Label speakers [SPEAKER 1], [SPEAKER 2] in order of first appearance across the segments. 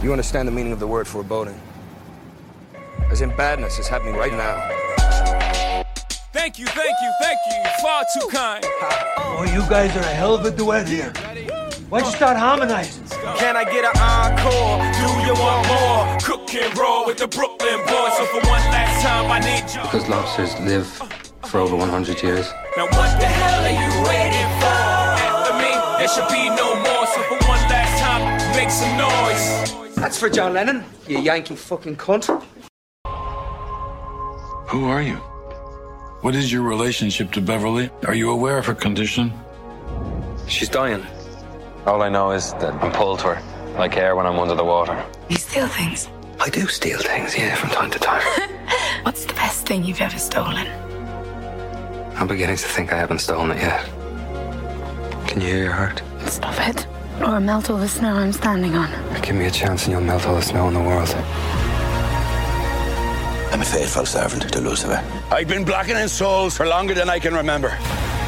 [SPEAKER 1] You understand the meaning of the word foreboding? As in badness is happening right now.
[SPEAKER 2] Thank you, thank you, thank you. Far too kind.
[SPEAKER 3] Oh, you guys are a hell of a duet here. Why'd you start harmonizing?
[SPEAKER 2] Can I get an encore? Do you want more? Cook and roll with the Brooklyn boys. So for one last time, I need you.
[SPEAKER 4] Because lobsters live for over 100 years.
[SPEAKER 2] Now what the hell are you waiting for? After me, there should be no more. So for one last time, make some noise.
[SPEAKER 5] That's for John Lennon, you Yankee fucking cunt.
[SPEAKER 6] Who are you? What is your relationship to Beverly? Are you aware of her condition?
[SPEAKER 4] She's dying. All I know is that I'm pulled to her, like air when I'm under the water.
[SPEAKER 7] You steal things.
[SPEAKER 4] I do steal things, yeah, from time to time.
[SPEAKER 7] What's the best thing you've ever stolen?
[SPEAKER 4] I'm beginning to think I haven't stolen it yet. Can you hear your heart?
[SPEAKER 7] Stop it. Or melt all the snow I'm standing on.
[SPEAKER 4] Give me a chance and you'll melt all the snow in the world.
[SPEAKER 8] I'm a faithful servant to Lucifer.
[SPEAKER 9] I've been blacking in souls for longer than I can remember.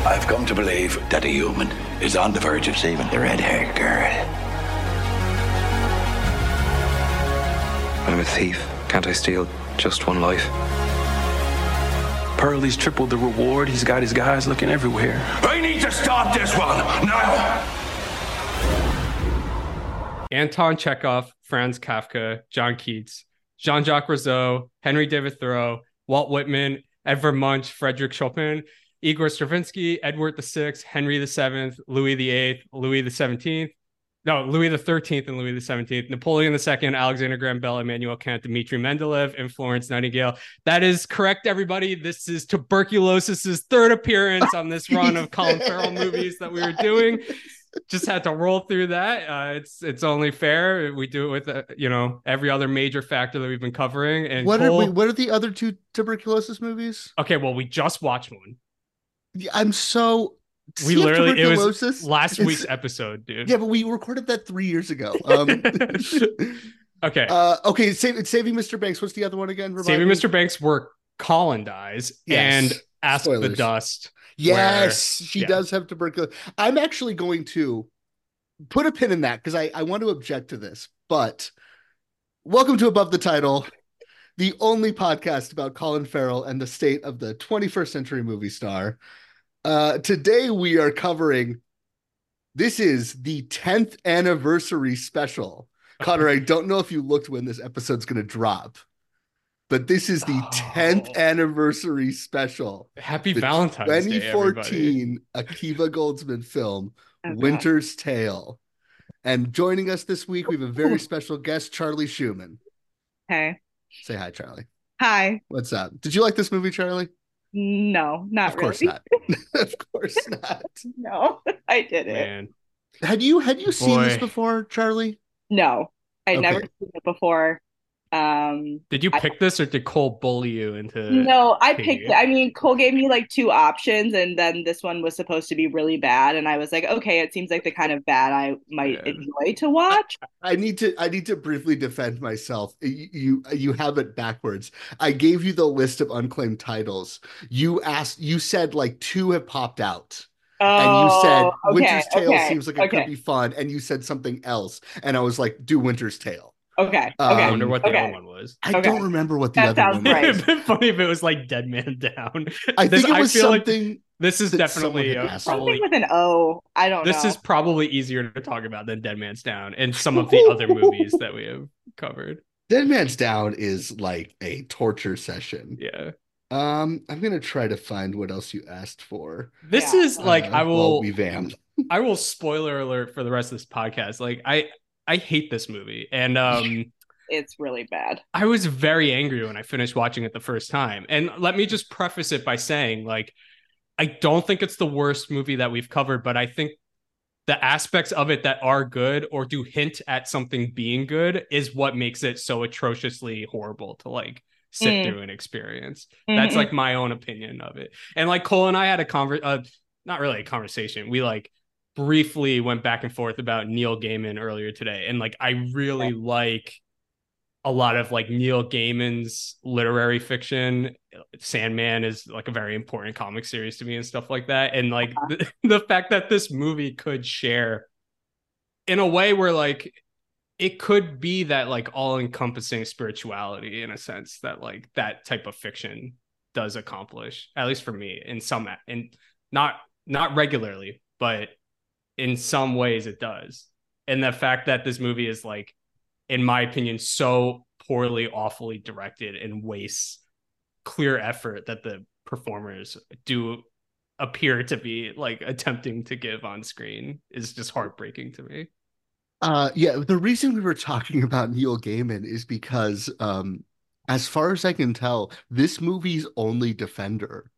[SPEAKER 8] I've come to believe that a human is on the verge of saving the red-haired girl.
[SPEAKER 4] I'm a thief. Can't I steal just one life?
[SPEAKER 10] Pearlie's tripled the reward. He's got his guys looking everywhere.
[SPEAKER 9] I need to stop this one now.
[SPEAKER 11] Anton Chekhov, Franz Kafka, John Keats, Jean Jacques Rousseau, Henry David Thoreau, Walt Whitman, Edvard Munch, Frederick Chopin, Igor Stravinsky, Edward VI, Henry VII, Louis VIII, Louis XVII, no, Louis Thirteenth and Louis the Napoleon II, Alexander Graham Bell, Immanuel Kant, Dmitry Mendeleev, and Florence Nightingale. That is correct, everybody. This is tuberculosis's third appearance on this run of Colin Farrell movies that we were doing. Just had to roll through that. Uh, it's it's only fair. We do it with uh, you know every other major factor that we've been covering. And
[SPEAKER 12] what
[SPEAKER 11] Cole,
[SPEAKER 12] are we, what are the other two tuberculosis movies?
[SPEAKER 11] Okay, well we just watched one.
[SPEAKER 12] I'm so
[SPEAKER 11] we literally it was last week's episode, dude.
[SPEAKER 12] Yeah, but we recorded that three years ago. Um,
[SPEAKER 11] okay.
[SPEAKER 12] Uh, okay. Save, saving Mr. Banks. What's the other one again?
[SPEAKER 11] Remind saving me? Mr. Banks, where Colin dies, yes. and Ask Spoilers. the Dust.
[SPEAKER 12] Yes,
[SPEAKER 11] where,
[SPEAKER 12] she
[SPEAKER 11] yeah.
[SPEAKER 12] does have tuberculosis. I'm actually going to put a pin in that because I, I want to object to this. But welcome to Above the Title, the only podcast about Colin Farrell and the state of the 21st century movie star. Uh, today we are covering. This is the 10th anniversary special. Connor, I don't know if you looked when this episode's going to drop, but this is the oh. 10th anniversary special.
[SPEAKER 11] Happy the Valentine's
[SPEAKER 12] 2014
[SPEAKER 11] Day,
[SPEAKER 12] Akiva Goldsman film, okay. Winter's Tale. And joining us this week, we have a very special guest, Charlie Schumann.
[SPEAKER 13] Hey.
[SPEAKER 12] Say hi, Charlie.
[SPEAKER 13] Hi.
[SPEAKER 12] What's up? Did you like this movie, Charlie?
[SPEAKER 13] No, not
[SPEAKER 12] of course not. of course not.
[SPEAKER 13] no, I didn't.
[SPEAKER 11] Man.
[SPEAKER 12] Had you had you seen this before, Charlie?
[SPEAKER 13] No, I'd
[SPEAKER 12] Okay.
[SPEAKER 13] never seen it before. Um,
[SPEAKER 11] Did you
[SPEAKER 13] I-
[SPEAKER 11] pick this or did Cole bully you into?
[SPEAKER 13] no, I picked.
[SPEAKER 11] it?
[SPEAKER 13] I mean, Cole gave me like two options, and then this one was supposed to be really bad, and I was like, okay, it seems like the kind of bad I might
[SPEAKER 11] Yeah.
[SPEAKER 13] enjoy to watch.
[SPEAKER 12] I need to I need to briefly defend myself. You, you you have it backwards. I gave you the list of unclaimed titles. You asked you said like two have popped out. and you said
[SPEAKER 13] Oh, okay,
[SPEAKER 12] Winter's Tale
[SPEAKER 13] okay,
[SPEAKER 12] seems like it
[SPEAKER 13] okay,
[SPEAKER 12] could be fun, and you said something else, and I was like, do Winter's Tale.
[SPEAKER 13] Okay,
[SPEAKER 12] Um,
[SPEAKER 13] okay.
[SPEAKER 11] I wonder what the
[SPEAKER 13] okay.
[SPEAKER 11] other one was.
[SPEAKER 12] I
[SPEAKER 13] Okay.
[SPEAKER 12] don't remember what the
[SPEAKER 13] That
[SPEAKER 12] other
[SPEAKER 13] sounds
[SPEAKER 12] one
[SPEAKER 13] right.
[SPEAKER 12] was.
[SPEAKER 11] It'd been funny if it was like Dead Man Down.
[SPEAKER 12] I
[SPEAKER 11] This-
[SPEAKER 12] think it was
[SPEAKER 11] feel like
[SPEAKER 12] something.
[SPEAKER 11] this is definitely
[SPEAKER 12] someone had
[SPEAKER 11] uh, probably
[SPEAKER 13] Something with an O. I don't
[SPEAKER 11] this
[SPEAKER 13] know.
[SPEAKER 11] is probably easier to talk about than Dead Man's Down and some of the other movies that we have covered.
[SPEAKER 12] Dead Man's Down is like a torture session.
[SPEAKER 11] Yeah.
[SPEAKER 12] Um, I'm gonna try to find what else you asked for.
[SPEAKER 11] This
[SPEAKER 13] Yeah.
[SPEAKER 11] is like
[SPEAKER 12] uh,
[SPEAKER 11] I will
[SPEAKER 12] while we vammed.
[SPEAKER 11] I will spoiler alert for the rest of this podcast. Like I I hate this movie and um
[SPEAKER 13] It's really bad.
[SPEAKER 11] I was very angry when I finished watching it the first time. And let me just preface it by saying, like, I don't think it's the worst movie that we've covered, but I think the aspects of it that are good or do hint at something being good is what makes it so atrociously horrible to like sit
[SPEAKER 13] Mm.
[SPEAKER 11] through and experience. That's
[SPEAKER 13] Mhm.
[SPEAKER 11] like my own opinion of it. And like Cole and I had a conver uh, not really a conversation. We like briefly went back and forth about Neil Gaiman earlier today. And like I really like a lot of like Neil Gaiman's literary fiction. Sandman is like a very important comic series to me and stuff like that. And like uh-huh. the, the fact that this movie could share in a way where like it could be that like all-encompassing spirituality in a sense that like that type of fiction does accomplish at least for me in some and not not regularly but in some ways it does. And the fact that this movie is like in my opinion so poorly awfully directed and wastes clear effort that the performers do appear to be like attempting to give on screen is just heartbreaking to me.
[SPEAKER 12] Uh yeah the reason we were talking about neil gaiman is because um as far as i can tell this movie's only defender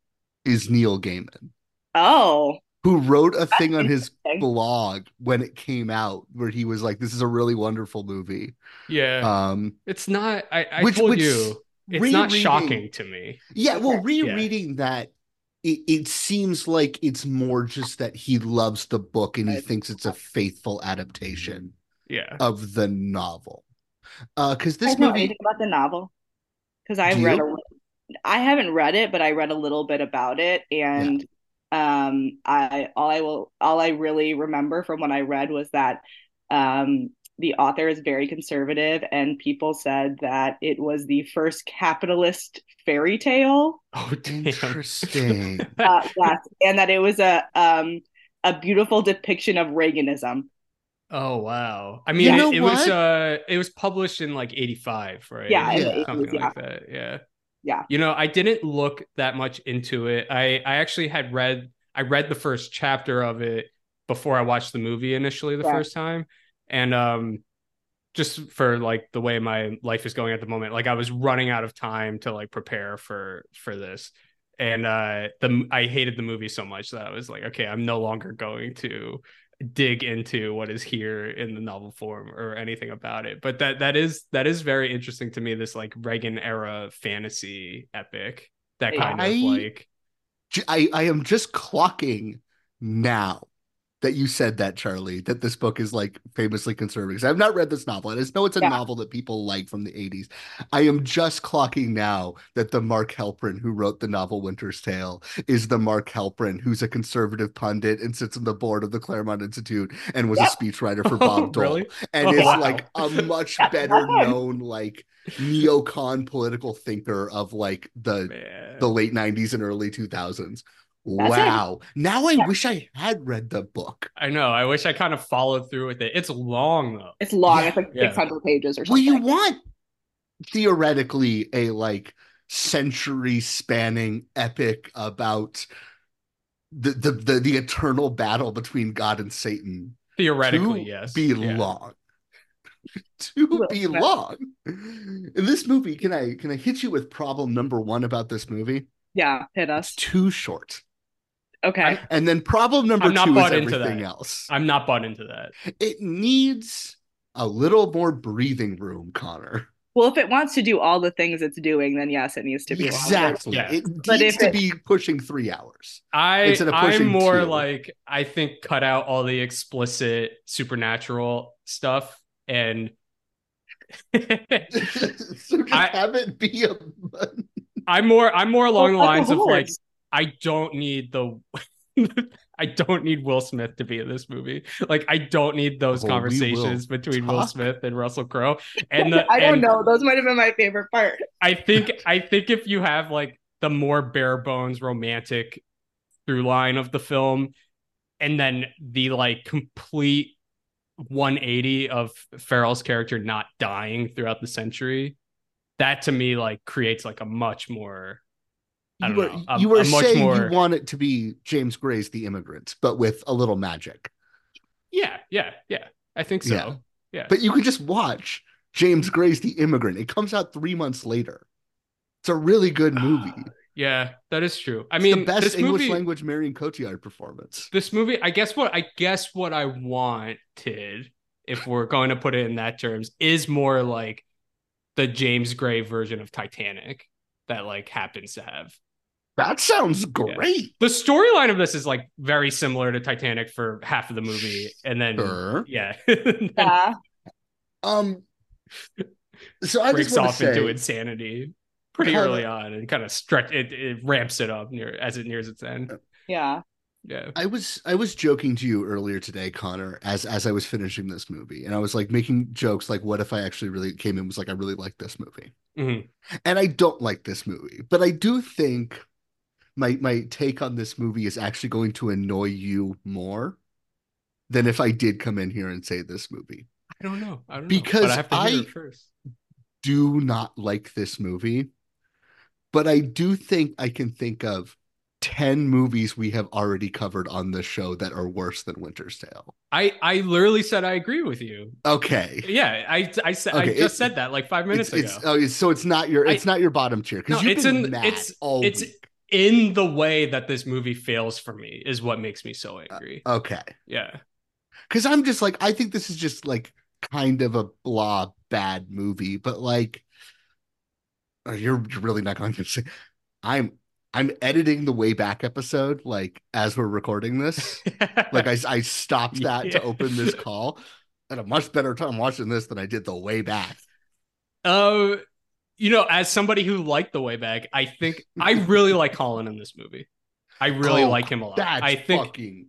[SPEAKER 12] is neil gaiman.
[SPEAKER 13] Oh
[SPEAKER 12] who wrote a thing on his blog when it came out where he was like this is a really wonderful movie.
[SPEAKER 11] Yeah.
[SPEAKER 12] Um
[SPEAKER 11] it's not i, I
[SPEAKER 12] which-
[SPEAKER 11] told
[SPEAKER 12] which
[SPEAKER 11] you it's not shocking to me.
[SPEAKER 12] Yeah well
[SPEAKER 13] Okay.
[SPEAKER 12] rereading that it, it seems like it's more just that he loves the book and he thinks it's a faithful adaptation
[SPEAKER 11] yeah.
[SPEAKER 12] of the novel. Uh because
[SPEAKER 13] I
[SPEAKER 12] this
[SPEAKER 13] don't know
[SPEAKER 12] movie
[SPEAKER 13] anything about the novel? Because I read
[SPEAKER 12] you?
[SPEAKER 13] a, I haven't read it, but I read a little bit about it, and um, I all I will all I really remember from when I read was that um, the author is very conservative, and people said that it was the first capitalist fairy tale.
[SPEAKER 11] oh
[SPEAKER 12] interesting
[SPEAKER 13] Uh, yes, and that it was a um a beautiful depiction of Reaganism.
[SPEAKER 11] Oh wow! I mean,
[SPEAKER 12] You
[SPEAKER 11] it,
[SPEAKER 12] know
[SPEAKER 11] it was uh, it was published in like '85, right?
[SPEAKER 13] Yeah,
[SPEAKER 12] in the
[SPEAKER 11] something
[SPEAKER 13] 80s,
[SPEAKER 11] like that. Yeah,
[SPEAKER 13] Yeah.
[SPEAKER 11] You know, I didn't look that much into it. I I actually had read I read the first chapter of it before I watched the movie initially the
[SPEAKER 13] Yeah.
[SPEAKER 11] first time, and um, just for like the way my life is going at the moment, like I was running out of time to like prepare for for this. And uh the I hated the movie so much that I was like, okay, I'm no longer going to dig into what is here in the novel form or anything about it. But that that is that is very interesting to me this like reagan era fantasy epic that kind
[SPEAKER 12] I-
[SPEAKER 11] of like
[SPEAKER 12] I, I am just clocking now that you said that, Charlie, that this book is like famously conservative. 'Cause I've not read this novel. I just know it's a
[SPEAKER 13] Yeah.
[SPEAKER 12] novel that people like from the 80s. I am just clocking now that the Mark Helprin who wrote the novel Winter's Tale is the Mark Helprin who's a conservative pundit and sits on the board of the Claremont Institute and was
[SPEAKER 13] Yep.
[SPEAKER 12] a speechwriter for Bob Dole
[SPEAKER 11] really
[SPEAKER 12] and
[SPEAKER 11] Oh,
[SPEAKER 12] is
[SPEAKER 11] wow.
[SPEAKER 12] like a much better known like neocon political thinker of like the
[SPEAKER 11] man.
[SPEAKER 12] the late 90s and early 2000s.
[SPEAKER 13] That's it.
[SPEAKER 12] wow. Now I
[SPEAKER 13] Yeah.
[SPEAKER 12] wish I had read the book.
[SPEAKER 11] i know i wish i kind of followed through with it it's long though
[SPEAKER 13] It's long.
[SPEAKER 12] Yeah.
[SPEAKER 13] It's like
[SPEAKER 11] Yeah.
[SPEAKER 13] 600 pages or
[SPEAKER 12] Well,
[SPEAKER 13] something.
[SPEAKER 12] you want theoretically a like century spanning epic about the, the the the eternal battle between God and Satan
[SPEAKER 11] theoretically
[SPEAKER 12] to
[SPEAKER 11] yes
[SPEAKER 12] be
[SPEAKER 11] Yeah.
[SPEAKER 12] long. to
[SPEAKER 13] Well,
[SPEAKER 12] be
[SPEAKER 13] yeah.
[SPEAKER 12] long. In this movie, can I can I hit you with problem number one about this movie?
[SPEAKER 13] yeah, hit
[SPEAKER 12] It's
[SPEAKER 13] us.
[SPEAKER 12] too short.
[SPEAKER 13] Okay.
[SPEAKER 12] And then problem number
[SPEAKER 11] I'm not
[SPEAKER 12] two is
[SPEAKER 11] bought into
[SPEAKER 12] everything
[SPEAKER 11] that.
[SPEAKER 12] else.
[SPEAKER 11] i'm not bought into that
[SPEAKER 12] It needs a little more breathing room, Connor.
[SPEAKER 13] Well, if it wants to do all the things it's doing, then yes, it needs to be.
[SPEAKER 12] Exactly.
[SPEAKER 11] Yeah.
[SPEAKER 12] It
[SPEAKER 13] But
[SPEAKER 12] needs to
[SPEAKER 13] it-
[SPEAKER 12] be pushing three hours.
[SPEAKER 11] I
[SPEAKER 12] Instead of
[SPEAKER 11] I'm more
[SPEAKER 12] two.
[SPEAKER 11] like I think cut out all the explicit supernatural stuff and
[SPEAKER 12] so just
[SPEAKER 11] I-
[SPEAKER 12] have it be a
[SPEAKER 11] I'm more I'm more along the
[SPEAKER 13] Well, like
[SPEAKER 11] lines
[SPEAKER 13] a
[SPEAKER 11] of like
[SPEAKER 13] horse.
[SPEAKER 11] I don't need the I don't need Will Smith to be in this movie. Like I don't need those
[SPEAKER 12] Oh, we will
[SPEAKER 11] conversations between Will. Smith and Russell Crowe. And the,
[SPEAKER 13] I don't
[SPEAKER 11] and
[SPEAKER 13] know. Those might have been my favorite part.
[SPEAKER 11] I think I think if you have like the more bare bones romantic through line of the film and then the like complete 180 of Farrell's character not dying throughout the century, that to me like creates like a much more I
[SPEAKER 12] You were,
[SPEAKER 11] know, a-
[SPEAKER 12] you were saying
[SPEAKER 11] more-
[SPEAKER 12] you want it to be James Gray's The Immigrant, but with a little magic.
[SPEAKER 11] Yeah, yeah, yeah. I think so.
[SPEAKER 12] Yeah.
[SPEAKER 11] Yeah.
[SPEAKER 12] But you could just watch James Gray's The Immigrant. It comes out three months later. It's a really good ah, movie.
[SPEAKER 11] yeah, that is true. I
[SPEAKER 12] It's
[SPEAKER 11] mean,
[SPEAKER 12] the best
[SPEAKER 11] this
[SPEAKER 12] English
[SPEAKER 11] movie,
[SPEAKER 12] language Marion Cotillard performance.
[SPEAKER 11] this movie, I guess what I guess what I wanted, if we're going to put it in that terms, is more like the James Gray version of Titanic that like happens to have.
[SPEAKER 12] That sounds great.
[SPEAKER 11] The storyline of this is like very similar to Titanic for half of the movie, and then
[SPEAKER 12] Sure.
[SPEAKER 11] yeah, then
[SPEAKER 13] Yeah.
[SPEAKER 12] Um, so I
[SPEAKER 11] breaks
[SPEAKER 12] just want
[SPEAKER 11] off
[SPEAKER 12] to say,
[SPEAKER 11] into insanity pretty
[SPEAKER 12] Kinda-
[SPEAKER 11] early on, and kind of stretch it, it ramps it up near as it nears its end.
[SPEAKER 13] Yeah.
[SPEAKER 11] Yeah.
[SPEAKER 12] I was I was joking to you earlier today, Connor, as as I was finishing this movie, and I was like making jokes like, "What if I actually really came in was like, I really like this movie,"
[SPEAKER 11] Mhm.
[SPEAKER 12] and I don't like this movie, but I do think my my take on this movie is actually going to annoy you more than if I did come in here and say this movie.
[SPEAKER 11] I don't know. I don't know.
[SPEAKER 12] Because
[SPEAKER 11] but I have to hear
[SPEAKER 12] I-
[SPEAKER 11] it first.
[SPEAKER 12] Do not like this movie, but I do think I can think of 10 movies we have already covered on this show that are worse than Winter's Tale.
[SPEAKER 11] I I literally said I agree with you.
[SPEAKER 12] Okay.
[SPEAKER 11] Yeah, I I said
[SPEAKER 12] Okay,
[SPEAKER 11] I just said that like five minutes
[SPEAKER 12] it's,
[SPEAKER 11] ago.
[SPEAKER 12] Oh, it's, oh, so it's not your it's
[SPEAKER 11] I-
[SPEAKER 12] not your bottom tier because
[SPEAKER 11] No,
[SPEAKER 12] you've
[SPEAKER 11] it's
[SPEAKER 12] been mad
[SPEAKER 11] it's
[SPEAKER 12] all
[SPEAKER 11] it's
[SPEAKER 12] week.
[SPEAKER 11] In the way that this movie fails for me is what makes me so angry.
[SPEAKER 12] Okay.
[SPEAKER 11] yeah.
[SPEAKER 12] Because I'm just like, I think this is just like kind of a blah bad movie, but like, oh, you're you're really not going to say, I'm I'm editing the way back episode like as we're recording this. like I I stopped that to open this call. At a much better time watching this than I did the way back.
[SPEAKER 11] Uh, you know, as somebody who liked the way back, I think I really like Colin in this movie. I really
[SPEAKER 12] Oh,
[SPEAKER 11] like him a lot.
[SPEAKER 12] That's
[SPEAKER 11] I think
[SPEAKER 12] fucking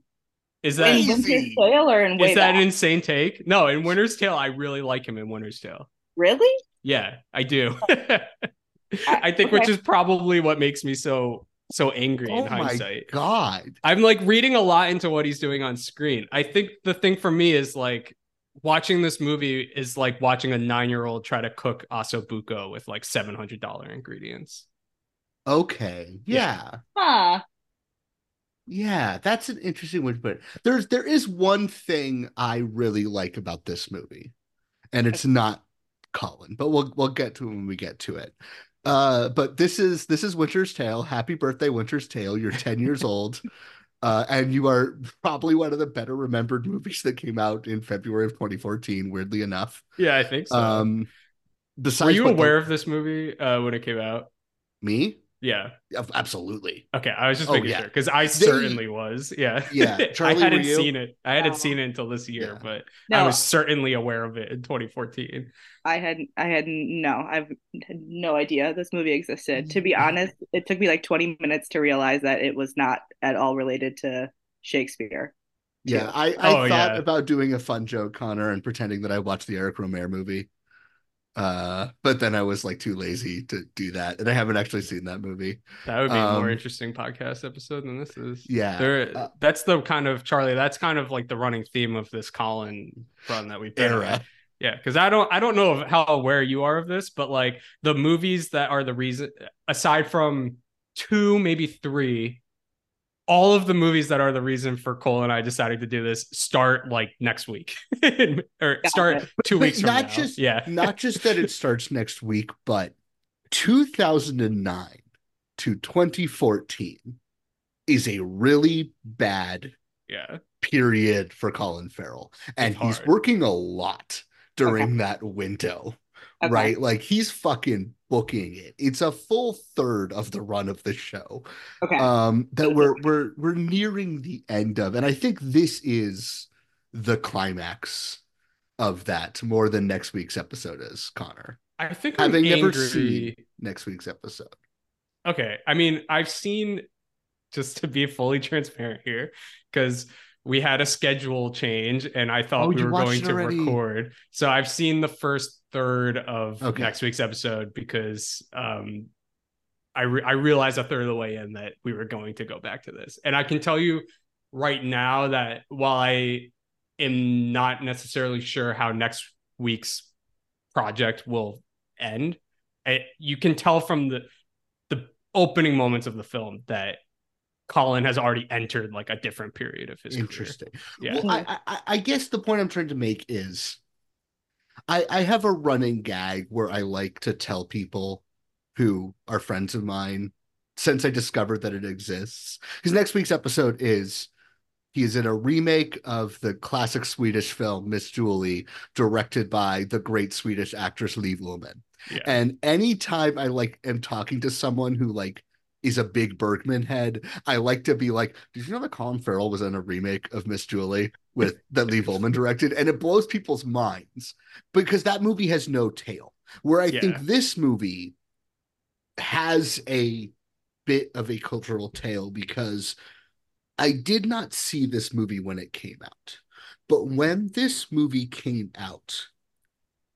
[SPEAKER 11] is that
[SPEAKER 13] Winter's
[SPEAKER 12] Easy.
[SPEAKER 13] Tale or in
[SPEAKER 11] is that
[SPEAKER 13] Back?
[SPEAKER 11] an insane take? No, in Winter's Tale, I really like him in Winter's Tale.
[SPEAKER 13] Really?
[SPEAKER 11] Yeah, I do. I think which is probably what makes me so so angry
[SPEAKER 12] oh
[SPEAKER 11] in
[SPEAKER 12] my
[SPEAKER 11] hindsight.
[SPEAKER 12] god.
[SPEAKER 11] I'm like reading a lot into what he's doing on screen. I think the thing for me is like watching this movie is like watching a nine year old try to cook ossobuco with like seven hundred dollar ingredients.
[SPEAKER 12] Okay.
[SPEAKER 11] Yeah.
[SPEAKER 12] yeah.
[SPEAKER 13] Huh.
[SPEAKER 12] Yeah, that's an interesting way to put it. There's there is one thing I really like about this movie, and it's not Colin, but we'll we'll get to it when we get to it. Uh, but this is this is Winter's Tale. Happy birthday, Winter's Tale. You're 10 years old. Uh, and you are probably one of the better remembered movies that came out in February of 2014, weirdly enough.
[SPEAKER 11] Yeah, I think so.
[SPEAKER 12] Um besides
[SPEAKER 11] Were you
[SPEAKER 12] what the-
[SPEAKER 11] aware of this movie uh, when it came out?
[SPEAKER 12] me?
[SPEAKER 11] Yeah.
[SPEAKER 12] Absolutely.
[SPEAKER 11] Okay, I was just
[SPEAKER 12] Oh,
[SPEAKER 11] making
[SPEAKER 12] yeah.
[SPEAKER 11] sure because I
[SPEAKER 12] They-
[SPEAKER 11] certainly was. Yeah.
[SPEAKER 12] Yeah, Charlie,
[SPEAKER 11] I hadn't
[SPEAKER 12] you?
[SPEAKER 11] seen it. I hadn't
[SPEAKER 13] No.
[SPEAKER 11] seen it until this year,
[SPEAKER 12] Yeah.
[SPEAKER 11] but
[SPEAKER 13] No.
[SPEAKER 11] I was certainly aware of it in 2014.
[SPEAKER 13] I had I had no I've had no idea this movie existed. To
[SPEAKER 12] Mm-hmm.
[SPEAKER 13] be honest, it took me like 20 minutes to realize that it was not at all related to Shakespeare.
[SPEAKER 12] Yeah. I, I
[SPEAKER 11] Oh,
[SPEAKER 12] thought
[SPEAKER 11] yeah.
[SPEAKER 12] about doing a fun joke, Connor, and pretending that I watched the Eric Rohmer movie. Uh, but then I was like too lazy to do that, and I haven't actually seen that movie.
[SPEAKER 11] That would be a more
[SPEAKER 12] Um,
[SPEAKER 11] interesting podcast episode than this is.
[SPEAKER 12] Yeah,
[SPEAKER 11] There,
[SPEAKER 12] uh,
[SPEAKER 11] that's the kind of Charlie. That's kind of like the running theme of this Colin run that we've done.
[SPEAKER 12] Era.
[SPEAKER 11] Yeah, because I don't, I don't know how aware you are of this, but like the movies that are the reason, aside from two, maybe three, all of the movies that are the reason for Cole and I deciding to do this start like next week, or
[SPEAKER 13] Got
[SPEAKER 11] start
[SPEAKER 13] it.
[SPEAKER 11] two
[SPEAKER 12] But
[SPEAKER 11] weeks from
[SPEAKER 12] not
[SPEAKER 11] now.
[SPEAKER 12] just
[SPEAKER 11] yeah,
[SPEAKER 12] not just that it starts next week, but 2009 to 2014 is a really bad
[SPEAKER 11] yeah.
[SPEAKER 12] period for Colin Farrell, and he's working a lot during that window.
[SPEAKER 13] Okay.
[SPEAKER 12] right? Like he's fucking booking it. It's a full third of the run of the show.
[SPEAKER 13] Okay.
[SPEAKER 12] Um that we're we're we're nearing the end of. And I think this is the climax of that more than next week's episode is, Connor.
[SPEAKER 11] I think I'm
[SPEAKER 12] Having never
[SPEAKER 11] angry-
[SPEAKER 12] seen next week's episode.
[SPEAKER 11] Okay. I mean, I've seen just to be fully transparent here, because we had a schedule change and I thought
[SPEAKER 12] Oh,
[SPEAKER 11] we were going to
[SPEAKER 12] already?
[SPEAKER 11] record. So I've seen the first third of
[SPEAKER 12] Okay.
[SPEAKER 11] next week's episode because um I re- I realized a third of the way in that we were going to go back to this. And I can tell you right now that while I am not necessarily sure how next week's project will end, I, you can tell from the the opening moments of the film that Colin has already entered like a different period of his
[SPEAKER 12] Interesting.
[SPEAKER 11] career. Yeah.
[SPEAKER 12] Well, I, I I guess the point I'm trying to make is I I have a running gag where I like to tell people who are friends of mine since I discovered that it exists. Because next week's episode is he is in a remake of the classic Swedish film Miss Julie, directed by the great Swedish actress Liv Ullmann.
[SPEAKER 11] Yeah.
[SPEAKER 12] And anytime I like am talking to someone who like is a big Bergman head, I like to be like, "Did you know that Colin Farrell was in a remake of Miss Julie with that Liv Ullmann directed?" And it blows people's minds because that movie has no tail. Where I think this movie has a bit of a cultural tale because I did not see this movie when it came out. But when this movie came out,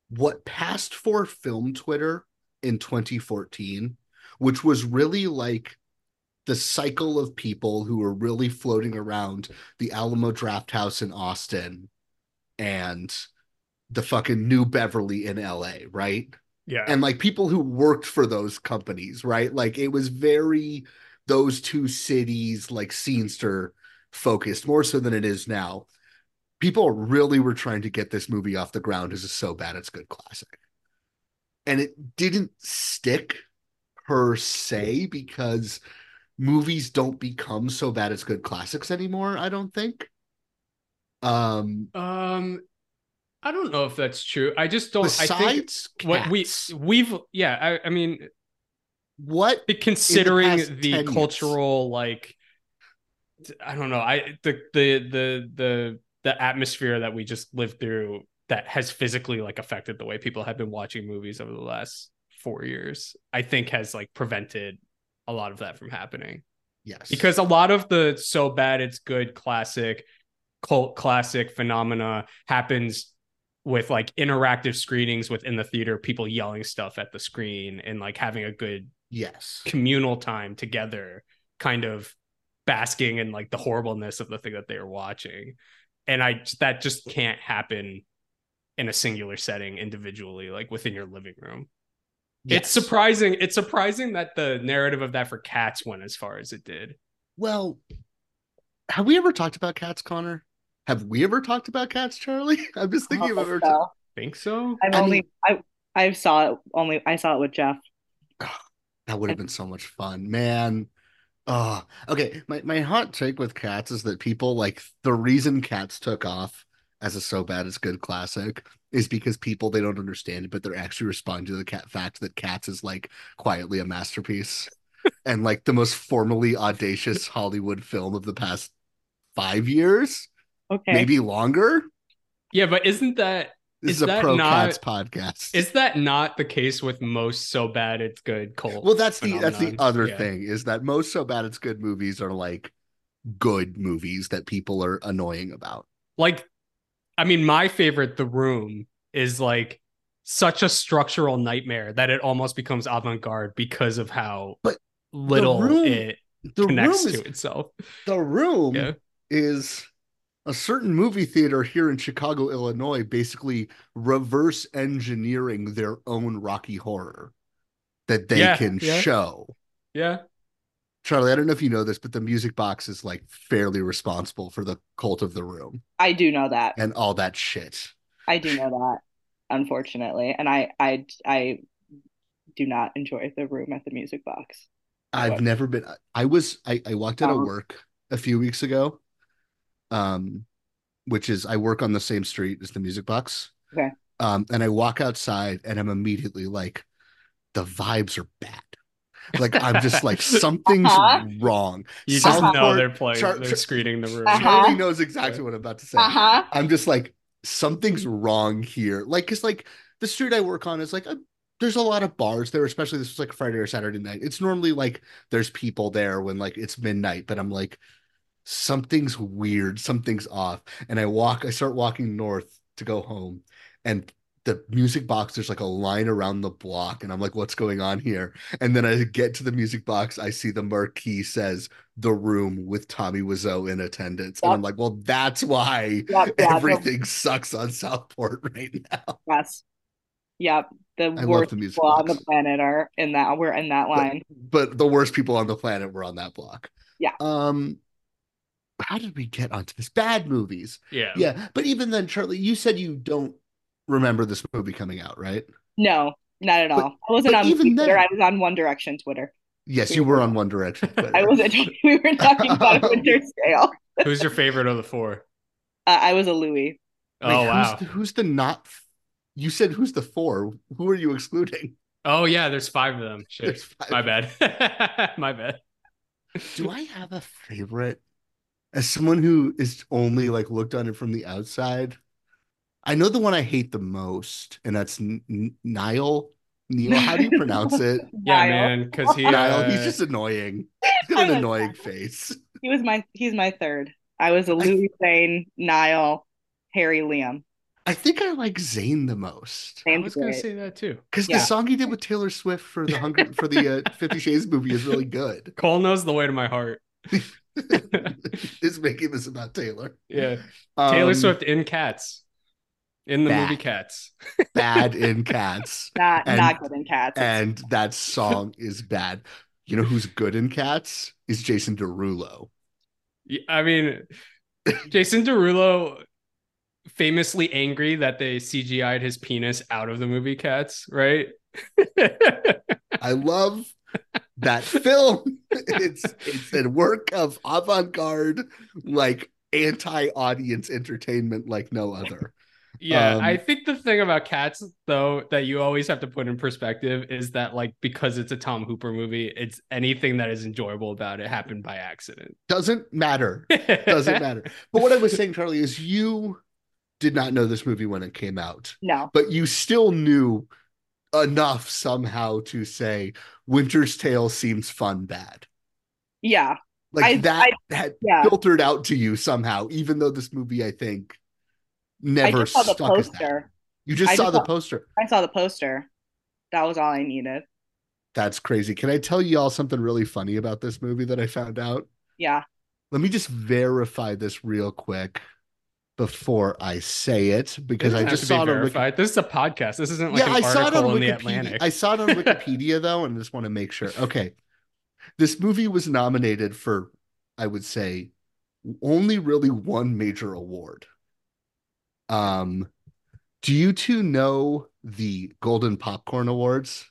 [SPEAKER 12] what passed for film Twitter in 2014, which was really like the cycle of people who were really floating around the Alamo Drafthouse in Austin and the fucking New Beverly in LA, right?
[SPEAKER 11] Yeah.
[SPEAKER 12] And like people who worked for those companies, right? Like it was very those two cities like scenester focused more so than it is now. People really were trying to get this movie off the ground as a so bad it's good classic. And it didn't stick per se because movies don't become so bad it's good classics anymore, I don't think. Um
[SPEAKER 11] Um I don't know if that's true. I just don't
[SPEAKER 12] Besides
[SPEAKER 11] I think what we we've yeah, I, I mean
[SPEAKER 12] what
[SPEAKER 11] considering
[SPEAKER 12] past
[SPEAKER 11] the cultural like I don't know. I the the the the the atmosphere that we just lived through that has physically like affected the way people have been watching movies over the last 4 years. I think has like prevented a lot of that from happening.
[SPEAKER 12] Yes.
[SPEAKER 11] Because a lot of the so bad it's good classic cult classic phenomena happens with like interactive screenings within the theater, people yelling stuff at the screen and like having a good
[SPEAKER 12] yes
[SPEAKER 11] communal time together, kind of basking in like the horribleness of the thing that they are watching. And I that just can't happen in a singular setting individually, like within your living room. It's surprising. It's surprising that the narrative of that for cats went as far as it did.
[SPEAKER 12] Well, have we ever talked about cats, Connor? Have we ever talked about cats, Charlie? I'm just thinking about
[SPEAKER 13] Oh,
[SPEAKER 12] it.
[SPEAKER 13] so.
[SPEAKER 11] Think so?
[SPEAKER 13] I've
[SPEAKER 12] I
[SPEAKER 13] only I I saw it only I saw it with Jeff.
[SPEAKER 12] Ah, that would have been so much fun, man. Oh, okay. My my hot take with cats is that people like the reason cats took off as a so bad it's good classic is because people they don't understand it, but they're actually responding to the cat fact that cats is like quietly a masterpiece and like the most formally audacious Hollywood film of the past five years,
[SPEAKER 13] Okay.
[SPEAKER 12] maybe longer.
[SPEAKER 11] Yeah, but isn't that
[SPEAKER 12] This
[SPEAKER 11] is
[SPEAKER 12] is a
[SPEAKER 11] that
[SPEAKER 12] pro
[SPEAKER 11] not-
[SPEAKER 12] cats podcast.
[SPEAKER 11] Is that not the case with most so bad it's good cult?
[SPEAKER 12] Well, that's the that's the other
[SPEAKER 11] Yeah.
[SPEAKER 12] thing is that most so bad it's good movies are like good movies that people are annoying about.
[SPEAKER 11] Like, I mean, my favorite, The Room, is like such a structural nightmare that it almost becomes avant-garde because of how
[SPEAKER 12] But
[SPEAKER 11] little
[SPEAKER 12] Room-
[SPEAKER 11] it
[SPEAKER 12] The
[SPEAKER 11] connects
[SPEAKER 12] room
[SPEAKER 11] to
[SPEAKER 12] is
[SPEAKER 11] itself.
[SPEAKER 12] the room
[SPEAKER 11] Yeah.
[SPEAKER 12] is a certain movie theater here in Chicago, Illinois, basically reverse engineering their own Rocky horror that they
[SPEAKER 11] Yeah,
[SPEAKER 12] can
[SPEAKER 11] yeah.
[SPEAKER 12] show.
[SPEAKER 11] Yeah.
[SPEAKER 12] Charlie, I don't know if you know this, but the music box is like fairly responsible for the cult of the room
[SPEAKER 13] I do know that.
[SPEAKER 12] and all that shit.
[SPEAKER 13] I do know that, unfortunately. And I I I do not enjoy the room at the music box.
[SPEAKER 12] I've never been. I was. I, I walked out of
[SPEAKER 13] Um,
[SPEAKER 12] work a few weeks ago, um, which is I work on the same street as the music box.
[SPEAKER 13] Okay.
[SPEAKER 12] Um, and I walk outside and I'm immediately like, the vibes are bad. Like I'm just like something's
[SPEAKER 13] Uh-huh.
[SPEAKER 12] wrong.
[SPEAKER 11] You just know
[SPEAKER 12] Southport-
[SPEAKER 11] they're playing,
[SPEAKER 12] Char-
[SPEAKER 11] they're screening the room.
[SPEAKER 13] Uh-huh.
[SPEAKER 12] Charlie knows exactly what I'm about to say.
[SPEAKER 13] Uh-huh.
[SPEAKER 12] I'm just like something's wrong here. Like, cause like the street I work on is like a, there's a lot of bars there, especially this was like Friday or Saturday night. It's normally like there's people there when like it's midnight, but I'm like something's weird, something's off. And I walk, I start walking north to go home, and the music box, there's like a line around the block, and I'm like, what's going on here? And then I get to the music box, I see the marquee says the room with Tommy Wiseau in attendance. And I'm like, well, that's why
[SPEAKER 13] Yep, yeah, the-
[SPEAKER 12] everything sucks on Southport right now.
[SPEAKER 13] Yes. Yep. The
[SPEAKER 12] love
[SPEAKER 13] worst
[SPEAKER 12] the music
[SPEAKER 13] people on the planet are in that we're in that line.
[SPEAKER 12] But the worst people on the planet were on that block.
[SPEAKER 13] Yeah.
[SPEAKER 12] Um, how did we get onto this? Bad movies.
[SPEAKER 11] Yeah.
[SPEAKER 12] Yeah. But even then, Charlie, you said you don't remember this movie coming out, right?
[SPEAKER 13] No, not at
[SPEAKER 12] But-
[SPEAKER 13] all. I wasn't on
[SPEAKER 12] even
[SPEAKER 13] Twitter.
[SPEAKER 12] then-
[SPEAKER 13] I was on One Direction Twitter.
[SPEAKER 12] Yes, you were on One Direction. Twitter.
[SPEAKER 13] I wasn't. We were talking about a winter scale.
[SPEAKER 11] Who's your favorite of the four?
[SPEAKER 13] Uh, I was a Louis.
[SPEAKER 11] Oh wow.
[SPEAKER 12] Who's the, who's the not? You said who's the four? Who are you excluding?
[SPEAKER 11] Oh yeah, there's five of them. Shit.
[SPEAKER 12] Five.
[SPEAKER 11] My bad. My bad.
[SPEAKER 12] Do I have a favorite? As someone who is only like looked on it from the outside, I know the one I hate the most, and that's N- N- Niall. Neil, how do you pronounce it?
[SPEAKER 11] Yeah,
[SPEAKER 13] Niall.
[SPEAKER 11] man, because he
[SPEAKER 12] Niall.
[SPEAKER 11] uh,
[SPEAKER 12] He's just annoying. He's got an
[SPEAKER 13] like
[SPEAKER 12] annoying face.
[SPEAKER 13] he was my he's my third. I was a Louis Zayn, Niall, Harry, Liam.
[SPEAKER 12] I think I like Zayn the most.
[SPEAKER 11] I was going to say that too.
[SPEAKER 12] Because
[SPEAKER 13] Yeah.
[SPEAKER 12] the song he did with Taylor Swift for the Hunger for the uh, Fifty Shades movie is really good.
[SPEAKER 11] Cole knows the way to my heart.
[SPEAKER 12] is making this about Taylor.
[SPEAKER 11] Yeah. Taylor
[SPEAKER 12] Um,
[SPEAKER 11] Swift in Cats. In the
[SPEAKER 12] bad.
[SPEAKER 11] movie Cats.
[SPEAKER 12] bad in Cats.
[SPEAKER 13] Not
[SPEAKER 12] And-
[SPEAKER 13] not good in cats.
[SPEAKER 12] and that song is bad. You know who's good in Cats? Is Jason Derulo.
[SPEAKER 11] Yeah, I mean, Jason Derulo famously angry that they CGI'd his penis out of the movie Cats, right?
[SPEAKER 12] I love that film. It's it's a work of avant-garde, like anti-audience entertainment like no other.
[SPEAKER 11] Yeah,
[SPEAKER 12] Um,
[SPEAKER 11] I think the thing about Cats though that you always have to put in perspective is that like because it's a Tom Hooper movie, it's anything that is enjoyable about it happened by accident.
[SPEAKER 12] Doesn't matter. Doesn't matter. But what I was saying, Charlie, is you did not know this movie when it came out,
[SPEAKER 13] no.
[SPEAKER 12] but you still knew enough somehow to say Winter's Tale seems fun bad.
[SPEAKER 13] Yeah.
[SPEAKER 12] Like
[SPEAKER 13] I-
[SPEAKER 12] that
[SPEAKER 13] I-
[SPEAKER 12] had
[SPEAKER 13] yeah.
[SPEAKER 12] filtered out to you somehow, even though this movie, I think,
[SPEAKER 13] I
[SPEAKER 12] never
[SPEAKER 13] just saw the
[SPEAKER 12] stuck as
[SPEAKER 13] poster.
[SPEAKER 12] You just
[SPEAKER 13] I
[SPEAKER 12] saw
[SPEAKER 13] just
[SPEAKER 12] the
[SPEAKER 13] saw-
[SPEAKER 12] poster.
[SPEAKER 13] I saw the poster. That was all I needed.
[SPEAKER 12] That's crazy. Can I tell you all something really funny about this movie that I found out?
[SPEAKER 13] Yeah.
[SPEAKER 12] Let me just verify this real quick before I say it because
[SPEAKER 11] Doesn't
[SPEAKER 12] I just
[SPEAKER 11] to be
[SPEAKER 12] saw it on Wiki-
[SPEAKER 11] verified. This is a podcast. This isn't like
[SPEAKER 12] yeah,
[SPEAKER 11] an
[SPEAKER 12] I saw it on
[SPEAKER 11] article the
[SPEAKER 12] Wikipedia.
[SPEAKER 11] Atlantic.
[SPEAKER 12] I saw it on Wikipedia though, and I just want to make sure. Okay, this movie was nominated for, I would say, only really one major award. Um, do you two know the Golden Popcorn Awards?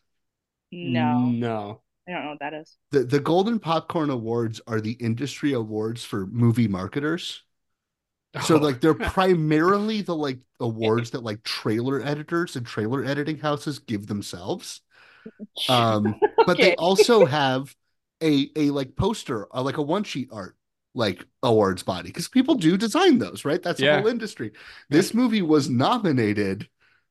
[SPEAKER 13] No.
[SPEAKER 11] No.
[SPEAKER 13] I don't know what that is.
[SPEAKER 12] The the Golden Popcorn Awards are the industry awards for movie marketers. So
[SPEAKER 11] Oh.
[SPEAKER 12] like they're primarily the like awards that like trailer editors and trailer editing houses give themselves. Um but they also have a a like poster, uh, like a one sheet art like awards body because people do design those, right? That's the
[SPEAKER 11] Yeah.
[SPEAKER 12] whole industry. This movie was nominated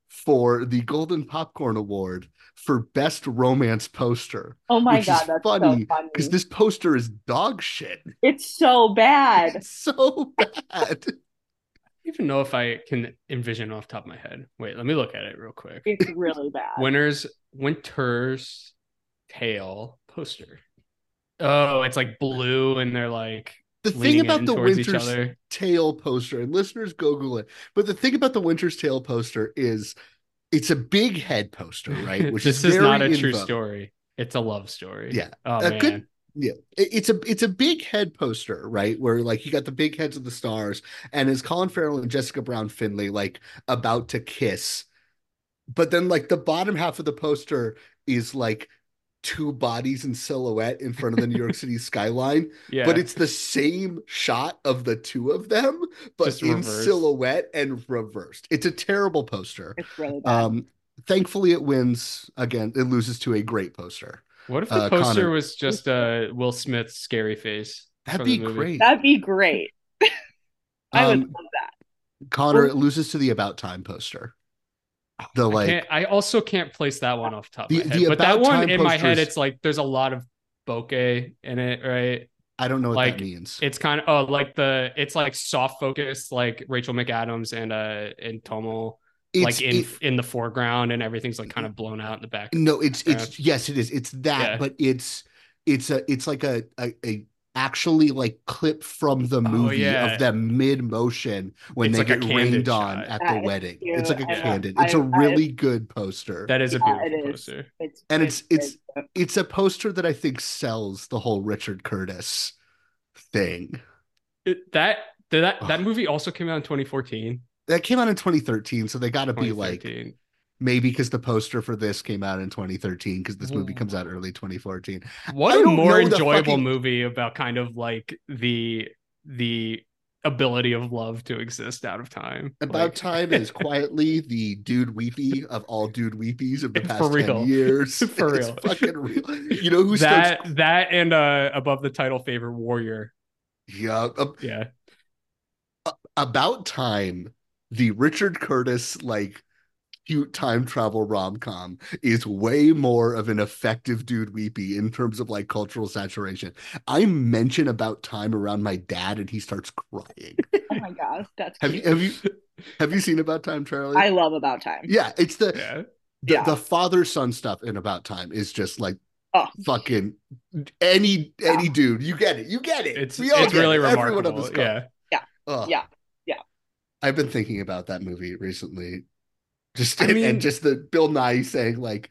[SPEAKER 12] for the Golden Popcorn Award for best romance poster.
[SPEAKER 13] Oh my
[SPEAKER 12] which
[SPEAKER 13] god,
[SPEAKER 12] is
[SPEAKER 13] that's
[SPEAKER 12] funny
[SPEAKER 13] so
[SPEAKER 12] because this poster is dog shit.
[SPEAKER 13] It's so bad.
[SPEAKER 12] It's so bad.
[SPEAKER 11] I don't even know if I can envision off the top of my head. Wait, let me look at it real quick.
[SPEAKER 13] It's really bad.
[SPEAKER 11] Winners Winter's Tale poster. Oh, it's like blue and they're like
[SPEAKER 12] The thing about the Winter's. Tale poster, and listeners Google it, but the thing about the Winter's Tale poster is it's a big head poster, right? Which
[SPEAKER 11] this
[SPEAKER 12] is,
[SPEAKER 11] is not a true
[SPEAKER 12] vogue.
[SPEAKER 11] story. It's a love story.
[SPEAKER 12] Yeah.
[SPEAKER 11] Oh
[SPEAKER 12] a
[SPEAKER 11] man.
[SPEAKER 12] good yeah it's a it's a big head poster right where like you got the big heads of the stars and is colin farrell and jessica brown findlay like about to kiss but then like the bottom half of the poster is like two bodies in silhouette in front of the new york city skyline
[SPEAKER 11] Yeah.
[SPEAKER 12] but it's the same shot of the two of them but
[SPEAKER 11] Just
[SPEAKER 12] in
[SPEAKER 11] reversed.
[SPEAKER 12] silhouette and reversed it's a terrible poster
[SPEAKER 13] It's really bad.
[SPEAKER 12] um thankfully it wins again it loses to a great poster
[SPEAKER 11] What if the
[SPEAKER 12] uh,
[SPEAKER 11] poster
[SPEAKER 12] Connor.
[SPEAKER 11] was just uh Will Smith's scary face?
[SPEAKER 12] That'd be
[SPEAKER 11] movie?
[SPEAKER 12] great.
[SPEAKER 13] That'd be great. I would
[SPEAKER 12] Um,
[SPEAKER 13] love that.
[SPEAKER 12] Connor it loses to the About Time poster. The like,
[SPEAKER 11] can't, I also can't place that one off top
[SPEAKER 12] The-
[SPEAKER 11] of
[SPEAKER 12] the
[SPEAKER 11] but that one in my head, it's like there's a lot of bokeh in it, right?
[SPEAKER 12] I don't know what
[SPEAKER 11] like
[SPEAKER 12] that means.
[SPEAKER 11] it's kind of oh like the it's like soft focus like Rachel McAdams and uh and Tomo
[SPEAKER 12] It's-
[SPEAKER 11] like in
[SPEAKER 12] it-
[SPEAKER 11] in the foreground and everything's like kind of blown out in the back.
[SPEAKER 12] No, it's
[SPEAKER 11] background.
[SPEAKER 12] it's yes, it is. It's that,
[SPEAKER 11] Yeah.
[SPEAKER 12] but it's it's a it's like a a, a actually like clip from the oh, movie
[SPEAKER 11] Oh, yeah.
[SPEAKER 12] of them mid motion when
[SPEAKER 11] It's
[SPEAKER 12] they
[SPEAKER 11] like
[SPEAKER 12] get
[SPEAKER 11] candid
[SPEAKER 12] rained on at
[SPEAKER 13] That
[SPEAKER 12] the wedding.
[SPEAKER 13] cute.
[SPEAKER 12] It's like a
[SPEAKER 13] I love-
[SPEAKER 12] candid.
[SPEAKER 13] I-
[SPEAKER 12] It's a
[SPEAKER 13] I-
[SPEAKER 12] really good poster.
[SPEAKER 11] That is a
[SPEAKER 13] Yeah,
[SPEAKER 11] beautiful
[SPEAKER 13] it is.
[SPEAKER 11] poster.
[SPEAKER 13] It's
[SPEAKER 12] and it's it's
[SPEAKER 13] very
[SPEAKER 12] it's a poster that I think sells the whole Richard Curtis thing.
[SPEAKER 11] It, that did that that movie also came out in 2014.
[SPEAKER 12] That came out in 2013, so they got to be like
[SPEAKER 11] 2013.
[SPEAKER 12] Maybe because the poster for this came out in 2013 because this movie comes out early 2014.
[SPEAKER 11] What a more enjoyable
[SPEAKER 12] fucking-
[SPEAKER 11] movie about kind of like the the ability of love to exist out of time.
[SPEAKER 12] About
[SPEAKER 11] Like,
[SPEAKER 12] Time is quietly the dude weepy of all dude weepies of the
[SPEAKER 11] For
[SPEAKER 12] past
[SPEAKER 11] real.
[SPEAKER 12] 10 years.
[SPEAKER 11] For
[SPEAKER 12] It's
[SPEAKER 11] real.
[SPEAKER 12] fucking real. You know who
[SPEAKER 11] that
[SPEAKER 12] starts
[SPEAKER 11] that and uh above the title favorite warrior.
[SPEAKER 12] yeah, uh,
[SPEAKER 11] Yeah.
[SPEAKER 12] About Time, the Richard Curtis like cute time travel rom com is way more of an effective dude weepy in terms of like cultural saturation. I mention about time around my dad and he starts crying.
[SPEAKER 13] Oh my gosh, that's
[SPEAKER 12] have you have you have you seen About Time, Charlie?
[SPEAKER 13] I love About Time.
[SPEAKER 12] Yeah, it's the
[SPEAKER 11] Yeah.
[SPEAKER 12] the,
[SPEAKER 13] Yeah.
[SPEAKER 12] the father son stuff in About Time is just like
[SPEAKER 13] Oh.
[SPEAKER 12] fucking any any dude. You get it. You get it.
[SPEAKER 11] It's
[SPEAKER 12] We all
[SPEAKER 11] it's
[SPEAKER 12] get
[SPEAKER 11] really
[SPEAKER 12] it. Everyone on
[SPEAKER 11] remarkable.
[SPEAKER 12] this call.
[SPEAKER 11] Yeah.
[SPEAKER 12] Ugh.
[SPEAKER 13] Yeah. Yeah.
[SPEAKER 12] I've been thinking about that movie recently. Just
[SPEAKER 11] I
[SPEAKER 12] and,
[SPEAKER 11] mean-
[SPEAKER 12] and just the Bill Nighy saying like,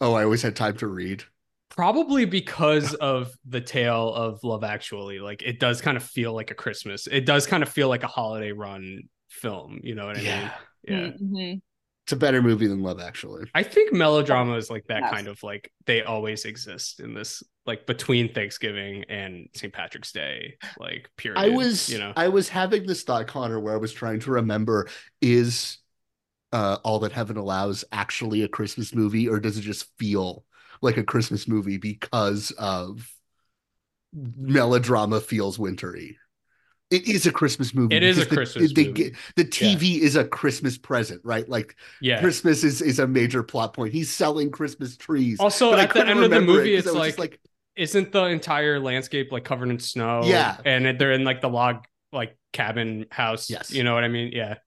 [SPEAKER 12] "Oh, I always had time to read."
[SPEAKER 11] Probably because of the tale of Love Actually. Like it does kind of feel like a Christmas. It does kind of feel like a holiday run film. You know what I
[SPEAKER 12] Yeah.
[SPEAKER 11] mean? Yeah.
[SPEAKER 13] Mhm.
[SPEAKER 12] It's a better movie than Love Actually.
[SPEAKER 11] I think melodrama is like that
[SPEAKER 13] Yes.
[SPEAKER 11] kind of like they always exist in this like between Thanksgiving and St. Patrick's Day like period.
[SPEAKER 12] I was
[SPEAKER 11] you know
[SPEAKER 12] I was having this thought, Connor, where I was trying to remember is uh All That Heaven Allows actually a Christmas movie, or does it just feel like a Christmas movie because of melodrama feels wintry? It is a Christmas movie.
[SPEAKER 11] It is a
[SPEAKER 12] the-
[SPEAKER 11] Christmas
[SPEAKER 12] the,
[SPEAKER 11] movie.
[SPEAKER 12] The TV is a Christmas present, right? Like
[SPEAKER 11] yeah.
[SPEAKER 12] Christmas is, is a major plot point. He's selling Christmas trees.
[SPEAKER 11] Also at the end of the
[SPEAKER 12] remember it
[SPEAKER 11] it's
[SPEAKER 12] was
[SPEAKER 11] like, isn't the entire landscape like covered in snow?
[SPEAKER 12] Yeah.
[SPEAKER 11] And they're in like the log like cabin house.
[SPEAKER 12] Yes.
[SPEAKER 11] You know what I mean? Yeah.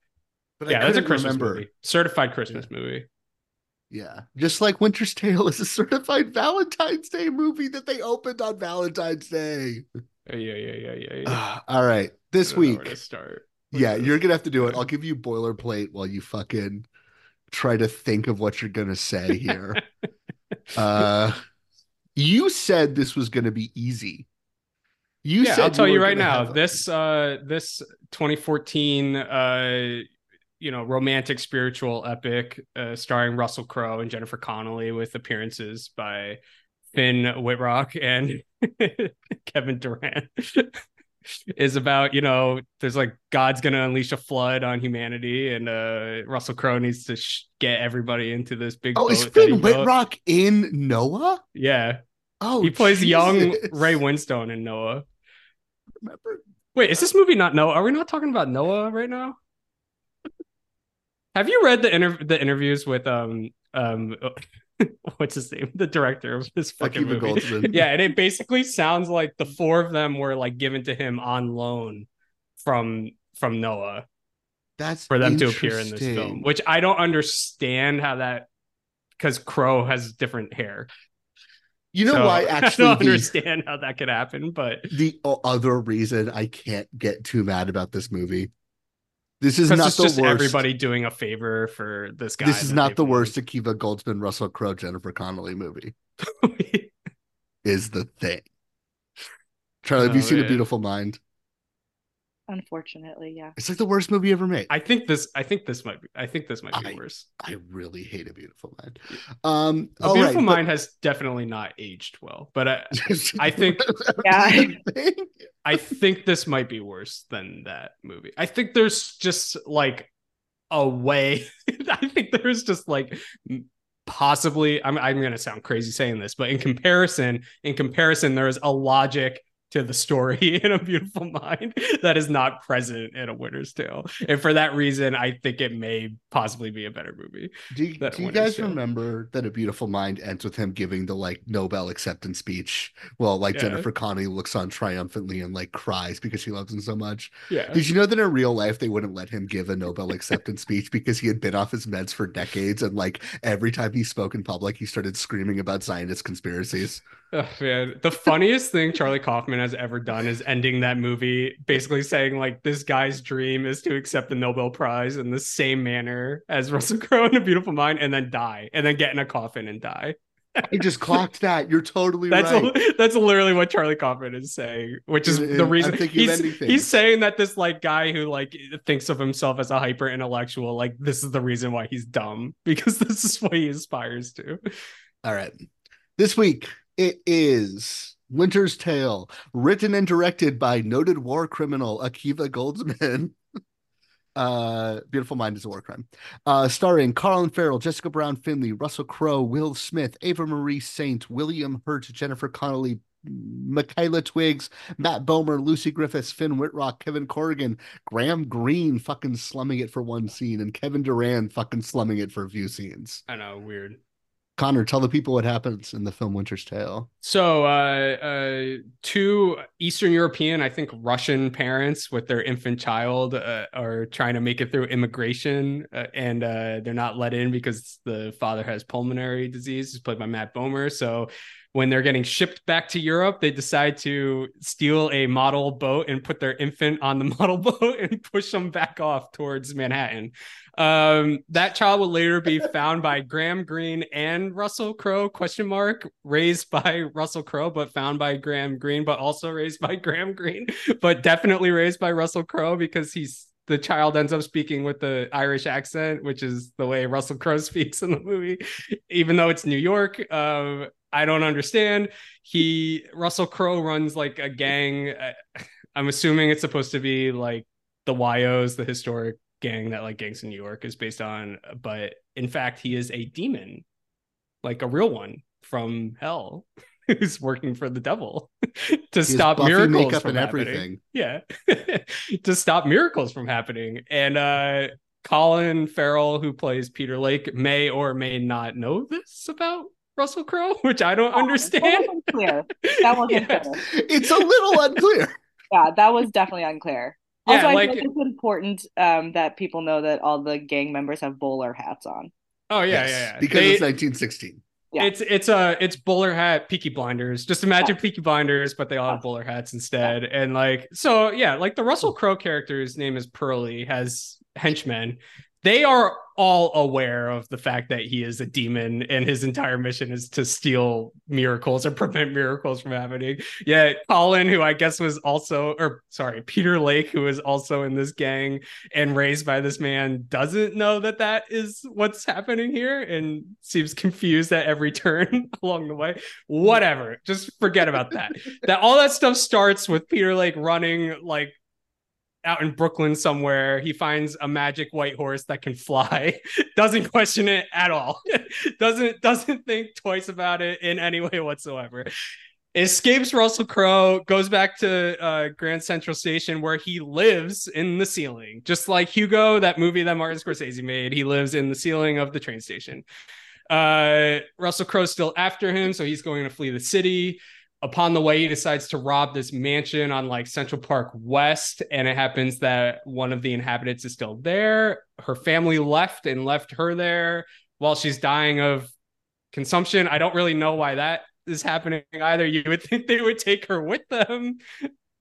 [SPEAKER 12] But
[SPEAKER 11] yeah, that's a Christmas
[SPEAKER 12] remember.
[SPEAKER 11] movie. Certified Christmas movie.
[SPEAKER 12] Yeah, just like Winter's Tale is a certified Valentine's Day movie that they opened on Valentine's Day.
[SPEAKER 11] Yeah, yeah, yeah, yeah, yeah. yeah.
[SPEAKER 12] All right, this
[SPEAKER 11] I don't know where
[SPEAKER 12] week,
[SPEAKER 11] to start.
[SPEAKER 12] yeah, you're gonna have to do it. I'll give you boilerplate while you fucking try to think of what you're gonna say here. uh, you said this was gonna be easy. You
[SPEAKER 11] yeah,
[SPEAKER 12] said
[SPEAKER 11] I'll tell you
[SPEAKER 12] were
[SPEAKER 11] right now. This uh this 2014 uh you know romantic spiritual epic uh, starring Russell Crowe and Jennifer Connelly with appearances by Finn Wittrock and Kevin Durand is about you know there's like God's gonna unleash a flood on humanity and uh Russell Crowe needs to sh- get everybody into this big
[SPEAKER 12] Oh, is Finn. Wittrock in Noah?
[SPEAKER 11] yeah
[SPEAKER 12] Oh,
[SPEAKER 11] he plays young Ray Winstone in Noah
[SPEAKER 12] Remember?
[SPEAKER 11] Wait, is this movie not Noah? Are we not talking about Noah right now? Have you read the inter- the interviews with um um what's his name? The director of this fucking
[SPEAKER 12] Akiva
[SPEAKER 11] movie.
[SPEAKER 12] Goldsman.
[SPEAKER 11] Yeah, and it basically sounds like the four of them were like given to him on loan from from Noah
[SPEAKER 12] That's
[SPEAKER 11] for them to appear in this film, which I don't understand how that because Crowe has different hair.
[SPEAKER 12] You know
[SPEAKER 11] So,
[SPEAKER 12] why?
[SPEAKER 11] I
[SPEAKER 12] Actually,
[SPEAKER 11] don't
[SPEAKER 12] the-
[SPEAKER 11] understand how that could happen, but
[SPEAKER 12] the other reason I can't get too mad about this movie. This is not the
[SPEAKER 11] just
[SPEAKER 12] worst.
[SPEAKER 11] everybody doing a favor for this guy.
[SPEAKER 12] this is not the
[SPEAKER 11] made.
[SPEAKER 12] worst Akiva Goldsman, Russell Crowe, Jennifer Connelly movie. is the thing. Charlie, have you
[SPEAKER 11] Oh,
[SPEAKER 12] seen A. Beautiful Mind?
[SPEAKER 13] Unfortunately, yeah.
[SPEAKER 12] It's like the worst movie ever made.
[SPEAKER 11] I think this. I think this might be. I think this might be
[SPEAKER 12] I-
[SPEAKER 11] worse.
[SPEAKER 12] I really hate A Beautiful Mind. Um,
[SPEAKER 11] A Beautiful
[SPEAKER 12] right, but-
[SPEAKER 11] Mind has definitely not aged well, but I, I think
[SPEAKER 13] Yeah.
[SPEAKER 11] I think this might be worse than that movie. I think there's just like a way. I think there's just like possibly. I'm I'm gonna sound crazy saying this, but in comparison, in comparison, there is a logic to the story in a beautiful mind that is not present in a winter's tale and for that reason i think it may possibly be a better movie
[SPEAKER 12] Do you, do you guys
[SPEAKER 11] Tale.
[SPEAKER 12] remember that A Beautiful Mind ends with him giving the like Nobel acceptance speech? Well, like
[SPEAKER 11] Yeah.
[SPEAKER 12] Jennifer Connelly looks on triumphantly and like cries because she loves him so much.
[SPEAKER 11] yeah
[SPEAKER 12] Did you know that in real life they wouldn't let him give a Nobel acceptance speech because he had been off his meds for decades and like every time he spoke in public he started screaming about Zionist conspiracies.
[SPEAKER 11] Oh, man, the funniest thing Charlie Kaufman has ever done is ending that movie, basically saying like this guy's dream is to accept the Nobel Prize in the same manner as Russell Crowe in A Beautiful Mind, and then die, and then get in a coffin and die.
[SPEAKER 12] I just clocked that. You're totally
[SPEAKER 11] That's
[SPEAKER 12] right.
[SPEAKER 11] that's literally what Charlie Kaufman is saying, which is the reason
[SPEAKER 12] I'm thinking of
[SPEAKER 11] he's, he's saying that this like guy who like thinks of himself as a hyper intellectual, like this is the reason why he's dumb because this is what he aspires to.
[SPEAKER 12] All right. This week it is Winter's Tale, written and directed by noted war criminal Akiva Goldsman. Uh, Beautiful Mind is a war crime. Uh, starring Colin Farrell, Jessica Brown Findlay, Russell Crowe, Will Smith, Eva Marie Saint, William Hurt, Jennifer Connelly, Michaela Twiggs, Matt Bomer, Lucy Griffiths, Finn Wittrock, Kevin Corrigan, Graham Greene fucking slumming it for one scene, and Kevin Durand fucking slumming it for a few scenes.
[SPEAKER 11] I know, weird.
[SPEAKER 12] Connor, tell the people what happens in the film Winter's Tale.
[SPEAKER 11] So, uh, uh, two Eastern European, I think Russian parents with their infant child uh, are trying to make it through immigration, uh, and uh, they're not let in because the father has pulmonary disease. It's played by Matt Bomer. So, when they're getting shipped back to Europe, they decide to steal a model boat and put their infant on the model boat and push them back off towards Manhattan. Um, that child will later be found by Graham Greene and Russell Crowe, question mark, raised by Russell Crowe, but found by Graham Greene, but also raised by Graham Greene, but definitely raised by Russell Crowe because he's the child ends up speaking with the Irish accent, which is the way Russell Crowe speaks in the movie, even though it's New York. Um, I don't understand. He Russell Crowe runs like a gang. I'm assuming it's supposed to be like the Whyos, the historic gang that like gangs in New York is based on, but in fact, he is a demon, like a real one from hell. Who's working for the devil to stop miracles from
[SPEAKER 12] and
[SPEAKER 11] happening?
[SPEAKER 12] everything.
[SPEAKER 11] Yeah, to stop miracles from happening. And uh Colin Farrell, who plays Peter Lake, may or may not know this about Russell Crowe, which I don't understand.
[SPEAKER 13] Clear. That wasn't
[SPEAKER 11] Yeah.
[SPEAKER 13] clear.
[SPEAKER 12] It's a little unclear.
[SPEAKER 13] Yeah, that was definitely unclear.
[SPEAKER 11] Yeah,
[SPEAKER 13] Also, I
[SPEAKER 11] like-
[SPEAKER 13] think it's important um, that people know that all the gang members have bowler hats on.
[SPEAKER 11] Oh yeah,
[SPEAKER 12] Yes,
[SPEAKER 11] yeah, yeah.
[SPEAKER 12] Because
[SPEAKER 11] They-
[SPEAKER 12] it's 1916.
[SPEAKER 13] Yeah.
[SPEAKER 11] It's it's a it's bowler hat, Peaky Blinders. Just imagine Peaky Blinders, but they all have bowler hats instead. And like so, yeah, like the Russell Crowe character's name is Pearly, has henchmen. They are all aware of the fact that he is a demon, and his entire mission is to steal miracles or prevent miracles from happening. Yeah, Colin, who I guess was also, or sorry, Peter Lake, who is also in this gang and raised by this man, doesn't know that that is what's happening here and seems confused at every turn along the way. Whatever, just forget about that. that all that stuff starts with Peter Lake running like out in Brooklyn somewhere. He finds a magic white horse that can fly. doesn't question it at all. doesn't doesn't think twice about it in any way whatsoever. Escapes Russell Crowe, goes back to uh, Grand Central Station where he lives in the ceiling, just like Hugo, that movie that Martin Scorsese made. He lives in the ceiling of the train station. Uh, Russell Crowe's still after him, so he's going to flee the city upon the way he decides to rob this mansion on like central park west and it happens that one of the inhabitants is still there. Her family left and left her there while she's dying of consumption. I don't really know why that is happening either. You would think they would take her with them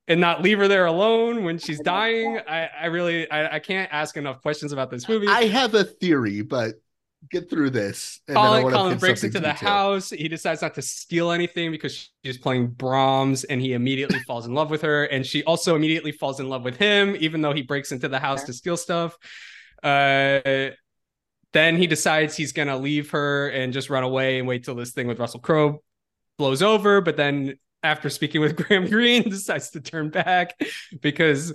[SPEAKER 11] and not leave her there alone when she's dying. I, I really I, I can't ask enough questions about this movie.
[SPEAKER 12] I have a theory, but get through this. and then I
[SPEAKER 11] Colin, Colin breaks into the
[SPEAKER 12] you,
[SPEAKER 11] house. He decides not to steal anything because she's playing Brahms and he immediately falls in love with her. And she also immediately falls in love with him, even though he breaks into the house to steal stuff. Uh, then he decides he's going to leave her and just run away and wait till this thing with Russell Crowe blows over. But then after speaking with Graham Greene, decides to turn back because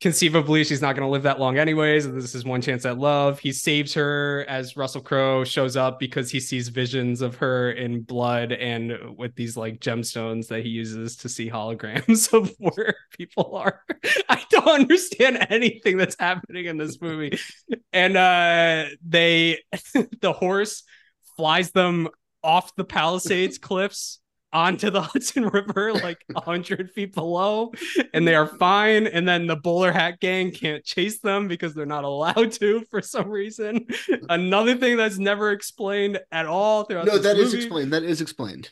[SPEAKER 11] conceivably she's not going to live that long anyways this is one chance at love. He saves her as russell crowe shows up because he sees visions of her in blood and with these like gemstones that he uses to see holograms of where people are. I don't understand anything that's happening in this movie. And uh they the horse flies them off the palisades cliffs onto the Hudson River, like a hundred feet below, and they are fine. And then the bowler hat gang can't chase them because they're not allowed to for some reason. Another thing that's never explained at all throughout.
[SPEAKER 12] No, that is
[SPEAKER 11] movie.
[SPEAKER 12] explained. That is explained.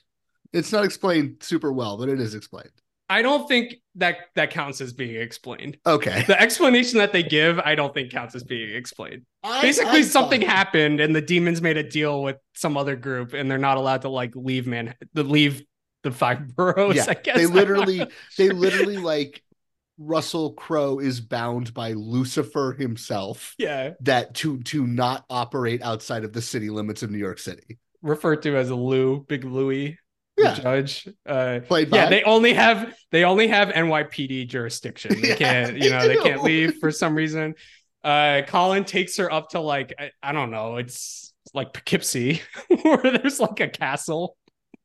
[SPEAKER 12] It's not explained super well, but it is explained.
[SPEAKER 11] I don't think that that counts as being explained.
[SPEAKER 12] Okay.
[SPEAKER 11] The explanation that they give, I don't think counts as being explained.
[SPEAKER 12] I-
[SPEAKER 11] Basically,
[SPEAKER 12] I
[SPEAKER 11] something
[SPEAKER 12] thought-
[SPEAKER 11] happened and the demons made a deal with some other group, and they're not allowed to like leave man, the leave the five boroughs.
[SPEAKER 12] yeah,
[SPEAKER 11] I guess
[SPEAKER 12] they literally, they literally like Russell Crowe is bound by Lucifer himself.
[SPEAKER 11] yeah,
[SPEAKER 12] That to to not operate outside of the city limits of New York City.
[SPEAKER 11] referred to as a Lou, Big Louie.
[SPEAKER 12] Yeah.
[SPEAKER 11] judge. Uh,
[SPEAKER 12] Played
[SPEAKER 11] yeah,
[SPEAKER 12] by-
[SPEAKER 11] they only have they only have NYPD jurisdiction. They
[SPEAKER 12] Yeah,
[SPEAKER 11] can't, you know, they
[SPEAKER 12] do.
[SPEAKER 11] can't leave for some reason. Uh, Colin takes her up to like I, I don't know, it's like Poughkeepsie, where there's like a castle.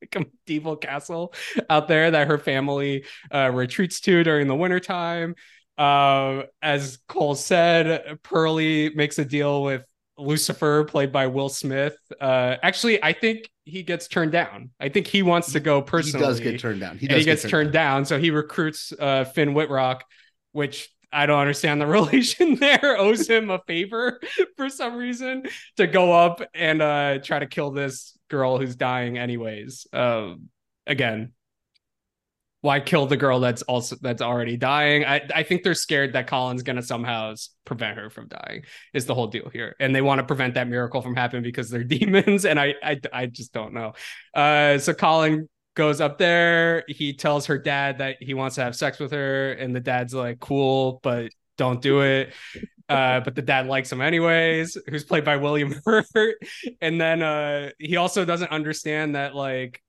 [SPEAKER 11] like a medieval castle out there that her family uh, retreats to during the wintertime. Uh, as Cole said, Pearlie makes a deal with Lucifer, played by Will Smith. Uh, actually, I think he gets turned down. I think he wants to go personally.
[SPEAKER 12] He does get turned down. He,
[SPEAKER 11] and he gets turned, down. So he recruits uh, Finn Wittrock, which I don't understand the relation there. Owes him a favor for some reason to go up and uh, try to kill this girl who's dying anyways. Uh, again, why kill the girl that's also that's already dying? I I think they're scared that Colin's gonna somehow prevent her from dying. Is the whole deal here, and they want to prevent that miracle from happening because they're demons, and I I I just don't know. Uh, so Colin goes up there. He tells her dad that he wants to have sex with her, and the dad's like, "Cool, but don't do it." Uh, but the dad likes him anyways, who's played by William Hurt. And then uh, he also doesn't understand that like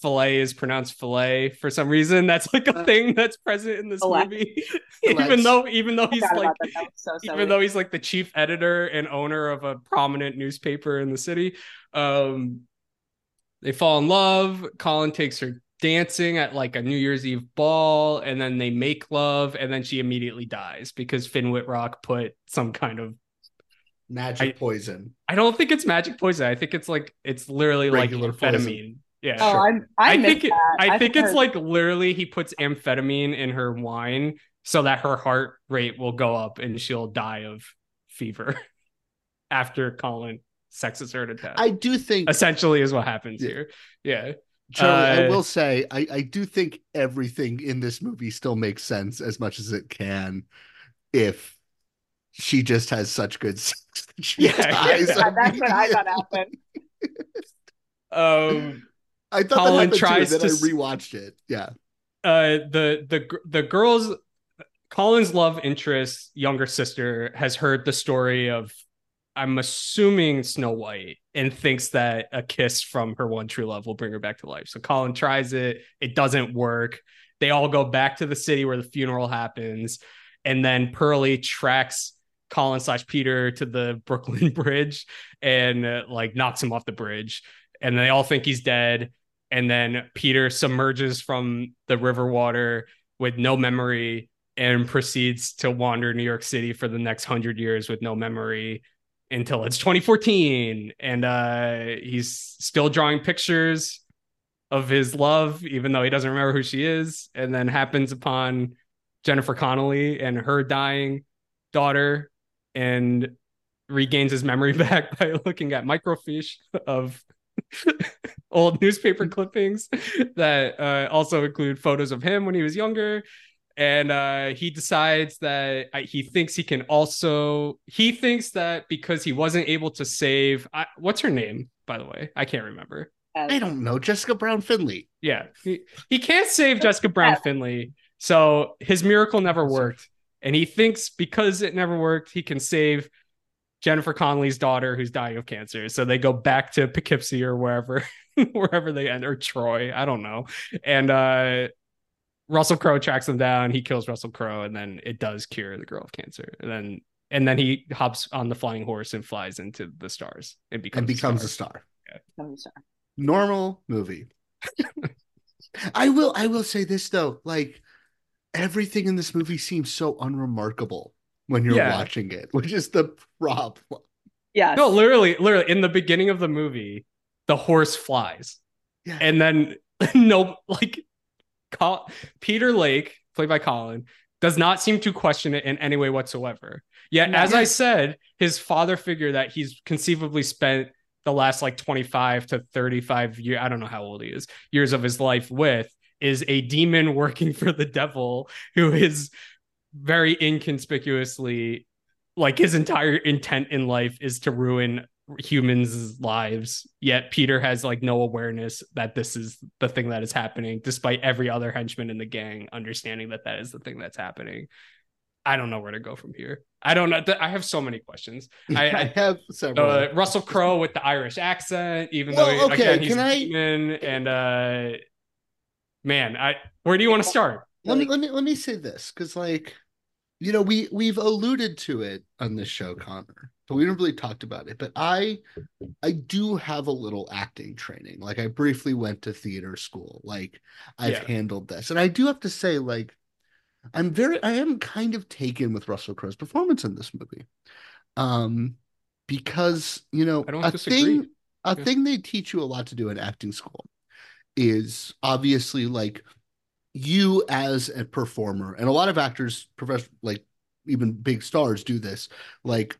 [SPEAKER 11] fillet is pronounced fillet for some reason. That's like a uh, thing that's present in this fillet. movie. even though even though he's like so even though he's like the chief editor and owner of a prominent newspaper in the city. Um they fall in love. Colin takes her dancing at like a New Year's Eve ball, and then they make love, and then she immediately dies because Finn Wittrock put some kind of
[SPEAKER 12] magic I, poison.
[SPEAKER 11] I don't think it's magic poison. I think it's like it's literally Regular like amphetamine. Poison. Yeah.
[SPEAKER 13] Oh, sure. I'm, I,
[SPEAKER 11] I think
[SPEAKER 13] it,
[SPEAKER 11] I, I think it's like literally he puts amphetamine in her wine so that her heart rate will go up and she'll die of fever after Colin sexes her to death.
[SPEAKER 12] I do think
[SPEAKER 11] essentially is what happens yeah. here. Yeah.
[SPEAKER 12] Charlie, uh, I will say I, I do think everything in this movie still makes sense as much as it can if she just has such good sex that she yeah, dies.
[SPEAKER 13] Yeah, that's what I thought happened.
[SPEAKER 11] um
[SPEAKER 12] I thought Colin that tries too, then to, I rewatched it. Yeah.
[SPEAKER 11] Uh the the the girls Colin's love interest, younger sister, has heard the story of I'm assuming Snow White and thinks that a kiss from her one true love will bring her back to life. So Colin tries it, it doesn't work. They all go back to the city where the funeral happens, and then Pearlie tracks Colin slash Peter to the Brooklyn Bridge and uh, like knocks him off the bridge, and they all think he's dead. And then Peter submerges from the river water with no memory and proceeds to wander New York City for the next hundred years with no memory until it's 2014 and uh he's still drawing pictures of his love even though he doesn't remember who she is. And then happens upon Jennifer Connelly and her dying daughter and regains his memory back by looking at microfiche of old newspaper clippings that uh, also include photos of him when he was younger. And uh, he decides that uh, he thinks he can also he thinks that because he wasn't able to save I, what's her name by the way? I can't remember.
[SPEAKER 12] I don't know. Jessica brown findlay
[SPEAKER 11] yeah. He, he can't save jessica brown findlay so his miracle never worked. And he thinks because it never worked he can save jennifer connelly's daughter who's dying of cancer so they go back to poughkeepsie or wherever wherever they end or troy i don't know and uh Russell Crowe tracks them down. He kills Russell Crowe, and then it does cure the girl of cancer. And then and then he hops on the flying horse and flies into the stars. It becomes
[SPEAKER 12] and becomes
[SPEAKER 11] a
[SPEAKER 12] star.
[SPEAKER 13] A star. Yeah.
[SPEAKER 12] Normal movie. I will. I will say this though, like everything in this movie seems so unremarkable when you're yeah. watching it, which is the problem.
[SPEAKER 13] Yeah.
[SPEAKER 11] No, literally, literally, in the beginning of the movie, the horse flies, yeah. and then no, like Col- Peter Lake, played by Colin, does not seem to question it in any way whatsoever. Yet, as I said, his father figure that he's conceivably spent the last like 25 to 35 years, I don't know how old he is, years of his life with, is a demon working for the devil who is very inconspicuously like his entire intent in life is to ruin humans' lives. Yet Peter has like no awareness that this is the thing that is happening, despite every other henchman in the gang understanding that that is the thing that's happening. I don't know where to go from here. I don't know. I have so many questions. I,
[SPEAKER 12] I have several.
[SPEAKER 11] Uh, Russell Crowe with the Irish accent, even well, though okay, again he's can I... demon, and uh, man, I where do you want to start?
[SPEAKER 12] Let me let me let me say this because like you know, we we've alluded to it on this show, Connor, but we haven't really talked about it. But I I do have a little acting training. Like I briefly went to theater school. Like I've
[SPEAKER 11] Yeah.
[SPEAKER 12] handled this. And I do have to say, like, I'm very I am kind of taken with Russell Crowe's performance in this movie. Um because you know
[SPEAKER 11] I don't
[SPEAKER 12] a
[SPEAKER 11] disagree.
[SPEAKER 12] thing a
[SPEAKER 11] Yeah.
[SPEAKER 12] thing they teach you a lot to do in acting school is obviously like you as a performer and a lot of actors professional like even big stars do this like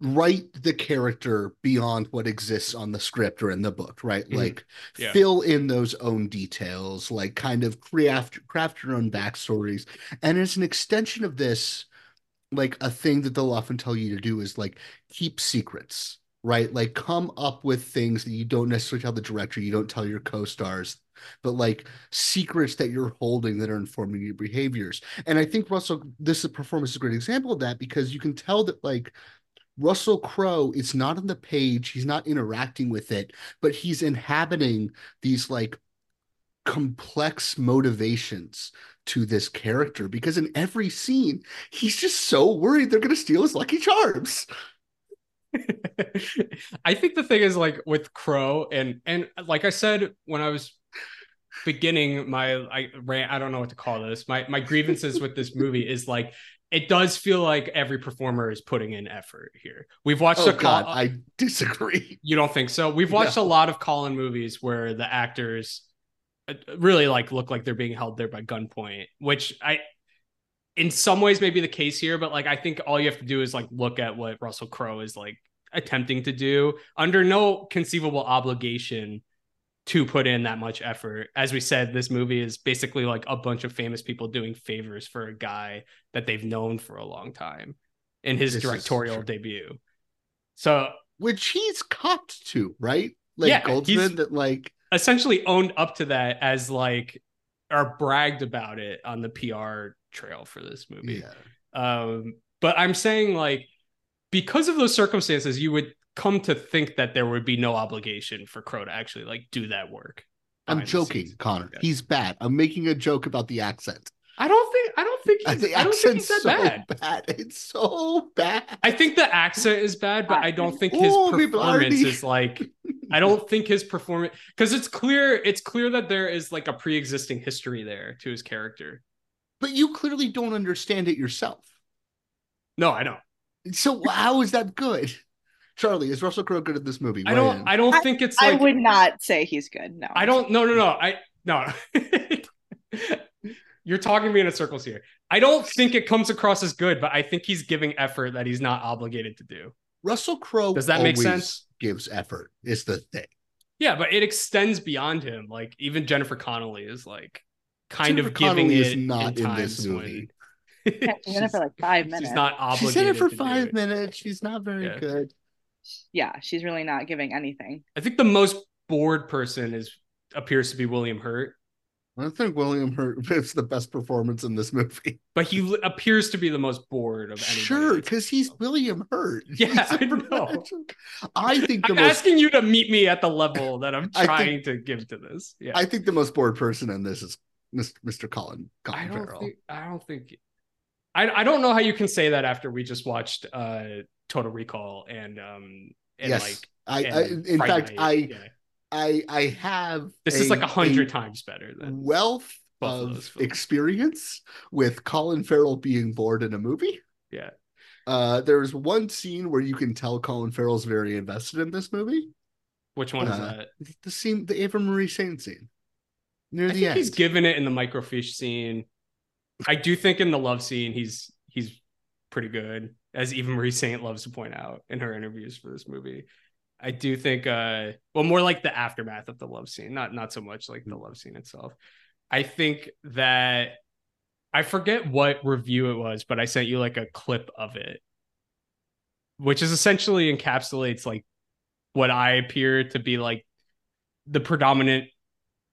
[SPEAKER 12] write the character beyond what exists on the script or in the book right
[SPEAKER 11] Mhm.
[SPEAKER 12] like
[SPEAKER 11] Yeah.
[SPEAKER 12] fill in those own details like kind of craft craft your own backstories and as an extension of this like a thing that they'll often tell you to do is like keep secrets right like come up with things that you don't necessarily tell the director you don't tell your co-stars but like secrets that you're holding that are informing your behaviors. And i think russell this performance is a great example of that because you can tell that like russell crowe is not on the page he's not interacting with it but he's inhabiting these like complex motivations to this character because in every scene he's just so worried they're going to steal his lucky charms.
[SPEAKER 11] I think the thing is like with Crowe and and like I said when I was beginning my I ran I don't know what to call this. My my grievances with this movie is like it does feel like every performer is putting in effort here. We've watched
[SPEAKER 12] oh
[SPEAKER 11] a
[SPEAKER 12] god
[SPEAKER 11] co-
[SPEAKER 12] i disagree
[SPEAKER 11] you don't think so? We've watched
[SPEAKER 12] No.
[SPEAKER 11] a lot of Colin movies where the actors uh, really like look like they're being held there by gunpoint, which I in some ways may be the case here, but like I think all you have to do is like look at what Russell Crowe is like attempting to do under no conceivable obligation to put in that much effort. As we said, this movie is basically like a bunch of famous people doing favors for a guy that they've known for a long time in his
[SPEAKER 12] This
[SPEAKER 11] directorial debut. So
[SPEAKER 12] which he's copped to right like
[SPEAKER 11] Yeah,
[SPEAKER 12] goldsman that like
[SPEAKER 11] essentially owned up to that as like or bragged about it on the PR trail for this movie.
[SPEAKER 12] yeah
[SPEAKER 11] Um, but I'm saying like because of those circumstances, you would come to think that there would be no obligation for Crowe to actually like do that work.
[SPEAKER 12] i'm joking connor
[SPEAKER 11] Yeah.
[SPEAKER 12] he's bad i'm making a joke about the accent
[SPEAKER 11] I don't think I don't think
[SPEAKER 12] Uh,
[SPEAKER 11] he's,
[SPEAKER 12] the
[SPEAKER 11] I don't think he's that
[SPEAKER 12] so
[SPEAKER 11] bad.
[SPEAKER 12] bad. it's so bad
[SPEAKER 11] I think the accent is bad, but I don't think his
[SPEAKER 12] Oh,
[SPEAKER 11] performance is like I don't think his performance because it's clear it's clear that there is like a pre-existing history there to his character.
[SPEAKER 12] but you clearly don't understand it yourself
[SPEAKER 11] No, I don't.
[SPEAKER 12] so how is that good charlie is russell crowe good at this movie
[SPEAKER 11] I don't
[SPEAKER 12] in.
[SPEAKER 11] I don't think it's
[SPEAKER 13] I
[SPEAKER 11] like
[SPEAKER 13] would not say he's good. No.
[SPEAKER 11] I don't. No, no, no. I no. You're talking me in circles here. I don't think it comes across as good, but I think he's giving effort that he's not obligated to do.
[SPEAKER 12] Russell Crowe
[SPEAKER 11] Does that make sense?
[SPEAKER 12] Gives effort is the thing.
[SPEAKER 11] Yeah, but it extends beyond him. Like even Jennifer Connelly is like kind
[SPEAKER 12] Jennifer
[SPEAKER 11] of giving
[SPEAKER 12] Connelly
[SPEAKER 11] it
[SPEAKER 12] is not in this
[SPEAKER 11] times
[SPEAKER 12] movie.
[SPEAKER 11] when
[SPEAKER 13] She's in it for like five minutes.
[SPEAKER 11] she's not obligated.
[SPEAKER 12] She's in it for five
[SPEAKER 11] it.
[SPEAKER 12] minutes. She's not very
[SPEAKER 11] Yeah.
[SPEAKER 12] good.
[SPEAKER 13] Yeah, she's really not giving anything.
[SPEAKER 11] I think the most bored person is appears to be William Hurt,
[SPEAKER 12] I think William Hurt is the best performance in this movie.
[SPEAKER 11] but he appears to be the most bored of anybody.
[SPEAKER 12] Sure, because he's William Hurt.
[SPEAKER 11] Yeah,
[SPEAKER 12] He's a
[SPEAKER 11] I know.
[SPEAKER 12] I think the
[SPEAKER 11] I'm
[SPEAKER 12] most.
[SPEAKER 11] asking you to meet me at the level that I'm
[SPEAKER 12] I think-
[SPEAKER 11] trying to give to this. Yeah.
[SPEAKER 12] I think the most bored person in this is Mr. Colin. Colin
[SPEAKER 11] I don't
[SPEAKER 12] Farrell.
[SPEAKER 11] think I don't think I I don't know how you can say that after we just watched uh Total Recall and um and
[SPEAKER 12] yes,
[SPEAKER 11] like
[SPEAKER 12] I, I. In fact,
[SPEAKER 11] Night.
[SPEAKER 12] I,
[SPEAKER 11] Yeah.
[SPEAKER 12] I, I have.
[SPEAKER 11] this is like a hundred times better than
[SPEAKER 12] wealth
[SPEAKER 11] of films.
[SPEAKER 12] experience with Colin Farrell being bored in a movie.
[SPEAKER 11] yeah.
[SPEAKER 12] Uh, there's one scene where you can tell Colin Farrell's very invested in this movie.
[SPEAKER 11] Which one is
[SPEAKER 12] Uh,
[SPEAKER 11] that?
[SPEAKER 12] The scene, the Eva Marie Saint scene, near
[SPEAKER 11] I
[SPEAKER 12] the
[SPEAKER 11] think
[SPEAKER 12] end.
[SPEAKER 11] he's given it in the microfiche scene. I do think in the love scene he's he's pretty good, as Eva Marie Saint loves to point out in her interviews for this movie. I do think uh well more like the aftermath of the love scene, not not so much like the love scene itself. I think that I forget what review it was, but I sent you like a clip of it, which is essentially encapsulates like what I appear to be like the predominant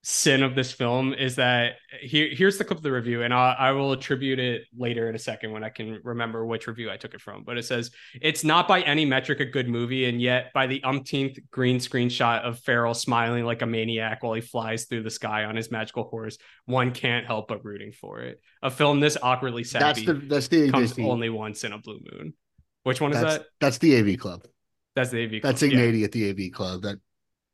[SPEAKER 11] sin of this film is that here here's the clip of the review and I, I will attribute it later in a second when i can remember which review i took it from but it says it's not by any metric a good movie and yet by the umpteenth green screen shot of farrell smiling like a maniac while he flies through the sky on his magical horse one can't help but rooting for it a film this awkwardly sappy
[SPEAKER 12] That's the that's the
[SPEAKER 11] comes only once in a blue moon which one is
[SPEAKER 12] that's,
[SPEAKER 11] that
[SPEAKER 12] That's the AV Club.
[SPEAKER 11] that's the AV
[SPEAKER 12] That's
[SPEAKER 11] Club, yeah.
[SPEAKER 12] Ignatiy at the AV Club. That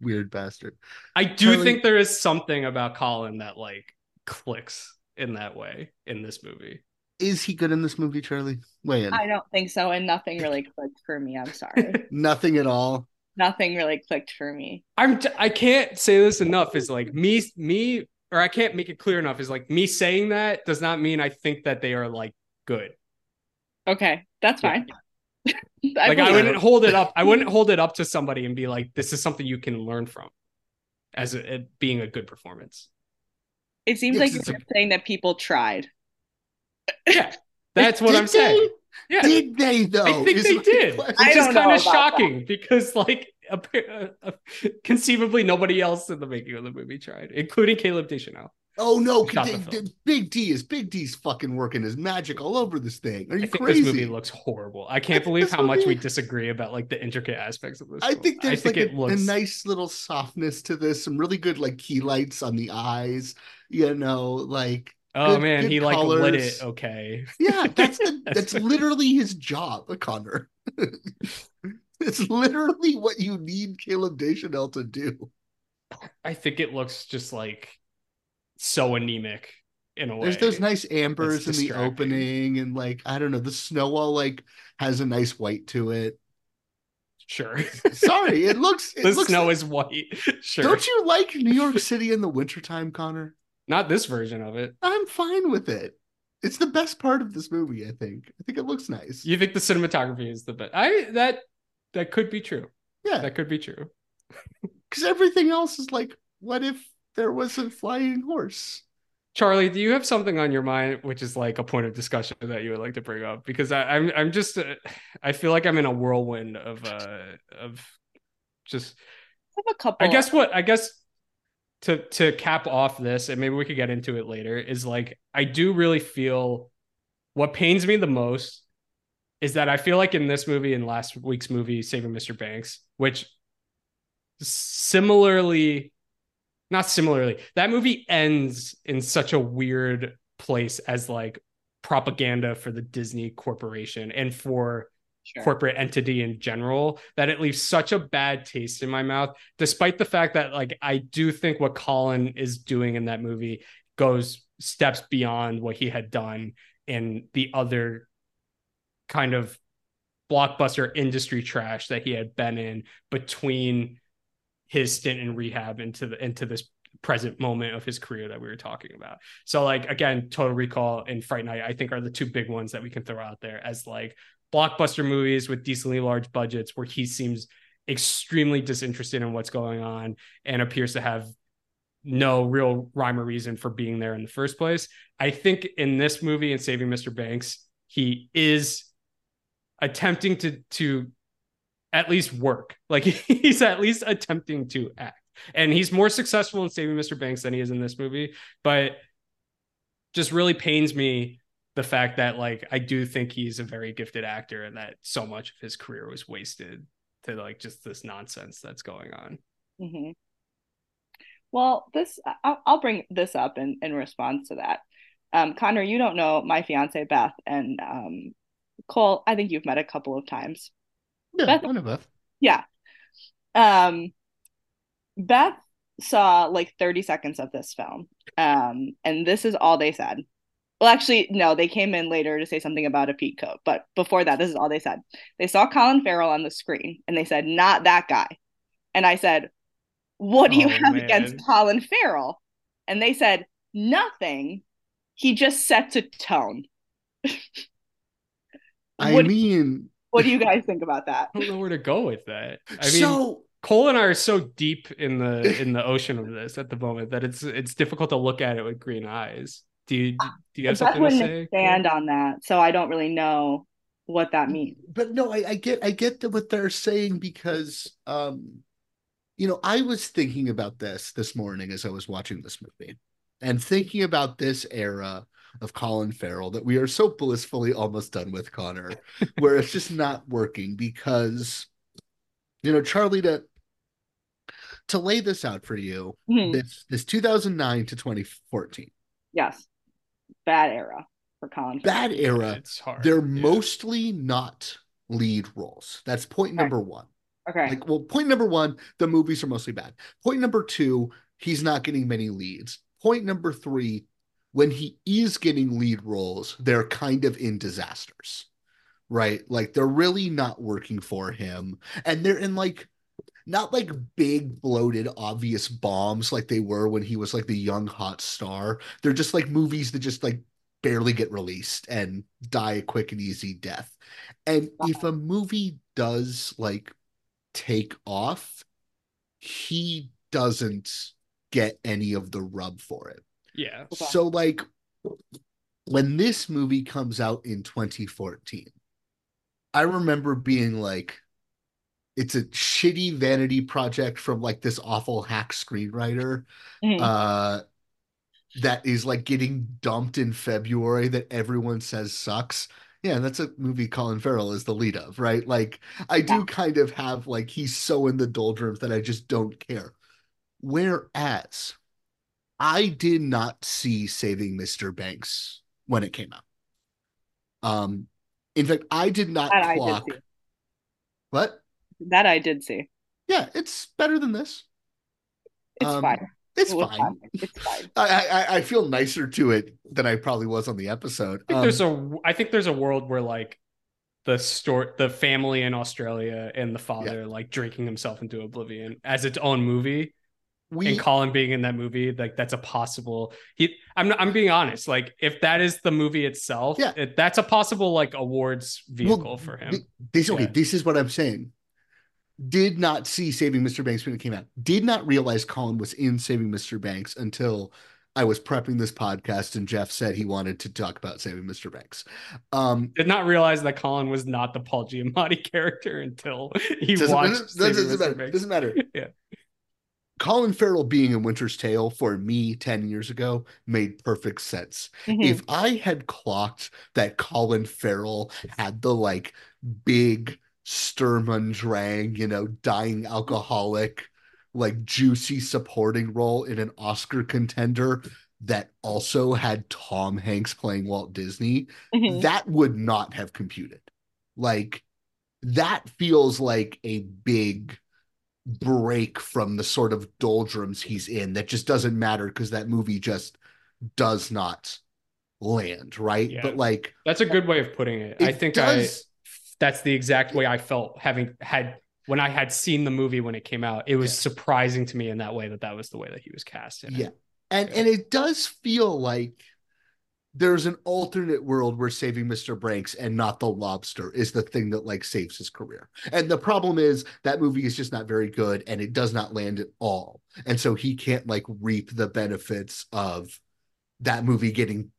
[SPEAKER 12] weird bastard.
[SPEAKER 11] I do
[SPEAKER 12] Charlie-
[SPEAKER 11] think there is something about Colin that like clicks in that way in this movie.
[SPEAKER 12] Is he good in this movie, Charlie? Weigh in.
[SPEAKER 13] I don't think so, and nothing really clicked for me. I'm sorry.
[SPEAKER 12] Nothing at all.
[SPEAKER 13] nothing really clicked for me.
[SPEAKER 11] I'm t- I can't say this enough is like me me or I can't make it clear enough is like me saying that does not mean I think that they are like good.
[SPEAKER 13] Okay, that's fine.
[SPEAKER 11] Like I wouldn't
[SPEAKER 13] it.
[SPEAKER 11] hold it up. I wouldn't hold it up to somebody and be like, this is something you can learn from as a, it being a good performance.
[SPEAKER 13] It seems
[SPEAKER 11] Yes,
[SPEAKER 13] like
[SPEAKER 11] it's
[SPEAKER 13] you're saying that people tried.
[SPEAKER 11] Yeah, that's what
[SPEAKER 12] Did
[SPEAKER 11] I'm saying. Yeah.
[SPEAKER 12] Did they though?
[SPEAKER 11] I think
[SPEAKER 12] Is
[SPEAKER 11] they did,
[SPEAKER 12] question.
[SPEAKER 11] which is
[SPEAKER 13] don't know
[SPEAKER 11] kind of
[SPEAKER 13] about
[SPEAKER 11] shocking because, like, appa- uh, uh, conceivably nobody else in the making of the movie tried, including Caleb Deschanel.
[SPEAKER 12] Oh no,
[SPEAKER 11] Shot
[SPEAKER 12] they-
[SPEAKER 11] the
[SPEAKER 12] Big D is Big D's fucking working his magic all over this thing. Are you
[SPEAKER 11] I think
[SPEAKER 12] crazy?
[SPEAKER 11] this movie looks horrible. I can't
[SPEAKER 12] think
[SPEAKER 11] believe how much we disagree about like the intricate aspects of this.
[SPEAKER 12] I
[SPEAKER 11] film.
[SPEAKER 12] think there's like
[SPEAKER 11] it
[SPEAKER 12] a,
[SPEAKER 11] looks
[SPEAKER 12] a nice little softness to this, some really good like key lights on the eyes, you know, like
[SPEAKER 11] Oh
[SPEAKER 12] good-
[SPEAKER 11] man,
[SPEAKER 12] good
[SPEAKER 11] he like lit it. Okay.
[SPEAKER 12] Yeah, that's the, that's literally his job, Connor. it's literally what you need Caleb Deschanel to do.
[SPEAKER 11] I think it looks just like so anemic in a way.
[SPEAKER 12] There's those nice ambers in the opening, and like I don't know, the snow all like has a nice white to it.
[SPEAKER 11] Sure.
[SPEAKER 12] Sorry, it looks it
[SPEAKER 11] the
[SPEAKER 12] looks
[SPEAKER 11] snow
[SPEAKER 12] like-
[SPEAKER 11] is white. Sure.
[SPEAKER 12] Don't you like New York City in the wintertime, Connor?
[SPEAKER 11] Not this version of it.
[SPEAKER 12] I'm fine with it. It's the best part of this movie, I think. I think it looks nice.
[SPEAKER 11] You think the cinematography is the best? I that that could be true.
[SPEAKER 12] Yeah.
[SPEAKER 11] That could be true.
[SPEAKER 12] Because everything else is like, what if there was a flying horse?
[SPEAKER 11] Charlie, do you have something on your mind which is like a point of discussion that you would like to bring up? Because I, I'm I'm just uh, I feel like I'm in a whirlwind of uh of just
[SPEAKER 13] I have a couple.
[SPEAKER 11] I guess what I guess to to cap off this, and maybe we could get into it later, is like I do really feel what pains me the most is that I feel like in this movie and last week's movie, Saving Mr. Banks, which similarly, not similarly, that movie ends in such a weird place as like propaganda for the Disney Corporation and for
[SPEAKER 13] Sure.
[SPEAKER 11] corporate entity in general that it leaves such a bad taste in my mouth despite the fact that like i do think what colin is doing in that movie goes steps beyond what he had done in the other kind of blockbuster industry trash that he had been in between his stint in rehab into the into this present moment of his career that we were talking about. So like again, Total Recall and Fright Night, I think are the two big ones that we can throw out there as like blockbuster movies with decently large budgets where he seems extremely disinterested in what's going on and appears to have no real rhyme or reason for being there in the first place. I think in this movie and Saving Mr. Banks, he is attempting to to at least work. Like he's at least attempting to act. And he's more successful in Saving Mr. Banks than he is in this movie, but just really pains me the fact that like I do think he's a very gifted actor and that so much of his career was wasted to like just this nonsense that's going on.
[SPEAKER 13] hmm Well, this I'll, I'll bring this up in, in response to that. Um, Connor, you don't know my fiance Beth and um, Cole. I think you've met a couple of times.
[SPEAKER 12] Yeah,
[SPEAKER 13] Beth-
[SPEAKER 12] I know Beth.
[SPEAKER 13] Yeah. Um, Beth saw like 30 seconds of this film. Um, and this is all they said. Well, actually, no, they came in later to say something about a peak coat, but before that, this is all they said. They saw Colin Farrell on the screen and they said, not that guy. And I said, What do you
[SPEAKER 11] Oh,
[SPEAKER 13] have
[SPEAKER 11] man.
[SPEAKER 13] against Colin Farrell? And they said, Nothing. He just sets a tone.
[SPEAKER 12] I mean,
[SPEAKER 13] What do you guys think about that?
[SPEAKER 11] I don't know where to go with that. I mean,
[SPEAKER 12] so
[SPEAKER 11] Cole and I are so deep in the in the ocean of this at the moment that it's it's difficult to look at it with green eyes. Do you do you have
[SPEAKER 13] Beth
[SPEAKER 11] something to
[SPEAKER 13] wouldn't
[SPEAKER 11] say?
[SPEAKER 13] expand on that, so I don't really know what that means.
[SPEAKER 12] but no, I, I get I get the, what they're saying because um you know, I was thinking about this this morning as I was watching this movie and thinking about this era of Colin Farrell that we are so blissfully almost done with Connor, where it's just not working because, you know, Charlie, to to lay this out for you,
[SPEAKER 13] Mhm.
[SPEAKER 12] this this 2009 to 2014,
[SPEAKER 13] Yes. Bad era for Colin. Farrell.
[SPEAKER 12] bad era.
[SPEAKER 11] It's hard.
[SPEAKER 12] They're
[SPEAKER 11] yeah.
[SPEAKER 12] mostly not lead roles. That's point
[SPEAKER 13] Okay.
[SPEAKER 12] number one.
[SPEAKER 13] Okay.
[SPEAKER 12] Like, well, point number one, the movies are mostly bad. Point number two, he's not getting many leads. Point number three, when he is getting lead roles, they're kind of in disasters, right? Like they're really not working for him. And they're in like, not like big, bloated, obvious bombs like they were when he was like the young hot star. They're just like movies that just like barely get released and die a quick and easy death. And if a movie does like take off, he doesn't get any of the rub for it.
[SPEAKER 11] Yeah.
[SPEAKER 13] Okay.
[SPEAKER 12] So, like, when this movie comes out in 2014, I remember being like, it's a shitty vanity project from like this awful hack screenwriter
[SPEAKER 13] Mhm.
[SPEAKER 12] uh, that is like getting dumped in February that everyone says sucks. Yeah, that's a movie Colin Farrell is the lead of, right? Like, I do
[SPEAKER 13] Yeah.
[SPEAKER 12] kind of have like he's so in the doldrums that I just don't care. Whereas I did not see Saving Mr. Banks when it came out. Um, in fact, I did not
[SPEAKER 13] That I did
[SPEAKER 12] clock.
[SPEAKER 13] see.
[SPEAKER 12] What?
[SPEAKER 13] That I did see.
[SPEAKER 12] Yeah, it's better than this.
[SPEAKER 13] It's
[SPEAKER 12] Um,
[SPEAKER 13] fine.
[SPEAKER 12] It's
[SPEAKER 13] It was
[SPEAKER 12] fine.
[SPEAKER 13] It's fine.
[SPEAKER 12] I, I I feel nicer to it than I probably was on the episode.
[SPEAKER 11] I think
[SPEAKER 12] Um,
[SPEAKER 11] there's a I think there's a world where like the store the family in Australia and the father like drinking himself into oblivion as its own movie
[SPEAKER 12] we
[SPEAKER 11] and Colin being in that movie like that's a possible he I'm I'm being honest like if that is the movie itself
[SPEAKER 12] Yeah.
[SPEAKER 11] it, that's a possible like awards vehicle
[SPEAKER 12] Well,
[SPEAKER 11] for him
[SPEAKER 12] This okay.
[SPEAKER 11] Yeah.
[SPEAKER 12] This is what I'm saying. Did not see Saving Mr. Banks when it came out. Did not realize Colin was in Saving Mr. Banks until I was prepping this podcast and Jeff said he wanted to talk about Saving Mr. Banks. Um,
[SPEAKER 11] did not realize that Colin was not the Paul Giamatti character until he
[SPEAKER 12] doesn't,
[SPEAKER 11] watched
[SPEAKER 12] doesn't,
[SPEAKER 11] Saving
[SPEAKER 12] doesn't
[SPEAKER 11] Mr.
[SPEAKER 12] matter.
[SPEAKER 11] Banks.
[SPEAKER 12] Doesn't matter.
[SPEAKER 11] Yeah.
[SPEAKER 12] Colin Farrell being in Winter's Tale for me 10 years ago made perfect sense.
[SPEAKER 13] Mhm.
[SPEAKER 12] If I had clocked that Colin Farrell had the like big Sturm und Drang, you know, dying alcoholic, like juicy supporting role in an Oscar contender that also had Tom Hanks playing Walt Disney,
[SPEAKER 13] Mhm.
[SPEAKER 12] that would not have computed. Like that feels like a big break from the sort of doldrums he's in that just doesn't matter because that movie just does not land, right?
[SPEAKER 11] Yeah.
[SPEAKER 12] But like
[SPEAKER 11] That's a good way of putting it. I think
[SPEAKER 12] does
[SPEAKER 11] I that's the exact way I felt having had when I had seen the movie when it came out. It was
[SPEAKER 12] Yeah.
[SPEAKER 11] surprising to me in that way that that was the way that he was cast in. it.
[SPEAKER 12] Yeah. And and it does feel like there's an alternate world where saving Mr. Banks and not the lobster is the thing that like saves his career. And the problem is that movie is just not very good and it does not land at all. And so he can't like reap the benefits of that movie getting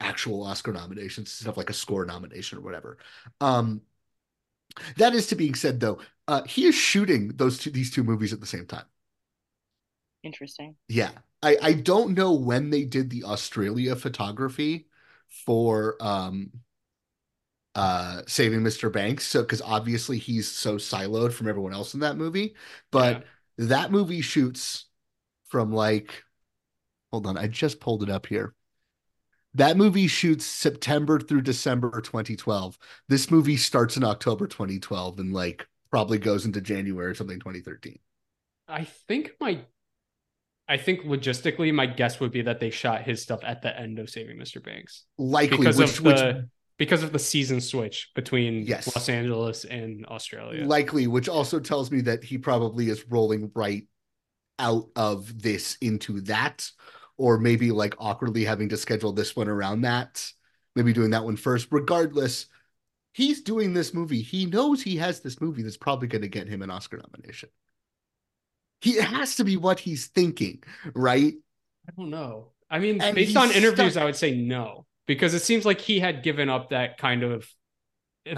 [SPEAKER 12] actual Oscar nominations, stuff like a score nomination or whatever. Um that is to being said though, uh he is shooting those two these two movies at the same time.
[SPEAKER 13] Interesting.
[SPEAKER 12] Yeah. I, I don't know when they did the Australia photography for um uh Saving Mr. Banks. So because obviously he's so siloed from everyone else in that movie. But that movie shoots from like hold on, I just pulled it up here. That movie shoots September through December 2012. This movie starts in October 2012 and like probably goes into January or something 2013.
[SPEAKER 11] I think my I think logistically my guess would be that they shot his stuff at the end of Saving Mr. Banks.
[SPEAKER 12] Likely,
[SPEAKER 11] because
[SPEAKER 12] which,
[SPEAKER 11] of
[SPEAKER 12] which
[SPEAKER 11] the because of the season switch between
[SPEAKER 12] Yes.
[SPEAKER 11] Los Angeles and Australia.
[SPEAKER 12] likely, which also tells me that he probably is rolling right out of this into that, or maybe like awkwardly having to schedule this one around that, maybe doing that one first. Regardless, he's doing this movie. He knows he has this movie that's probably going to get him an Oscar nomination. He it has to be what he's thinking, right?
[SPEAKER 11] I don't know. I mean,
[SPEAKER 12] And
[SPEAKER 11] based on interviews,
[SPEAKER 12] stuck-
[SPEAKER 11] I would say no, because it seems like he had given up that kind of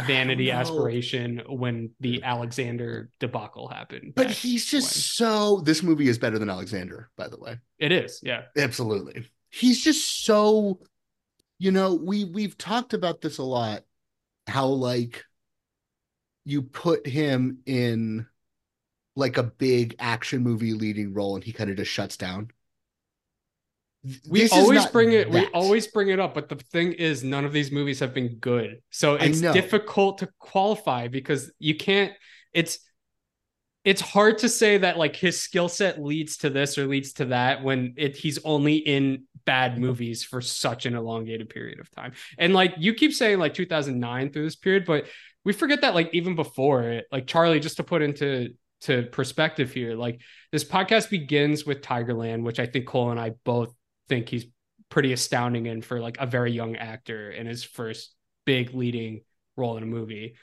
[SPEAKER 11] vanity aspiration when the Alexander debacle happened.
[SPEAKER 12] But he's just
[SPEAKER 11] when.
[SPEAKER 12] so. This movie is better than Alexander, by the way.
[SPEAKER 11] It is, yeah.
[SPEAKER 12] Absolutely. He's just so. You know, we we've talked about this a lot. How like you put him in like a big action movie leading role, and he kind of just shuts down.
[SPEAKER 11] We
[SPEAKER 12] This
[SPEAKER 11] always bring it. We always bring it up, but the thing is, none of these movies have been good, so it's difficult to qualify because you can't. It's it's hard to say that like his skill set leads to this or leads to that when it he's only in bad mm-hmm. movies for such an elongated period of time. And like you keep saying like 2009 through this period, but we forget that like even before it, like Charlie, just to put into to perspective here, like this podcast begins with Tigerland, which I think Cole and I both think he's pretty astounding in for like a very young actor in his first big leading role in a movie.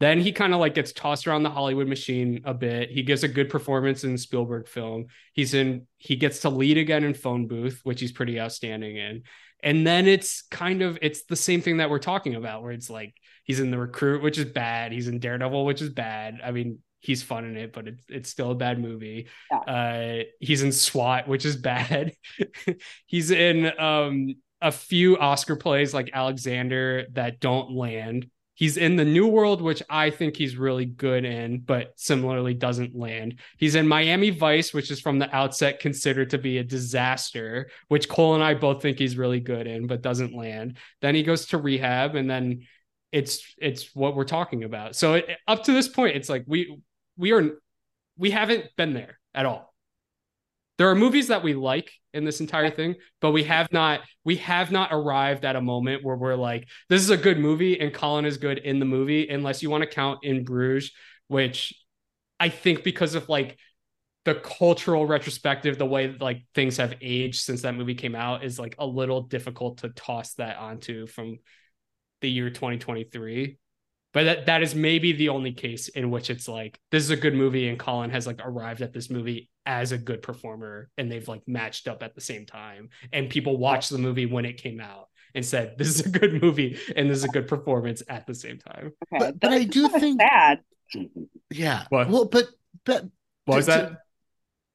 [SPEAKER 11] Then he kind of like gets tossed around the Hollywood machine a bit. He gives a good performance in Spielberg film. He's in he gets to lead again in Phone Booth, which he's pretty outstanding in. And then it's kind of it's the same thing that we're talking about where it's like he's in The Recruit, which is bad. He's in Daredevil, which is bad. I mean, he's fun in it, but it's it's still a bad movie. Uh he's in SWAT, which is bad. he's in um a few Oscar plays like Alexander that don't land. He's in the New World, which I think he's really good in, but similarly doesn't land. He's in Miami Vice, which is from the outset considered to be a disaster, which Cole and I both think he's really good in, but doesn't land. Then he goes to rehab, and then it's it's what we're talking about. So it, up to this point, it's like we we are we haven't been there at all. There are movies that we like in this entire thing, but we have not we have not arrived at a moment where we're like, this is a good movie and Colin is good in the movie, unless you want to count in Bruges, which I think because of like the cultural retrospective, the way like things have aged since that movie came out is like a little difficult to toss that onto from the year 2023 but that that is maybe the only case in which it's like this is a good movie and Colin has like arrived at this movie as a good performer and they've like matched up at the same time and people watched the movie when it came out and said this is a good movie and this is a good performance at the same time.
[SPEAKER 13] Okay,
[SPEAKER 12] But, but I do think
[SPEAKER 13] sad.
[SPEAKER 12] Yeah.
[SPEAKER 11] What?
[SPEAKER 12] Well, but but
[SPEAKER 11] What was
[SPEAKER 12] to-
[SPEAKER 11] that?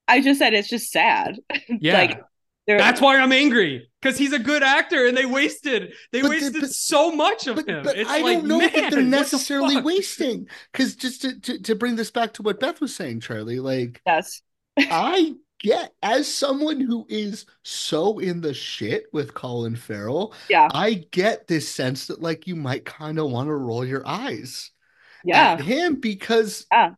[SPEAKER 13] I just said it's just sad.
[SPEAKER 11] Yeah.
[SPEAKER 13] like there-
[SPEAKER 11] That's why I'm angry because he's a good actor and they wasted they
[SPEAKER 12] But
[SPEAKER 11] wasted
[SPEAKER 12] but-
[SPEAKER 11] so much of
[SPEAKER 12] but,
[SPEAKER 11] him.
[SPEAKER 12] but
[SPEAKER 11] It's
[SPEAKER 12] I
[SPEAKER 11] like,
[SPEAKER 12] don't know
[SPEAKER 11] man,
[SPEAKER 12] that they're
[SPEAKER 11] what the
[SPEAKER 12] necessarily wasting. Because just to, to to bring this back to what Beth was saying, Charlie, like
[SPEAKER 13] yes,
[SPEAKER 12] I get as someone who is so in the shit with Colin Farrell,
[SPEAKER 13] yeah,
[SPEAKER 12] I get this sense that like you might kind of want to roll your eyes
[SPEAKER 13] yeah,
[SPEAKER 12] at him because
[SPEAKER 13] Yeah.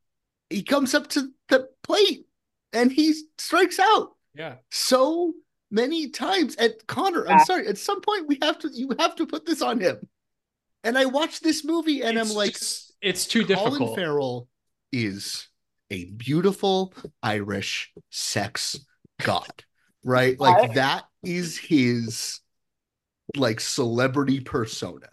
[SPEAKER 12] he comes up to the plate and he strikes out
[SPEAKER 11] Yeah.
[SPEAKER 12] so many times. And Connor, I'm
[SPEAKER 13] Yeah.
[SPEAKER 12] sorry, at some point we have to you have to put this on him. And I watched this movie and
[SPEAKER 11] It's
[SPEAKER 12] I'm like,
[SPEAKER 11] just- it's too difficult. Colin.
[SPEAKER 12] Farrell is a beautiful Irish sex god, right? Like
[SPEAKER 13] Right.
[SPEAKER 12] that is his like celebrity persona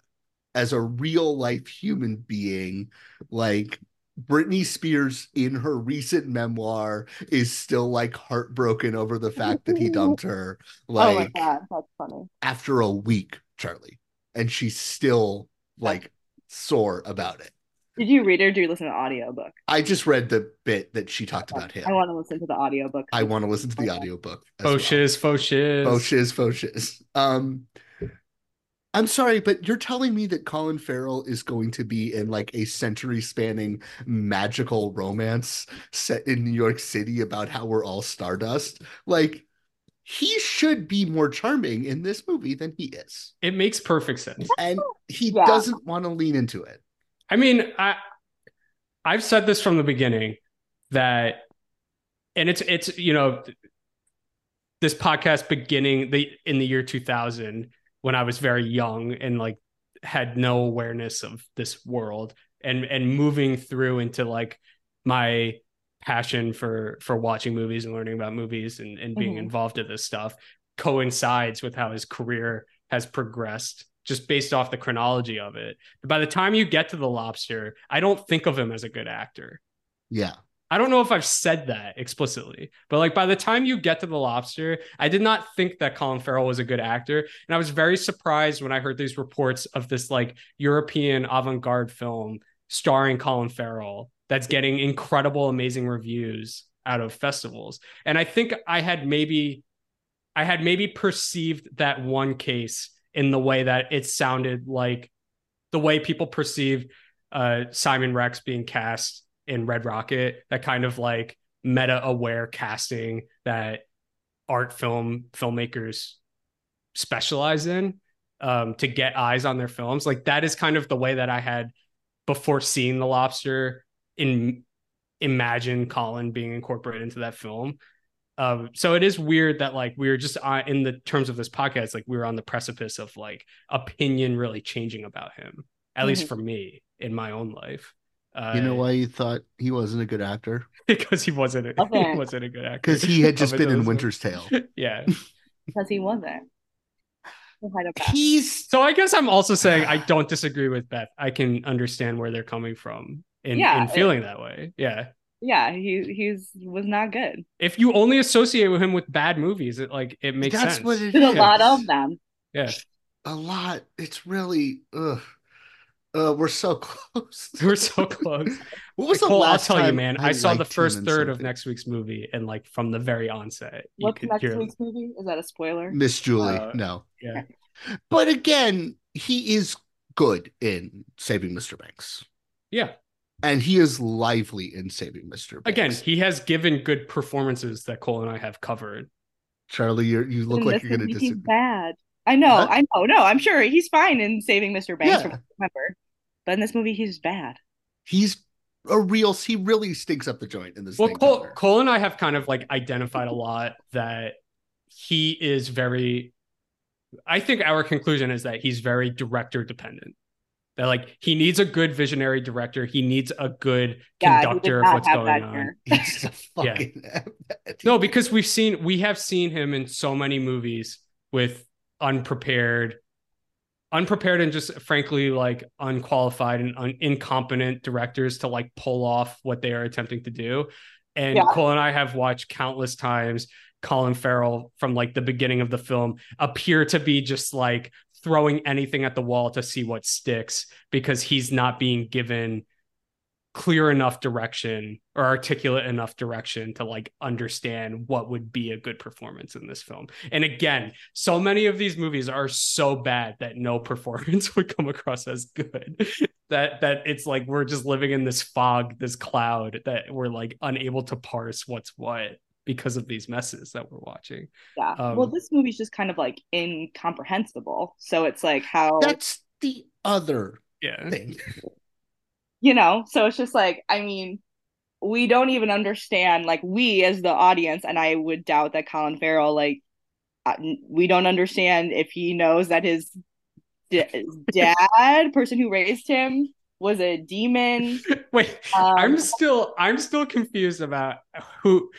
[SPEAKER 12] as a real life human being. Like Britney Spears in her recent memoir is still like heartbroken over the fact that he dumped her.
[SPEAKER 13] oh my
[SPEAKER 12] Like
[SPEAKER 13] god, that's funny.
[SPEAKER 12] after a week, Charlie, and she's still like sore about it.
[SPEAKER 13] Did you read it or do you listen to the audiobook?
[SPEAKER 12] I just read the bit that she talked about him.
[SPEAKER 13] I want to listen to the audiobook.
[SPEAKER 12] I want to listen to the audiobook. as
[SPEAKER 11] Faux
[SPEAKER 12] well.
[SPEAKER 11] shiz, faux shiz.
[SPEAKER 12] Faux shiz, faux shiz. Um, I'm sorry, but you're telling me that Colin Farrell is going to be in like a century spanning magical romance set in New York City about how we're all stardust? Like, he should be more charming in this movie than he is.
[SPEAKER 11] It makes perfect sense.
[SPEAKER 12] And he
[SPEAKER 13] Yeah.
[SPEAKER 12] doesn't want to lean into it.
[SPEAKER 11] I mean, I I've said this from the beginning that and it's it's you know this podcast beginning the in the year 2000 when I was very young and like had no awareness of this world and and moving through into like my passion for for watching movies and learning about movies and, and being
[SPEAKER 13] Mhm.
[SPEAKER 11] involved in this stuff coincides with how his career has progressed just based off the chronology of it. By the time you get to the lobster, I don't think of him as a good actor.
[SPEAKER 12] Yeah.
[SPEAKER 11] I don't know if I've said that explicitly, but like by the time you get to the lobster, I did not think that Colin Farrell was a good actor. And I was very surprised when I heard these reports of this like European avant-garde film starring Colin Farrell that's getting incredible, amazing reviews out of festivals. And I think I had maybe I had maybe perceived that one case in the way that it sounded like the way people perceive uh, Simon Rex being cast in Red Rocket, that kind of like meta aware casting that art film filmmakers specialize in um, to get eyes on their films. Like that is kind of the way that I had before seeing The Lobster in imagine Colin being incorporated into that film. Um, so it is weird that like we were just uh, in the terms of this podcast, like we were on the precipice of like opinion really changing about him, at mm-hmm. least for me in my own life.
[SPEAKER 12] Uh, you know why you thought he wasn't a good actor?
[SPEAKER 11] because he wasn't. A, okay. He wasn't a good actor.
[SPEAKER 12] Because he had just been in Winter's Tale.
[SPEAKER 11] yeah.
[SPEAKER 13] Because he wasn't.
[SPEAKER 12] He's
[SPEAKER 11] so. I guess I'm also saying I don't disagree with Beth. I can understand where they're coming from in, yeah, in feeling it, that way. Yeah.
[SPEAKER 13] Yeah, he he's was not good.
[SPEAKER 11] If you only associate with him with bad movies, it like it makes That's sense.
[SPEAKER 13] What it There's is. a lot of them.
[SPEAKER 11] Yeah.
[SPEAKER 12] A lot. It's really ugh. Uh, we're so close.
[SPEAKER 11] We're so close.
[SPEAKER 12] what was the Cole, last
[SPEAKER 11] I'll tell
[SPEAKER 12] you,
[SPEAKER 11] man. I, I saw the first third of next week's movie, and like from the very onset,
[SPEAKER 13] what's next hear... week's movie? Is that a spoiler?
[SPEAKER 12] Miss Julie, uh, no.
[SPEAKER 11] Yeah,
[SPEAKER 12] but again, he is good in Saving Mr. Banks.
[SPEAKER 11] Yeah,
[SPEAKER 12] and he is lively in Saving Mr. Banks.
[SPEAKER 11] Again, he has given good performances that Cole and I have covered.
[SPEAKER 12] Charlie, you you look like you're going to disagree.
[SPEAKER 13] Bad. I know, huh? I know. No, I'm sure he's fine in Saving Mr. Banks yeah. from Remember, but in this movie, he's bad.
[SPEAKER 12] He's a real. He really stinks up the joint in this.
[SPEAKER 11] Well, Cole, Cole and I have kind of like identified a lot that he is very. I think our conclusion is that he's very director dependent. That like he needs a good visionary director. He needs a good yeah, conductor of what's going on.
[SPEAKER 12] Fucking
[SPEAKER 11] yeah. no, because we've seen we have seen him in so many movies with unprepared, unprepared and just frankly like unqualified and un- incompetent directors to like pull off what they are attempting to do. And yeah. Cole and I have watched countless times Colin Farrell from like the beginning of the film appear to be just like throwing anything at the wall to see what sticks because he's not being given clear enough direction or articulate enough direction to like understand what would be a good performance in this film. And again, so many of these movies are so bad that no performance would come across as good. that that it's like we're just living in this fog, this cloud that we're like unable to parse what's what because of these messes that we're watching.
[SPEAKER 13] Yeah. Um, well, this movie's just kind of like incomprehensible. So it's like how
[SPEAKER 12] That's the other
[SPEAKER 11] yeah.
[SPEAKER 12] thing.
[SPEAKER 13] You know, so it's just like I mean, we don't even understand like we as the audience and I would doubt that Colin Farrell like uh, we don't understand if he knows that his d- dad, person who raised him, was a demon.
[SPEAKER 11] Wait, um, I'm still I'm still confused about who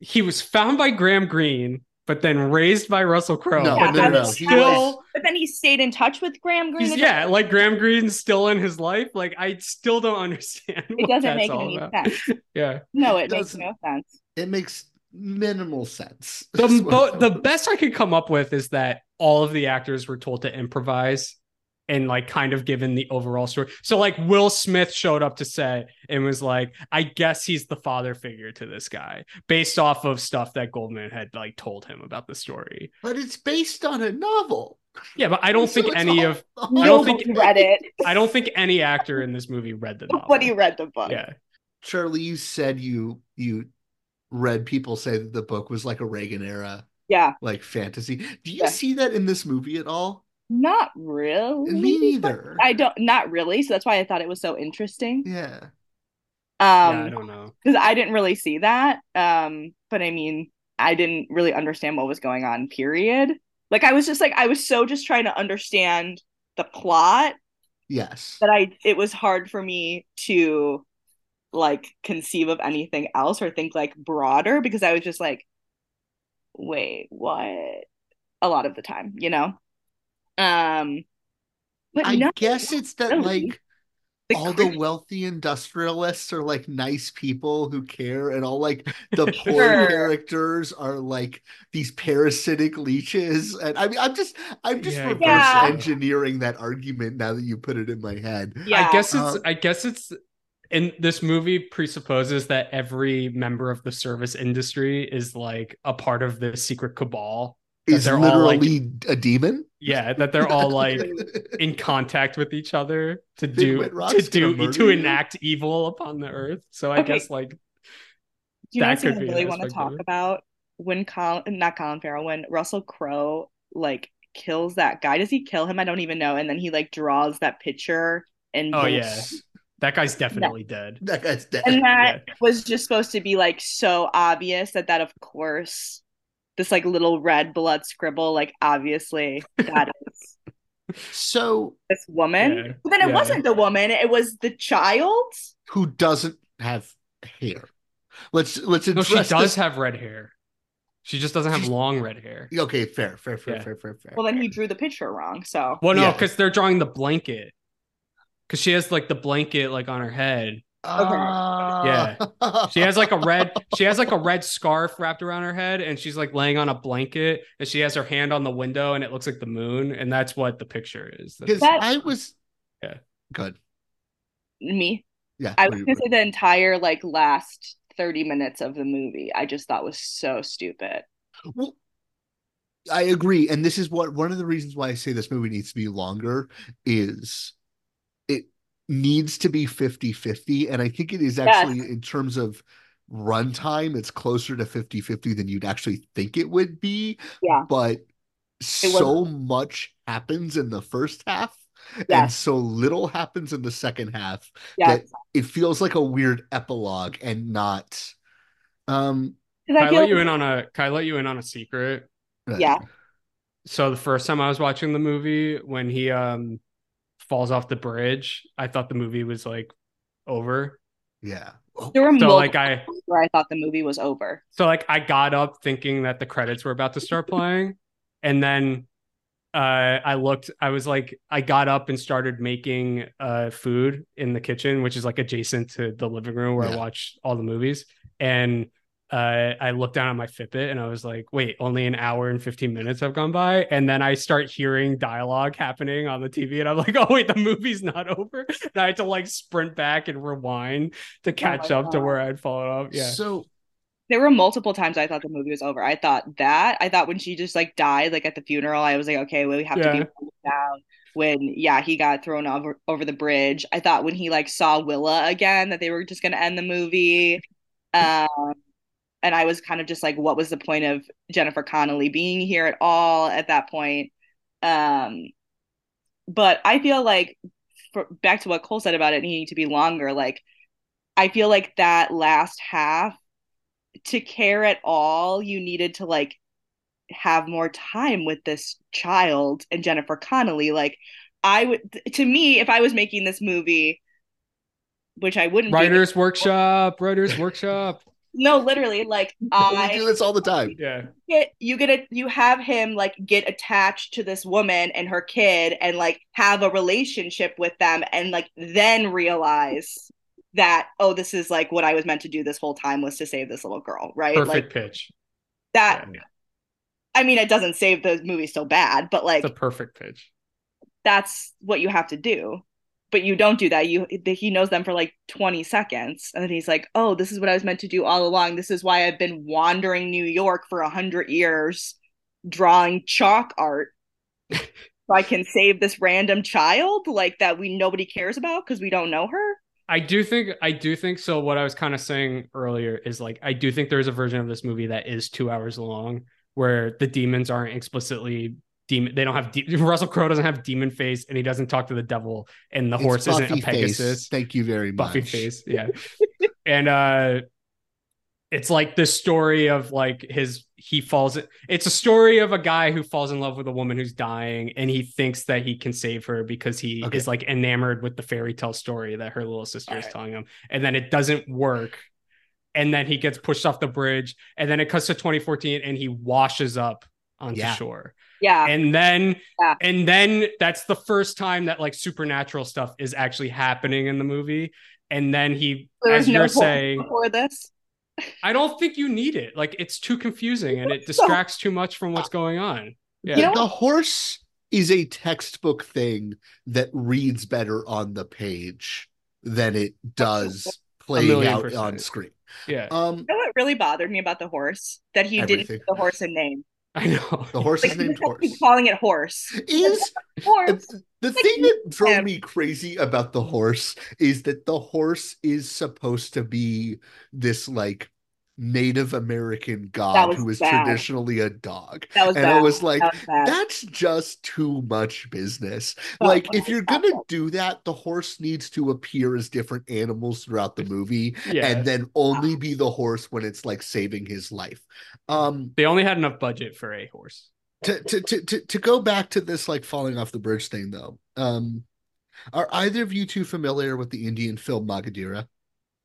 [SPEAKER 11] he was found by Graham Greene, but then raised by Russell Crowe.
[SPEAKER 12] No,
[SPEAKER 11] but,
[SPEAKER 12] then no, no,
[SPEAKER 11] still,
[SPEAKER 13] but then he stayed in touch with Graham Greene.
[SPEAKER 11] Yeah, like Graham Greene's still in his life. Like I still don't understand.
[SPEAKER 13] It doesn't make any about. sense.
[SPEAKER 11] yeah.
[SPEAKER 13] No, it, it makes no sense.
[SPEAKER 12] It makes minimal sense.
[SPEAKER 11] The, the best I could come up with is that all of the actors were told to improvise and like kind of given the overall story. So like Will Smith showed up to set and was like, I guess he's the father figure to this guy based off of stuff that Goldsman had like told him about the story.
[SPEAKER 12] But it's based on a novel.
[SPEAKER 11] Yeah, but I don't so think any
[SPEAKER 13] all,
[SPEAKER 11] of
[SPEAKER 13] I don't think read it.
[SPEAKER 11] I don't think any actor in this movie read the novel.
[SPEAKER 13] Nobody read the book.
[SPEAKER 11] Yeah.
[SPEAKER 12] Charlie, you said you you read people say that the book was like a Reagan era
[SPEAKER 13] yeah
[SPEAKER 12] like fantasy. Do you yeah. see that in this movie at all?
[SPEAKER 13] Not really.
[SPEAKER 12] Me neither.
[SPEAKER 13] I don't. Not really. So that's why I thought it was so interesting.
[SPEAKER 12] Yeah.
[SPEAKER 13] Um,
[SPEAKER 11] yeah, I don't know
[SPEAKER 13] because I didn't really see that. Um, but I mean, I didn't really understand what was going on. Period. Like I was just like I was so just trying to understand the plot.
[SPEAKER 12] Yes.
[SPEAKER 13] That I it was hard for me to like conceive of anything else or think like broader because I was just like, wait, what? A lot of the time, you know. Um,
[SPEAKER 12] but I no, guess it's that really. like all the wealthy industrialists are like nice people who care, and all like the poor
[SPEAKER 13] Sure.
[SPEAKER 12] characters are like these parasitic leeches. And I mean, I'm just, I'm just
[SPEAKER 11] Yeah,
[SPEAKER 12] reverse
[SPEAKER 13] Yeah.
[SPEAKER 12] engineering that argument now that you put it in my head.
[SPEAKER 13] Yeah.
[SPEAKER 11] I guess it's
[SPEAKER 12] Um,
[SPEAKER 11] I guess it's in this movie presupposes that every member of the service industry is like a part of the secret cabal. That
[SPEAKER 12] Is
[SPEAKER 11] they're all, like-
[SPEAKER 12] literally a demon.
[SPEAKER 11] Yeah, that they're all like in contact with each other to
[SPEAKER 12] Big
[SPEAKER 11] do to
[SPEAKER 12] gonna
[SPEAKER 11] do to
[SPEAKER 12] you?
[SPEAKER 11] enact evil upon the earth. So I
[SPEAKER 13] Okay.
[SPEAKER 11] guess like
[SPEAKER 13] Do you know
[SPEAKER 11] That
[SPEAKER 13] what
[SPEAKER 11] could be
[SPEAKER 13] really want to talk about? When Colin, not Colin Farrell, when Russell Crowe like kills that guy. Does he kill him? I don't even know. And then he like draws that picture and
[SPEAKER 11] oh yeah, that guy's definitely dead.
[SPEAKER 12] That guy's dead.
[SPEAKER 13] and that was just supposed to be like so obvious that that of course this like little red blood scribble like obviously that is
[SPEAKER 12] so
[SPEAKER 13] this woman
[SPEAKER 11] Yeah,
[SPEAKER 13] but then it
[SPEAKER 11] yeah.
[SPEAKER 13] wasn't the woman it was the child
[SPEAKER 12] who doesn't have hair? Let's let's
[SPEAKER 11] No, she does
[SPEAKER 12] this-
[SPEAKER 11] have red hair. She just doesn't have long red hair.
[SPEAKER 12] Okay, fair, fair, fair,
[SPEAKER 11] Yeah.
[SPEAKER 12] fair, fair, fair.
[SPEAKER 13] well then he drew the picture wrong so
[SPEAKER 11] Well, no,
[SPEAKER 12] Yeah.
[SPEAKER 11] because they're drawing the blanket. Because she has like the blanket like on her head.
[SPEAKER 12] Ah.
[SPEAKER 11] She has like a red, she has like a red scarf wrapped around her head, and she's like laying on a blanket, and she has her hand on the window, and it looks like the moon, and that's what the picture is.
[SPEAKER 12] because I was
[SPEAKER 11] Yeah.
[SPEAKER 12] good.
[SPEAKER 13] me
[SPEAKER 12] Yeah,
[SPEAKER 13] i was gonna say the entire like last 30 minutes of the movie i just thought was so stupid
[SPEAKER 12] Well, I agree, and this is what one of the reasons why I say this movie needs to be longer is it needs to be 50-50 and I think it is
[SPEAKER 13] Yes.
[SPEAKER 12] actually in terms of runtime it's closer to 50-50 than you'd actually think it would be
[SPEAKER 13] yeah.
[SPEAKER 12] but
[SPEAKER 13] was-
[SPEAKER 12] so much happens in the first half and so little happens in the second half
[SPEAKER 13] yeah
[SPEAKER 12] that it feels like a weird epilogue and not Um,
[SPEAKER 11] Can
[SPEAKER 13] I
[SPEAKER 11] I
[SPEAKER 13] feel
[SPEAKER 11] let you in on a can I let you in on a secret?
[SPEAKER 13] yeah.
[SPEAKER 11] So the first time I was watching the movie, when he um falls off the bridge, I thought the movie was like over.
[SPEAKER 12] yeah
[SPEAKER 13] there were
[SPEAKER 11] So
[SPEAKER 13] multiple
[SPEAKER 11] like I
[SPEAKER 13] where i thought the movie was over
[SPEAKER 11] So like I got up thinking that the credits were about to start playing, and then uh I looked. I was like, I got up and started making uh food in the kitchen, which is like adjacent to the living room where I watch all the movies. And uh I looked down at my Fitbit and I was like, wait, only an hour and 15 minutes have gone by. And then I start hearing dialogue happening on the TV, and I'm like, oh wait, the movie's not over. And I had to like sprint back and rewind to catch up to where I'd fallen off. Yeah.
[SPEAKER 12] so
[SPEAKER 13] There were multiple times I thought the movie was over. I thought that. I thought when she just like died, like at the funeral, I was like, okay, well, we have to be winding down. When yeah, he got thrown over over the bridge. I thought when he like saw Willa again that they were just gonna end the movie. Um, and I was kind of just like, what was the point of Jennifer Connelly being here at all at that point? Um, but I feel like for, back to what Cole said about it needing to be longer. Like, I feel like that last half to care at all, you needed to like have more time with this child and Jennifer Connelly. Like, I would, to me, if I was making this movie, which I wouldn't, do
[SPEAKER 11] Writers workshop, writers workshop.
[SPEAKER 13] no, literally, like
[SPEAKER 12] we
[SPEAKER 13] I
[SPEAKER 12] do this all the time
[SPEAKER 11] Yeah.
[SPEAKER 13] get you get a you have him like get attached to this woman and her kid and like have a relationship with them and like then realize that oh this is like what I was meant to do this whole time was to save this little girl right
[SPEAKER 11] Perfect
[SPEAKER 13] like
[SPEAKER 11] pitch.
[SPEAKER 13] that
[SPEAKER 11] Yeah.
[SPEAKER 13] I mean it doesn't save the movie so bad but like
[SPEAKER 11] It's a perfect pitch.
[SPEAKER 13] that's what you have to do but you don't do that. You he knows them for like 20 seconds. And then he's like oh this is what i was meant to do all along. This is why i've been wandering new york for a hundred years drawing chalk art so i can save this random child like that we nobody cares about because we don't know her?
[SPEAKER 11] I do think I do think so. What I was kind of saying earlier is like I do think there's a version of this movie that is two hours long where the demons aren't explicitly demon. They don't have de- Russell Crowe doesn't have demon face and he doesn't talk to the devil and the
[SPEAKER 12] It's
[SPEAKER 11] horse isn't a
[SPEAKER 12] Buffy face.
[SPEAKER 11] Pegasus.
[SPEAKER 12] thank you very much
[SPEAKER 11] Buffy face, yeah. and uh it's like the story of like his he falls it's a story of a guy who falls in love with a woman who's dying and he thinks that he can save her because he
[SPEAKER 12] Okay.
[SPEAKER 11] is like enamored with the fairy tale story that her little sister is
[SPEAKER 13] Alright.
[SPEAKER 11] telling him and then it doesn't work and then he gets pushed off the bridge and then it cuts to 2014 and he washes up onto
[SPEAKER 12] Yeah.
[SPEAKER 11] shore.
[SPEAKER 13] Yeah.
[SPEAKER 11] And then
[SPEAKER 13] Yeah.
[SPEAKER 11] and then that's the first time that like supernatural stuff is actually happening in the movie. And then he
[SPEAKER 13] There
[SPEAKER 11] as
[SPEAKER 13] no
[SPEAKER 11] you're
[SPEAKER 13] horse
[SPEAKER 11] saying
[SPEAKER 13] before this.
[SPEAKER 11] I don't think you need it. Like it's too confusing and it distracts too much from what's going on. Yeah.
[SPEAKER 12] The, the horse is a textbook thing that reads better on the page than it does playing out
[SPEAKER 11] percent.
[SPEAKER 12] on screen.
[SPEAKER 11] Yeah.
[SPEAKER 12] Um,
[SPEAKER 13] You know what really bothered me about the horse? That he didn't give the horse a name.
[SPEAKER 11] I know.
[SPEAKER 12] the horse
[SPEAKER 13] Like
[SPEAKER 12] is
[SPEAKER 13] he
[SPEAKER 12] named
[SPEAKER 13] just kept
[SPEAKER 12] horse.
[SPEAKER 13] calling it horse.
[SPEAKER 12] Is
[SPEAKER 13] Horse.
[SPEAKER 12] the thing that drove me crazy about the horse is that the horse is supposed to be this like Native American god
[SPEAKER 13] was
[SPEAKER 12] who is
[SPEAKER 13] bad.
[SPEAKER 12] traditionally a dog.
[SPEAKER 13] That was
[SPEAKER 12] and I was like,
[SPEAKER 13] That was
[SPEAKER 12] that's just too much business.
[SPEAKER 13] Oh,
[SPEAKER 12] like, if you're gonna do that, the horse needs to appear as different animals throughout the movie,
[SPEAKER 11] Yeah.
[SPEAKER 12] and then only be the horse when it's like saving his life. Um,
[SPEAKER 11] They only had enough budget for a horse.
[SPEAKER 12] to to to to, to go back to this like falling off the bridge thing though um are either of you two familiar with the indian film magadheera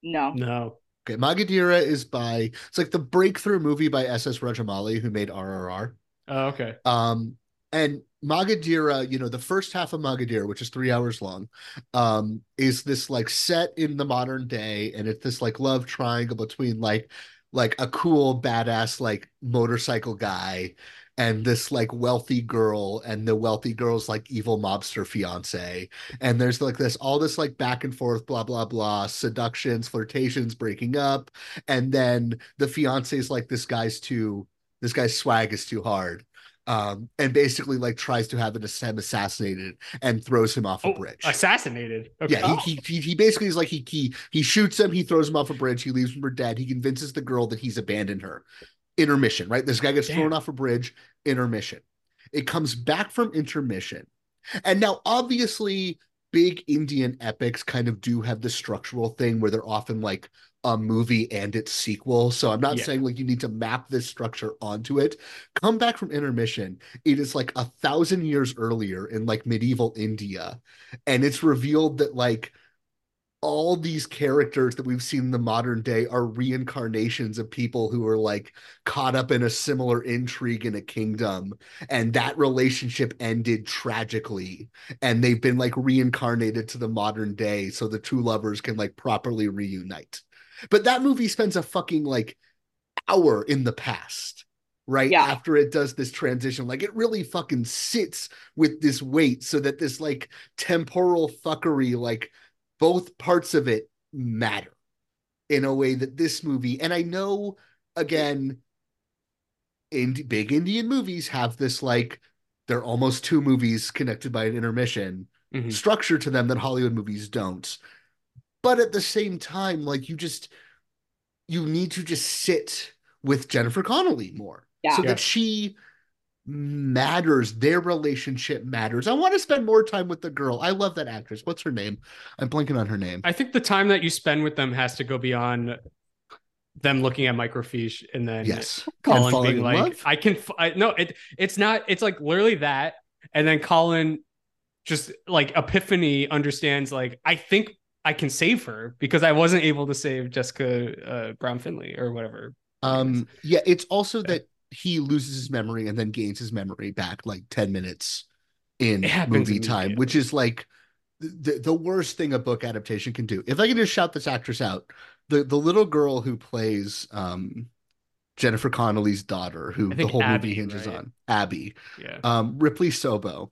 [SPEAKER 13] No.
[SPEAKER 11] No.
[SPEAKER 12] Okay magadheera is by it's like the breakthrough movie by ss rajamouli who made rrr
[SPEAKER 11] Oh, okay.
[SPEAKER 12] um and magadheera you know the first half of magadheera which is three hours long um is this like set in the modern day and it's this like love triangle between like like a cool badass like motorcycle guy and this like wealthy girl and the wealthy girl's like evil mobster fiance and there's like this all this like back and forth blah blah blah seductions flirtations breaking up and then the fiance is like this guy's too this guy's swag is too hard um and basically like tries to have him assassinated and throws him off a
[SPEAKER 11] Oh,
[SPEAKER 12] bridge
[SPEAKER 11] assassinated. Okay.
[SPEAKER 12] yeah, he, he he he basically is like he he he shoots him, he throws him off a bridge, he leaves him for dead. He convinces the girl that he's abandoned her. Intermission, right? This guy gets
[SPEAKER 11] Damn.
[SPEAKER 12] thrown off a bridge. Intermission. It comes back from intermission, and now obviously big Indian epics kind of do have the structural thing where they're often like a movie and its sequel. So I'm not
[SPEAKER 11] Yeah.
[SPEAKER 12] saying like you need to map this structure onto it. Come back from intermission. It is like a thousand years earlier in like medieval India and it's revealed that like all these characters that we've seen in the modern day are reincarnations of people who are like caught up in a similar intrigue in a kingdom and that relationship ended tragically and they've been like reincarnated to the modern day so the two lovers can like properly reunite but that movie spends a fucking like hour in the past right
[SPEAKER 13] Yeah.
[SPEAKER 12] after it does this transition like it really fucking sits with this weight so that this like temporal fuckery like both parts of it matter in a way that this movie and i know again in big indian movies have this like they're almost two movies connected by an intermission
[SPEAKER 11] Mhm.
[SPEAKER 12] structure to them that hollywood movies don't but at the same time like you just you need to just sit with jennifer connelly more
[SPEAKER 13] Yeah.
[SPEAKER 12] so
[SPEAKER 11] Yeah.
[SPEAKER 12] that she matters their relationship matters i want to spend more time with the girl i love that actress what's her name i'm blanking on her name
[SPEAKER 11] I think the time that you spend with them has to go beyond them looking at microfiche and then
[SPEAKER 12] yes And
[SPEAKER 11] Colin
[SPEAKER 12] falling
[SPEAKER 11] being like,
[SPEAKER 12] love?
[SPEAKER 11] I can, f- I, no, it, it's not, it's like literally that. And then Colin just like epiphany understands, like, I think I can save her because I wasn't able to save Jessica uh, Brown Findlay or whatever.
[SPEAKER 12] Um, yeah, it's also that he loses his memory and then gains his memory back like 10 minutes in movie time, which is like the, the worst thing a book adaptation can do. If I can just shout this actress out, the, the little girl who plays um, Jennifer Connelly's daughter, who the whole
[SPEAKER 11] Abby,
[SPEAKER 12] movie hinges
[SPEAKER 11] right?
[SPEAKER 12] on, Abby,
[SPEAKER 11] Yeah.
[SPEAKER 12] um, Ripley Sobo,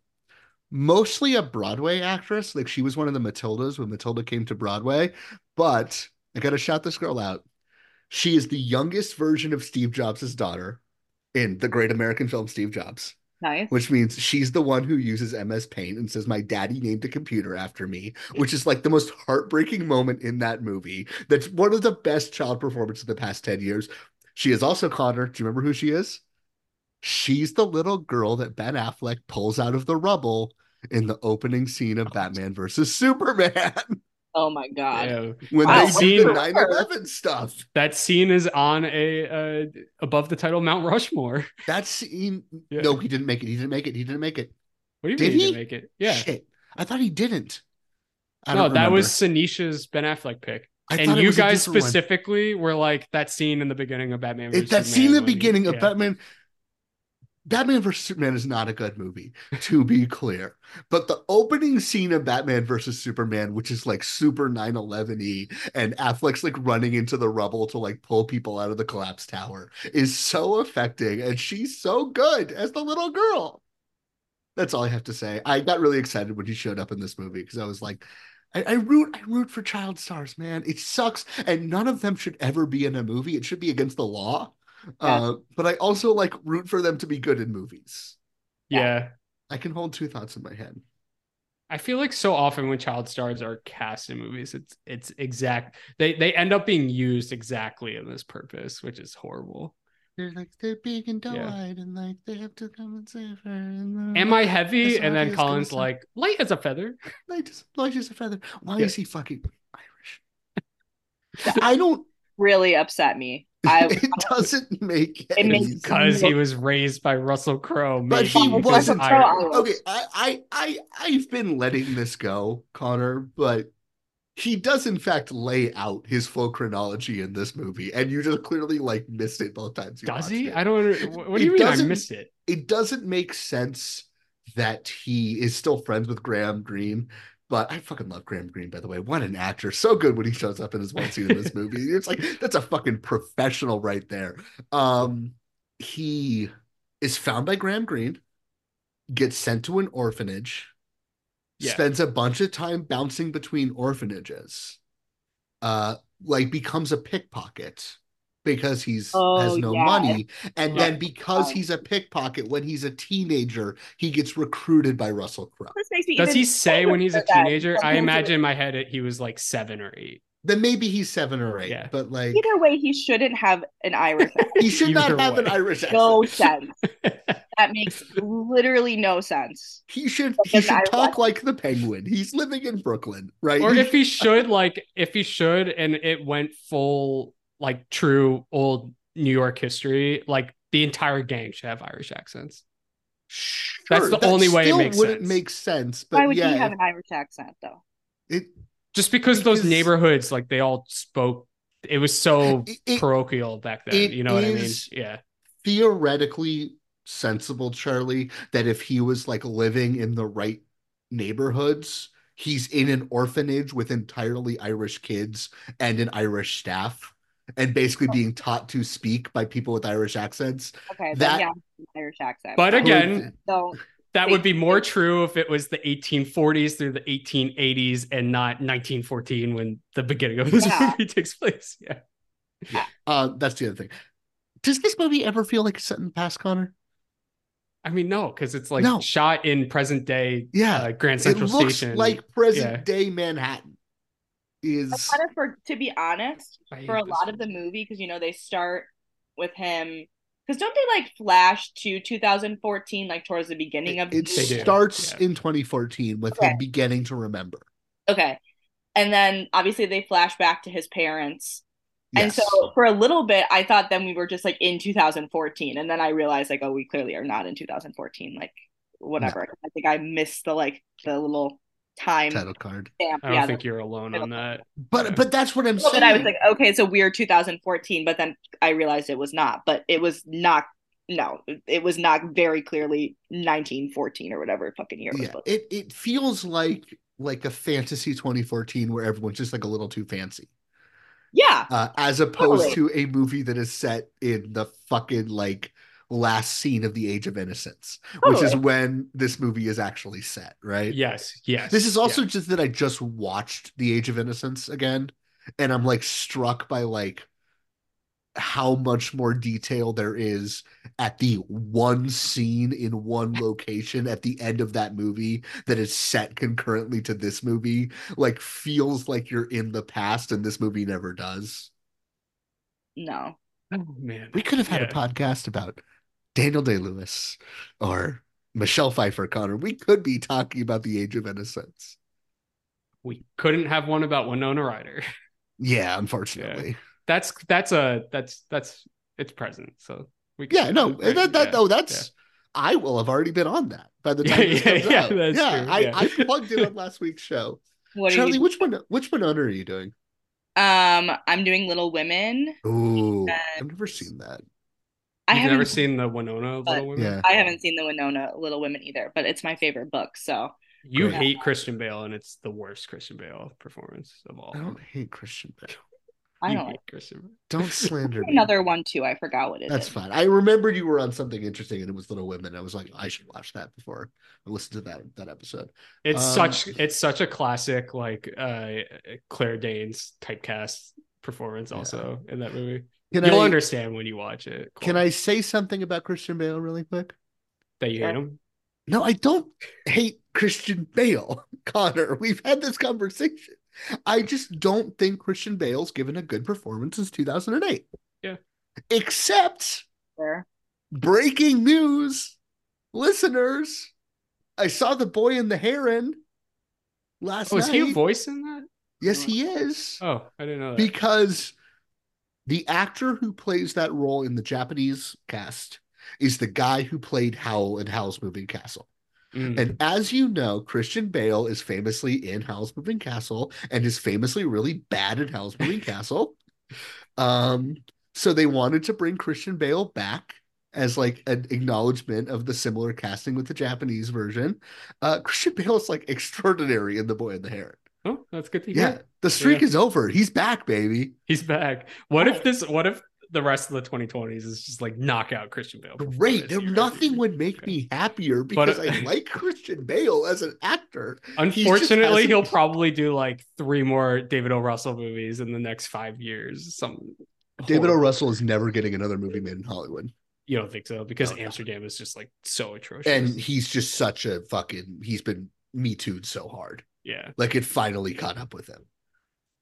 [SPEAKER 12] mostly a Broadway actress. Like she was one of the Matildas when Matilda came to Broadway. But I got to shout this girl out. She is the youngest version of Steve Jobs' daughter in the great American film Steve Jobs,
[SPEAKER 13] Nice.
[SPEAKER 12] which means she's the one who uses MS Paint and says, My daddy named a computer after me, which is like the most heartbreaking moment in that movie. That's one of the best child performances of the past 10 years. She is also Connor. Do you remember who she is? She's the little girl that Ben Affleck pulls out of the rubble in the opening scene of oh, Batman versus Superman
[SPEAKER 13] Oh my god.
[SPEAKER 11] Yeah.
[SPEAKER 12] when
[SPEAKER 13] Wow.
[SPEAKER 12] they do
[SPEAKER 11] Scene-
[SPEAKER 12] the 9 11 stuff.
[SPEAKER 11] That scene is on a uh, above the title Mount Rushmore.
[SPEAKER 12] That scene,
[SPEAKER 11] Yeah.
[SPEAKER 12] no, he didn't make it. He didn't make it. He didn't make it.
[SPEAKER 11] What do you
[SPEAKER 12] Did
[SPEAKER 11] mean he
[SPEAKER 12] he?
[SPEAKER 11] didn't make it? Yeah.
[SPEAKER 12] Shit. I thought he didn't. I
[SPEAKER 11] No, that
[SPEAKER 12] remember.
[SPEAKER 11] was Sanisha's Ben Affleck pick.
[SPEAKER 12] I
[SPEAKER 11] and you guys
[SPEAKER 12] different one.
[SPEAKER 11] specifically were like that scene in the beginning of Batman.
[SPEAKER 12] It,
[SPEAKER 11] versus
[SPEAKER 12] that scene in the
[SPEAKER 11] Superman when-
[SPEAKER 12] beginning of
[SPEAKER 11] yeah.
[SPEAKER 12] Batman. Batman vs Superman is not a good movie, to be clear. But the opening scene of Batman vs Superman, which is like super 9/11y, and Affleck's like running into the rubble to like pull people out of the collapse tower, is so affecting, and she's so good as the little girl. That's all I have to say. I got really excited when he showed up in this movie because I was like, I, I, root, I root for child stars, man. It sucks, and none of them should ever be in a movie. It should be against the law. Yeah. Uh, but I also like root for them to be good in movies.
[SPEAKER 11] Yeah.
[SPEAKER 12] I can hold two thoughts in my head.
[SPEAKER 11] I feel like so often when child stars are cast in movies, it's it's exact they they end up being used exactly in this purpose, which is horrible.
[SPEAKER 12] They're like they're big and doe-eyed, yeah. and like they have to come and save her. And
[SPEAKER 11] Am I heavy? And then Colin's like, light as a feather.
[SPEAKER 12] Light as, light as a feather. Why yeah. is he fucking Irish? I don't
[SPEAKER 13] really upset me. I,
[SPEAKER 12] it doesn't make
[SPEAKER 11] it makes because he was raised by Russell Crowe.
[SPEAKER 12] But he wasn't. Okay, I, I, I, I've been letting this go, Connor, but he does in fact lay out his full chronology in this movie, and you just clearly like missed it both times.
[SPEAKER 11] does he? It. I don't. What do you mean? I missed it.
[SPEAKER 12] It doesn't make sense that he is still friends with Graham Greene but I fucking love Graham Greene, by the way. What an actor. So good when he shows up in his one scene in this movie. It's like that's a fucking professional right there. Um, he is found by Graham Greene, gets sent to an orphanage, yeah. spends a bunch of time bouncing between orphanages, uh, like becomes a pickpocket because he's oh, has no yeah. money and yeah. then because he's a pickpocket when he's a teenager he gets recruited by russell crowe
[SPEAKER 11] does he say when he's a teenager i imagine in my head it, he was like seven or eight
[SPEAKER 12] then maybe he's seven or eight yeah. but like
[SPEAKER 13] either way he shouldn't have an irish accent.
[SPEAKER 12] he should not have way. an irish accent.
[SPEAKER 13] no sense that makes literally no sense
[SPEAKER 12] he should he should talk like the penguin he's living in brooklyn right
[SPEAKER 11] or if he should like if he should and it went full like true old New York history, like the entire gang should have Irish accents.
[SPEAKER 12] Sure,
[SPEAKER 11] That's the
[SPEAKER 12] that
[SPEAKER 11] only way it makes
[SPEAKER 12] wouldn't
[SPEAKER 11] sense.
[SPEAKER 12] make sense. But
[SPEAKER 13] Why would
[SPEAKER 12] yeah,
[SPEAKER 13] he have an Irish accent though?
[SPEAKER 12] It
[SPEAKER 11] just because, because those neighborhoods, like they all spoke. It was so it, it, parochial back then. You know what I mean? Yeah.
[SPEAKER 12] Theoretically sensible, Charlie, that if he was like living in the right neighborhoods, he's in an orphanage with entirely Irish kids and an Irish staff and basically being taught to speak by people with Irish accents.
[SPEAKER 13] Okay, that yeah, Irish accent.
[SPEAKER 11] But again, so that would be more true if it was the 1840s through the 1880s and not 1914 when the beginning of this yeah. movie takes place. Yeah.
[SPEAKER 12] Uh, that's the other thing. Does this movie ever feel like it's set in the past, Connor?
[SPEAKER 11] I mean, no, because it's like no. shot in present day.
[SPEAKER 12] Yeah,
[SPEAKER 11] uh, Grand Central
[SPEAKER 12] it looks
[SPEAKER 11] Station.
[SPEAKER 12] like present yeah. day Manhattan is
[SPEAKER 13] kind of for to be honest for a lot of the movie because you know they start with him because don't they like flash to 2014 like towards the beginning of
[SPEAKER 12] it, it starts yeah. in 2014 with okay. him beginning to remember
[SPEAKER 13] okay and then obviously they flash back to his parents yes. and so for a little bit i thought then we were just like in 2014 and then i realized like oh we clearly are not in 2014 like whatever no. i think i missed the like the little time
[SPEAKER 12] title card.
[SPEAKER 11] Stamp. I don't yeah, think you're alone on that.
[SPEAKER 12] But but that's what I'm saying.
[SPEAKER 13] But I was like, okay, it's a weird 2014, but then I realized it was not. But it was not. No, it was not very clearly 1914 or whatever fucking year.
[SPEAKER 12] Yeah, it it feels like like a fantasy 2014 where everyone's just like a little too fancy.
[SPEAKER 13] Yeah.
[SPEAKER 12] Uh, as opposed totally. to a movie that is set in the fucking like last scene of the Age of Innocence, which is when this movie is actually set, right?
[SPEAKER 11] Yes, yes.
[SPEAKER 12] This is also just that I just watched the Age of Innocence again, and I'm like struck by like how much more detail there is at the one scene in one location at the end of that movie that is set concurrently to this movie like feels like you're in the past and this movie never does
[SPEAKER 13] no
[SPEAKER 11] oh man
[SPEAKER 12] we could have had yeah. a podcast about Daniel Day Lewis or Michelle Pfeiffer Connor, we could be talking about the age of innocence.
[SPEAKER 11] We couldn't have one about Winona Ryder.
[SPEAKER 12] Yeah, unfortunately.
[SPEAKER 11] Yeah. That's that's a that's that's it's present. So
[SPEAKER 12] we yeah, no, right? that that yeah. no, that's yeah. I will have already been on that by the time yeah, this comes yeah, out. yeah, true. I, I plugged it on last week's show. What Charlie, which one which one are you doing?
[SPEAKER 13] Um, I'm doing Little Women.
[SPEAKER 12] Ooh, I've never seen that.
[SPEAKER 13] I
[SPEAKER 11] You've
[SPEAKER 13] haven't
[SPEAKER 11] never seen the Winona Little Women?
[SPEAKER 12] Yeah.
[SPEAKER 13] I haven't seen the Winona Little Women either, but it's my favorite book. So
[SPEAKER 11] You
[SPEAKER 12] Great.
[SPEAKER 11] hate Christian Bale, and it's the worst Christian Bale performance of all.
[SPEAKER 12] I don't hate Christian Bale.
[SPEAKER 13] I don't like
[SPEAKER 11] Christian Bale.
[SPEAKER 12] Don't slander me.
[SPEAKER 13] another one too. I forgot what it is.
[SPEAKER 12] That's fine. I remembered you were on something interesting, and it was Little Women. I was like, I should watch that before I listen to that that episode.
[SPEAKER 11] It's
[SPEAKER 12] Um,
[SPEAKER 11] such it's such a classic like uh Claire Danes typecast performance also in that movie.
[SPEAKER 12] Can
[SPEAKER 11] You'll
[SPEAKER 12] I-
[SPEAKER 11] understand when you watch it.
[SPEAKER 12] Can I say something about Christian Bale really quick?
[SPEAKER 11] that you hate him?
[SPEAKER 12] No, I don't hate Christian Bale, Connor. We've had this conversation. I just don't think Christian Bale's given a good performance since 2008.
[SPEAKER 11] Yeah.
[SPEAKER 12] Except
[SPEAKER 13] Fair.
[SPEAKER 12] breaking news, listeners. I saw the boy in the heron last
[SPEAKER 11] Oh, is
[SPEAKER 12] night.
[SPEAKER 11] he a voice in that?
[SPEAKER 12] Yes, he is.
[SPEAKER 11] Oh, I didn't know that.
[SPEAKER 12] because the actor who plays that role in the Japanese cast is the guy who played Howl in Howl's Moving Castle.
[SPEAKER 11] Mm.
[SPEAKER 12] And as you know, Christian Bale is famously in Howl's Moving Castle and is famously really bad at Howl's Moving Castle. Um, so they wanted to bring Christian Bale back as like an acknowledgement of the similar casting with the Japanese version. Uh, Christian Bale is like extraordinary in The Boy and the Heron.
[SPEAKER 11] Oh, that's good to hear.
[SPEAKER 12] Yeah, the streak
[SPEAKER 11] Yeah.
[SPEAKER 12] is over. He's back, baby.
[SPEAKER 11] He's back. What if this? What if the rest of the 2020s is just like knockout Christian Bale?
[SPEAKER 12] Great. There, nothing would make me happier because I uh, like Christian Bale as an actor.
[SPEAKER 11] Unfortunately, he'll probably do like three more David O. Russell movies in the next five years. Some
[SPEAKER 12] David O. Russell is never getting another movie made in Hollywood.
[SPEAKER 11] You don't think so? Because
[SPEAKER 12] No, no.
[SPEAKER 11] Amsterdam is just like so atrocious.
[SPEAKER 12] And he's just such a fucking he's been me too'd so hard.
[SPEAKER 11] Yeah,
[SPEAKER 12] Like it finally caught up with him.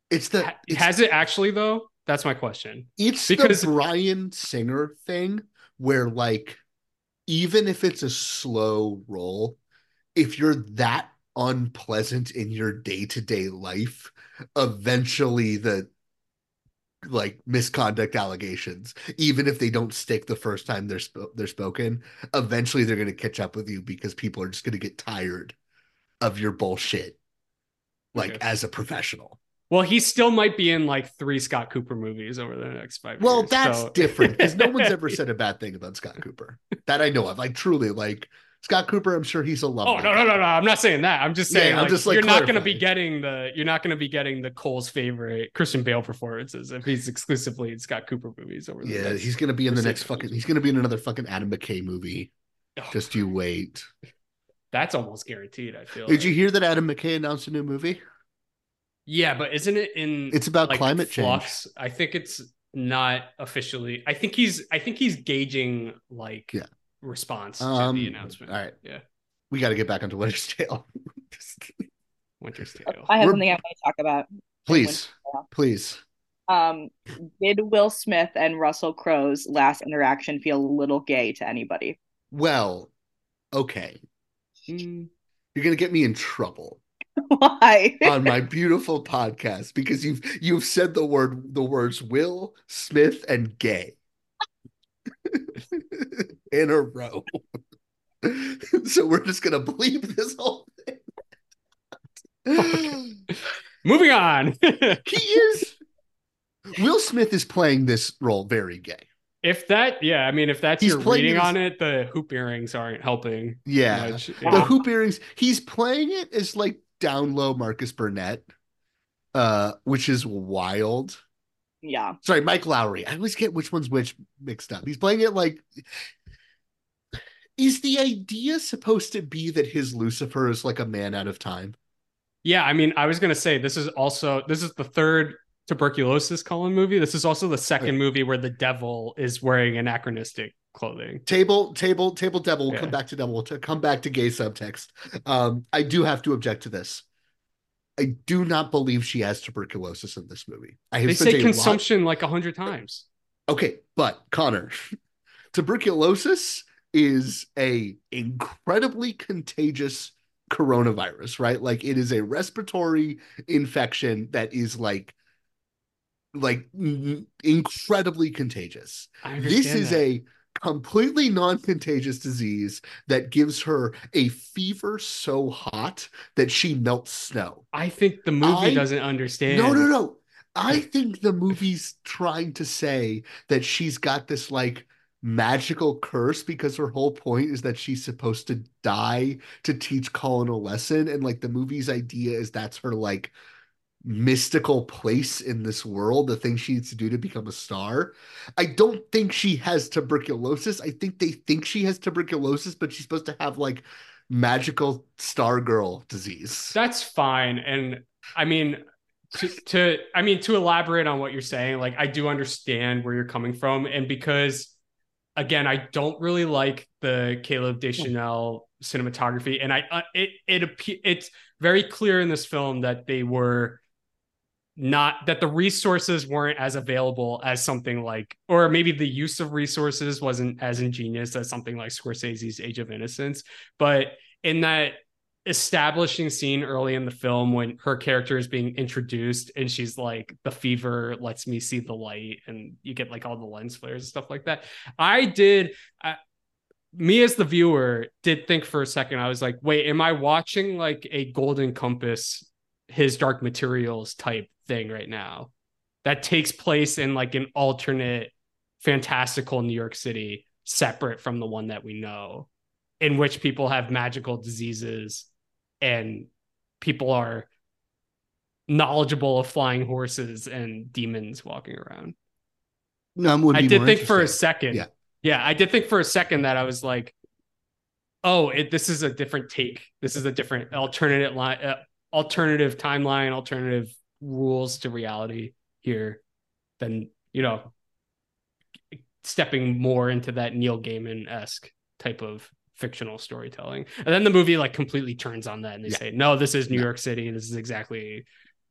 [SPEAKER 12] It's the it's,
[SPEAKER 11] has it actually though? That's my question.
[SPEAKER 12] it's
[SPEAKER 11] because-
[SPEAKER 12] the Bryan Singer thing where like even if it's a slow roll, if you're that unpleasant in your day-to-day life, eventually the like misconduct allegations, even if they don't stick the first time they're sp- they're spoken, eventually they're going to catch up with you because people are just going to get tired of your bullshit like
[SPEAKER 11] Okay.
[SPEAKER 12] as a professional.
[SPEAKER 11] Well, he still might be in like three Scott Cooper movies over the next five
[SPEAKER 12] Well,
[SPEAKER 11] years.
[SPEAKER 12] that's
[SPEAKER 11] so-
[SPEAKER 12] different because no one's ever said a bad thing about Scott Cooper that I know of. Like truly, like Scott Cooper, I'm sure he's a lovely.
[SPEAKER 11] Oh no no no no! I'm not saying that. I'm just
[SPEAKER 12] Yeah,
[SPEAKER 11] saying
[SPEAKER 12] I'm
[SPEAKER 11] like,
[SPEAKER 12] just, like,
[SPEAKER 11] you're not going to be getting the you're not going to be getting the Cole's favorite Christian Bale performances if he's exclusively in Scott Cooper movies over the
[SPEAKER 12] Yeah, he's gonna be in the next fucking. He's gonna be in another fucking Adam McKay movie.
[SPEAKER 11] Oh,
[SPEAKER 12] Just you wait.
[SPEAKER 11] That's almost guaranteed. I feel.
[SPEAKER 12] Did
[SPEAKER 11] like.
[SPEAKER 12] you hear that Adam McKay announced a new movie?
[SPEAKER 11] Yeah, but isn't it in?
[SPEAKER 12] It's about
[SPEAKER 11] like,
[SPEAKER 12] climate change.
[SPEAKER 11] I think it's not officially. I think he's. I think he's gauging like
[SPEAKER 12] Yeah.
[SPEAKER 11] response to
[SPEAKER 12] Um,
[SPEAKER 11] the announcement.
[SPEAKER 12] all right.
[SPEAKER 11] Yeah.
[SPEAKER 12] We got to get back onto Winter's Tale.
[SPEAKER 11] Winter's Tale.
[SPEAKER 13] I have
[SPEAKER 12] We're-
[SPEAKER 13] something I want to talk about.
[SPEAKER 12] please, please.
[SPEAKER 13] Um, did Will Smith and Russell Crowe's last interaction feel a little gay to anybody?
[SPEAKER 12] Well, okay.
[SPEAKER 11] Mm,
[SPEAKER 12] You're gonna get me in trouble
[SPEAKER 13] Why?
[SPEAKER 12] on my beautiful podcast because you've you've said the word the words Will Smith and gay in a row. so we're just gonna believe this whole thing.
[SPEAKER 11] Moving on.
[SPEAKER 12] he is Will Smith is playing this role very gay.
[SPEAKER 11] If that, yeah, I mean, if that's
[SPEAKER 12] He's
[SPEAKER 11] your
[SPEAKER 12] playing
[SPEAKER 11] reading
[SPEAKER 12] this-
[SPEAKER 11] on it, the hoop earrings aren't helping.
[SPEAKER 12] Yeah.
[SPEAKER 11] much.
[SPEAKER 12] The hoop earrings, he's playing it as like down low Marcus Burnett, uh, which is wild.
[SPEAKER 13] yeah.
[SPEAKER 12] Sorry, Mike Lowrey. I always get which one's which mixed up. He's playing it like is the idea supposed to be that his Lucifer is like a man out of time?
[SPEAKER 11] Yeah, I mean, I was gonna say this is also this is the third tuberculosis Colin movie. This is also the second movie where the devil is wearing anachronistic clothing.
[SPEAKER 12] Table, table, table devil. We'll
[SPEAKER 11] Yeah.
[SPEAKER 12] come back to devil. To come back to gay subtext. Um, I do have to object to this. I do not believe she has tuberculosis in this movie. I have
[SPEAKER 11] They say
[SPEAKER 12] a lot-
[SPEAKER 11] consumption like a hundred times.
[SPEAKER 12] Okay, but Connor, tuberculosis is a incredibly contagious coronavirus, right? Like it is a respiratory infection that is like like incredibly contagious. This is
[SPEAKER 11] that.
[SPEAKER 12] a completely non-contagious disease that gives her a fever so hot that she melts snow.
[SPEAKER 11] I think the movie
[SPEAKER 12] I-
[SPEAKER 11] doesn't understand.
[SPEAKER 12] No, no, no. I think the movie's trying to say that she's got this like magical curse because her whole point is that she's supposed to die to teach Colin a lesson and like the movie's idea is that's her like mystical place in this world the thing she needs to do to become a star i don't think she has tuberculosis i think they think she has tuberculosis but she's supposed to have like magical star girl disease
[SPEAKER 11] That's fine. And I mean, to, to I mean to elaborate on what you're saying, like I do understand where you're coming from, and because again, I don't really like the Caleb Deschanel cinematography, and I uh, it it it's very clear in this film that they were not that the resources weren't as available as something like or maybe the use of resources wasn't as ingenious as something like Scorsese's Age of Innocence. But in that establishing scene early in the film when her character is being introduced and she's like the fever lets me see the light and you get like all the lens flares and stuff like that. I did I, me as the viewer did think for a second i was like wait am i watching like a golden compass his dark materials type thing right now that takes place in like an alternate fantastical new york city separate from the one that we know in which people have magical diseases and people are knowledgeable of flying horses and demons walking around.
[SPEAKER 12] No, would
[SPEAKER 11] I did think for a second.
[SPEAKER 12] Yeah.
[SPEAKER 11] Yeah, I did think for a second that I was like, oh, it, this is a different take. This is a different alternative line, uh, alternative timeline, alternative rules to reality here than, you know, stepping more into that Neil Gaiman esque type of fictional storytelling. And then the movie like completely turns on that and they
[SPEAKER 12] Yeah.
[SPEAKER 11] say, no, this is New York City. This is exactly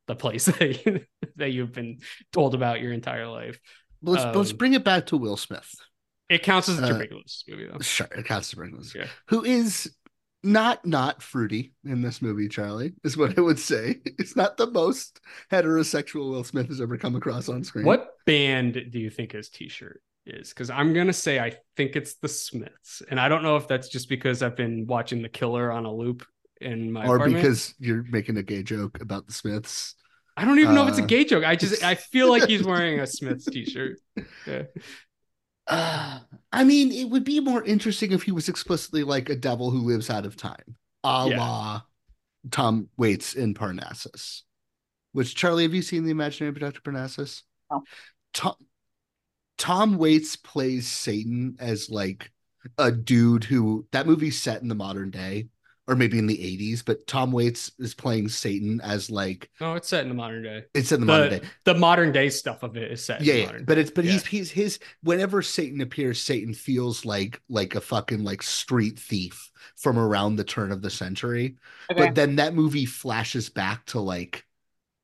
[SPEAKER 11] the place that, you, that you've been told about your entire life.
[SPEAKER 12] let's let's
[SPEAKER 11] Um,
[SPEAKER 12] bring it back to will smith
[SPEAKER 11] It counts as a
[SPEAKER 12] Uh,
[SPEAKER 11] tuberculosis movie though.
[SPEAKER 12] sure it counts bring this
[SPEAKER 11] Yeah.
[SPEAKER 12] who is not not fruity in this movie charlie is what i would say it's not the most heterosexual will smith has ever come across on screen
[SPEAKER 11] What band do you think his t-shirt is? Because I'm gonna say I think it's the Smiths, and I don't know if that's just because I've been watching The Killer on a loop in my
[SPEAKER 12] or
[SPEAKER 11] apartment.
[SPEAKER 12] because you're making a gay joke about the smiths
[SPEAKER 11] I don't even know if it's a
[SPEAKER 12] uh,
[SPEAKER 11] gay joke. I just I feel like he's wearing a Smiths t-shirt. Yeah.
[SPEAKER 12] Uh, I mean, it would be more interesting if he was explicitly like a devil who lives out of time, a
[SPEAKER 11] Yeah.
[SPEAKER 12] la Tom Waits in Parnassus. Which Charlie, have you seen the Imaginarium Dr. Parnassus?
[SPEAKER 13] No.
[SPEAKER 12] Tom Tom Waits plays Satan as like a dude who that movie's set in the modern day, or maybe in the 80s, but Tom Waits is playing Satan as like
[SPEAKER 11] No, it's set in the modern day.
[SPEAKER 12] it's in the,
[SPEAKER 11] The,
[SPEAKER 12] modern day.
[SPEAKER 11] the modern day stuff of it is set.
[SPEAKER 12] yeah,
[SPEAKER 11] in
[SPEAKER 12] yeah,
[SPEAKER 11] modern
[SPEAKER 12] but it's but
[SPEAKER 11] Yeah.
[SPEAKER 12] he's he's his whenever Satan appears, Satan feels like like a fucking like street thief from around the turn of the century.
[SPEAKER 13] Okay.
[SPEAKER 12] But then that movie flashes back to like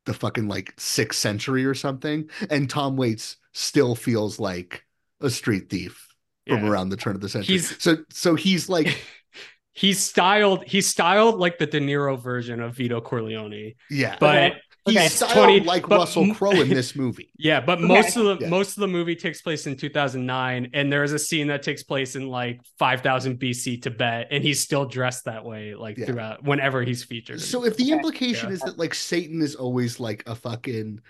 [SPEAKER 12] the fucking like sixth century or something, and Tom Waits still feels like a street thief from
[SPEAKER 11] Yeah.
[SPEAKER 12] around the turn of the century.
[SPEAKER 11] He's-
[SPEAKER 12] so so he's like
[SPEAKER 11] he's styled he's styled like the De Niro version of Vito Corleone.
[SPEAKER 12] yeah,
[SPEAKER 11] But
[SPEAKER 12] he's
[SPEAKER 11] it's
[SPEAKER 12] styled
[SPEAKER 11] 20
[SPEAKER 12] like
[SPEAKER 11] but
[SPEAKER 12] Russell Crowe in this movie.
[SPEAKER 11] Yeah, but most of the
[SPEAKER 12] Yeah.
[SPEAKER 11] most of the movie takes place in 2009, and there is a scene that takes place in like 5000 BC Tibet, and he's still dressed that way like
[SPEAKER 12] Yeah.
[SPEAKER 11] throughout whenever he's featured.
[SPEAKER 12] So if the implication
[SPEAKER 11] Yeah.
[SPEAKER 12] is that like Satan is always like a fucking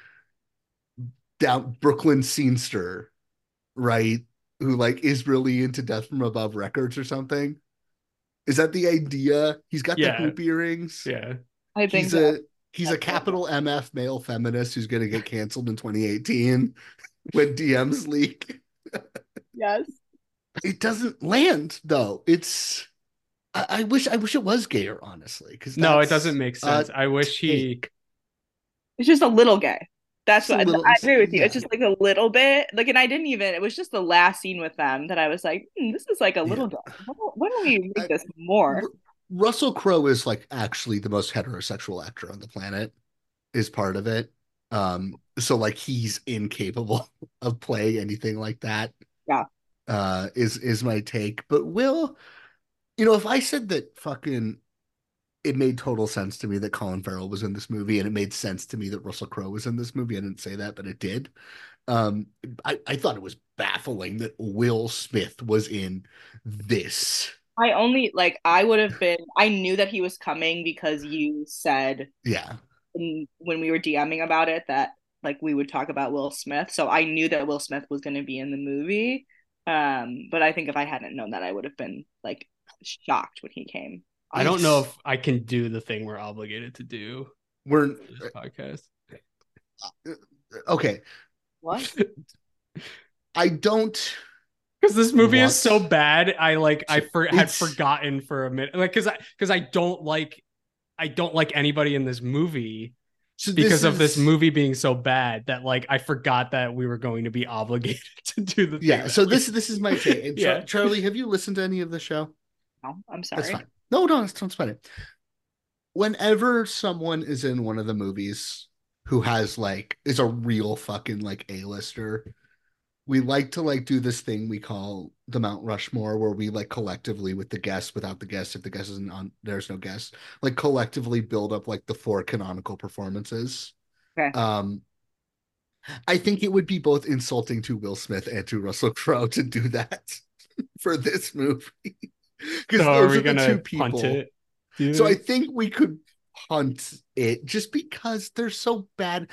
[SPEAKER 12] down Brooklyn scenester, right? Who like is really into Death from Above Records or something? Is that the idea? He's got
[SPEAKER 11] Yeah.
[SPEAKER 12] the hoop earrings.
[SPEAKER 11] yeah,
[SPEAKER 13] I think
[SPEAKER 12] He's
[SPEAKER 13] so.
[SPEAKER 12] a he's a capital MF male feminist who's gonna get canceled in 2018 when DMs leak.
[SPEAKER 13] yes.
[SPEAKER 12] It doesn't land though. It's I, I wish I wish it was gayer, honestly. Because
[SPEAKER 11] no, it doesn't make sense. I wish he.
[SPEAKER 13] It's just a little gay. That's
[SPEAKER 12] Just
[SPEAKER 13] what
[SPEAKER 12] little-
[SPEAKER 13] I agree with you. It's just like a little bit. Like, and I didn't even. It was just the last scene with them that I was like, hmm, "This is like a little. Why don't, why don't we make this more?"
[SPEAKER 12] Russell Crowe is like actually the most heterosexual actor on the planet, is part of it. Um, so like he's incapable of playing anything like that.
[SPEAKER 13] Yeah.
[SPEAKER 12] Uh, is is my take. But Will, you know, if I said that fucking it made total sense to me that Colin Farrell was in this movie, and it made sense to me that Russell Crowe was in this movie. I didn't say that, but it did. Um, I, I thought it was baffling that Will Smith was in this.
[SPEAKER 13] I only like I would have been. I knew that he was coming because you said
[SPEAKER 12] Yeah.
[SPEAKER 13] in, when we were DMing about it that like we would talk about Will Smith. So I knew that Will Smith was going to be in the movie. Um, but I think if I hadn't known that, I would have been like shocked when he came.
[SPEAKER 11] I don't know if I can do the thing we're obligated to do.
[SPEAKER 12] We're
[SPEAKER 11] this podcast.
[SPEAKER 12] Uh, uh, okay.
[SPEAKER 13] What?
[SPEAKER 12] I don't
[SPEAKER 11] because this movie
[SPEAKER 12] want-
[SPEAKER 11] is so bad. I like I for, had
[SPEAKER 12] It's-
[SPEAKER 11] forgotten for a minute, like because I because I don't like I don't like anybody in this movie
[SPEAKER 12] So
[SPEAKER 11] because of this movie being so bad that like I forgot that we were going to be obligated to do the
[SPEAKER 12] Yeah.
[SPEAKER 11] that
[SPEAKER 12] So this this is my take.
[SPEAKER 11] Yeah.
[SPEAKER 12] Charlie, have you listened to any of the show?
[SPEAKER 13] No, I'm sorry.
[SPEAKER 12] That's fine. No, no, it's, it's it. Whenever someone is in one of the movies who has like is a real fucking like A-lister, we like to like do this thing we call the Mount Rushmore, where we like collectively with the guests, without the guests, if the guest isn't on, there's no guest, like collectively build up like the four canonical performances.
[SPEAKER 13] Okay.
[SPEAKER 12] Um, I think it would be both insulting to Will Smith and to Russell Crowe to do that for this movie. Because
[SPEAKER 11] So are
[SPEAKER 12] those
[SPEAKER 11] we
[SPEAKER 12] are the
[SPEAKER 11] gonna
[SPEAKER 12] two people.
[SPEAKER 11] punt it?
[SPEAKER 12] So I
[SPEAKER 11] think?
[SPEAKER 12] think we could punt it just because they're so bad.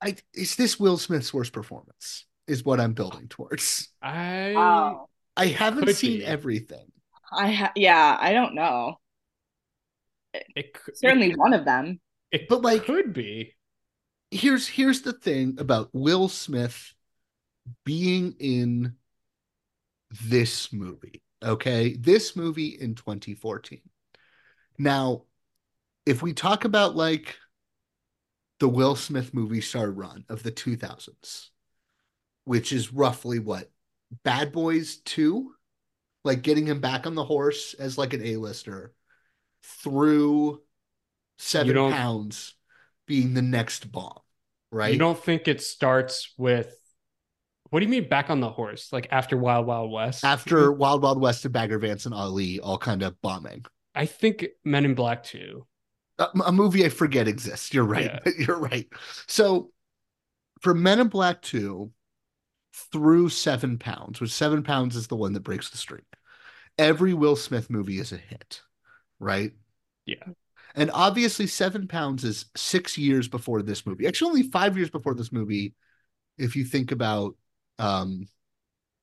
[SPEAKER 12] I is this Will Smith's worst performance? Is what I'm building towards.
[SPEAKER 11] I
[SPEAKER 13] Oh,
[SPEAKER 12] I haven't seen
[SPEAKER 11] be.
[SPEAKER 12] everything.
[SPEAKER 13] I ha- yeah, I don't know.
[SPEAKER 11] it, cou-
[SPEAKER 13] Certainly
[SPEAKER 11] it,
[SPEAKER 13] one of them.
[SPEAKER 11] it
[SPEAKER 12] But, like-
[SPEAKER 11] could be.
[SPEAKER 12] Here's here's the thing about Will Smith being in this movie. Okay, this movie in 2014. Now, if we talk about like the Will Smith movie star run of the 2000s, which is roughly what Bad Boys 2, like getting him back on the horse as like an A-lister through seven pounds being the next bomb, right?
[SPEAKER 11] You don't think it starts with what do you mean back on the horse? Like after Wild Wild West?
[SPEAKER 12] After Wild Wild West and Bagger Vance and Ali all kind of bombing.
[SPEAKER 11] I think Men in Black 2.
[SPEAKER 12] a, a movie I forget exists. You're right.
[SPEAKER 11] Yeah.
[SPEAKER 12] You're right. So for Men in Black 2 through Seven Pounds, which Seven Pounds is the one that breaks the streak, every Will Smith movie is a hit, right?
[SPEAKER 11] Yeah.
[SPEAKER 12] And obviously, Seven Pounds is six years before this movie. Actually, only five years before this movie, if you think about um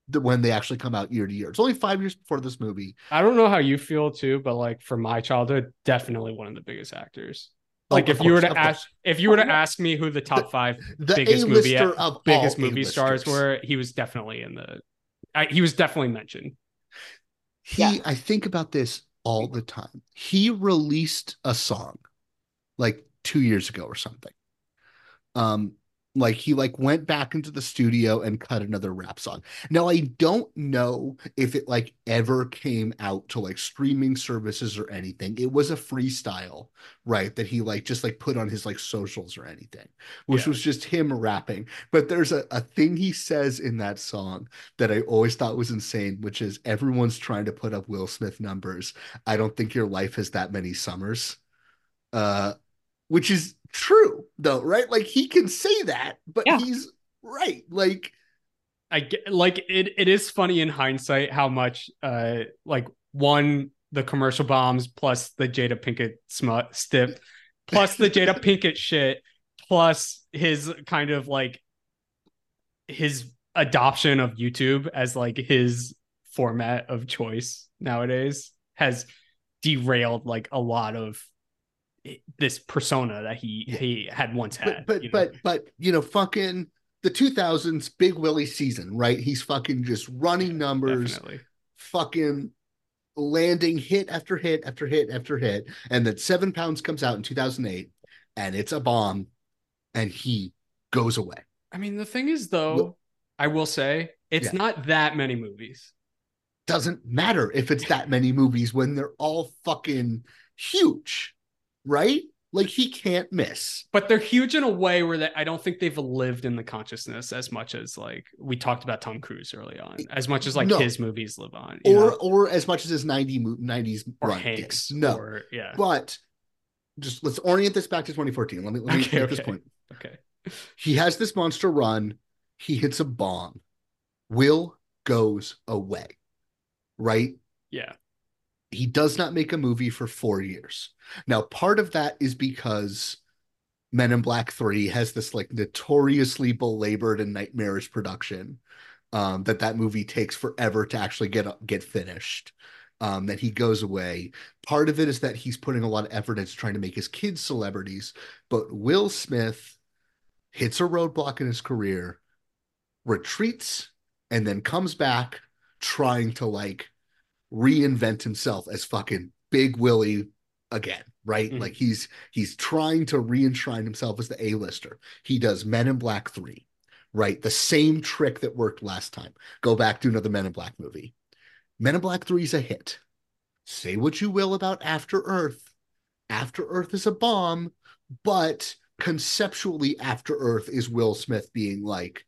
[SPEAKER 12] the when they actually come out year to year. It's only five years before this movie.
[SPEAKER 11] I don't know how you feel too, but like for my childhood, definitely one of the biggest actors.
[SPEAKER 12] Oh,
[SPEAKER 11] Like
[SPEAKER 12] of
[SPEAKER 11] if you were to ask if you were to ask me who the top five
[SPEAKER 12] The
[SPEAKER 11] biggest movie
[SPEAKER 12] of
[SPEAKER 11] biggest movie stars
[SPEAKER 12] A-listers.
[SPEAKER 11] were, he was definitely in the I, he was definitely mentioned.
[SPEAKER 12] He,
[SPEAKER 13] Yeah.
[SPEAKER 12] I think about this all the time. He released a song like two years ago or something. Um, like he like went back into the studio and cut another rap song. Now I don't know if it like ever came out to like streaming services or anything. It was a freestyle, right? That he like just like put on his like socials or anything, which
[SPEAKER 11] Yeah.
[SPEAKER 12] was just him rapping. But there's a, a thing he says in that song that I always thought was insane, which is everyone's trying to put up Will Smith numbers. I don't think your life has that many summers. Uh, which is true though, right? Like he can say that, but
[SPEAKER 13] Yeah.
[SPEAKER 12] he's right. Like
[SPEAKER 11] I get like it it is funny in hindsight how much uh like one the commercial bombs plus the Jada Pinkett smut stip plus the Jada Pinkett shit plus his kind of like his adoption of YouTube as like his format of choice nowadays has derailed like a lot of this persona that he he had once had
[SPEAKER 12] but but
[SPEAKER 11] you know?
[SPEAKER 12] but but you know, fucking the 2000s Big Willie season, right? He's fucking just running numbers,
[SPEAKER 11] definitely
[SPEAKER 12] fucking landing hit after hit after hit after hit, and then Seven Pounds comes out in 2008, and it's a bomb, and he goes away.
[SPEAKER 11] I mean, the thing is, though,
[SPEAKER 12] Well-
[SPEAKER 11] I will say it's
[SPEAKER 12] Yeah.
[SPEAKER 11] not that many movies.
[SPEAKER 12] Doesn't matter if it's that many movies when they're all fucking huge, right? Like he can't miss.
[SPEAKER 11] But they're huge in a way where that I don't think they've lived in the consciousness as much as like we talked about Tom Cruise early on, as much as like
[SPEAKER 12] No.
[SPEAKER 11] his movies live on, you
[SPEAKER 12] or
[SPEAKER 11] know?
[SPEAKER 12] or as much as his 90 mo- 90s
[SPEAKER 11] or
[SPEAKER 12] run did. No,
[SPEAKER 11] or, yeah.
[SPEAKER 12] but just let's orient this back to 2014. Let me let me
[SPEAKER 11] Okay,
[SPEAKER 12] make this point.
[SPEAKER 11] Okay.
[SPEAKER 12] He has this monster run. He hits a bomb. Will goes away. Right?
[SPEAKER 11] Yeah.
[SPEAKER 12] He does not make a movie for four years. Now, part of that is because Men in Black 3 has this like notoriously belabored and nightmarish production um, that that movie takes forever to actually get get finished. Um, that he goes away. Part of it is that he's putting a lot of effort into trying to make his kids celebrities, but Will Smith hits a roadblock in his career, retreats, and then comes back trying to like reinvent himself as fucking Big Willie again, right?
[SPEAKER 11] Mhm.
[SPEAKER 12] Like he's he's trying to re-enshrine himself as the A-lister. He does Men in Black 3, right? The same trick that worked last time. Go back to another Men in Black movie. Men in Black 3 is a hit. Say what you will about After Earth. After Earth is a bomb, but conceptually After Earth is Will Smith being like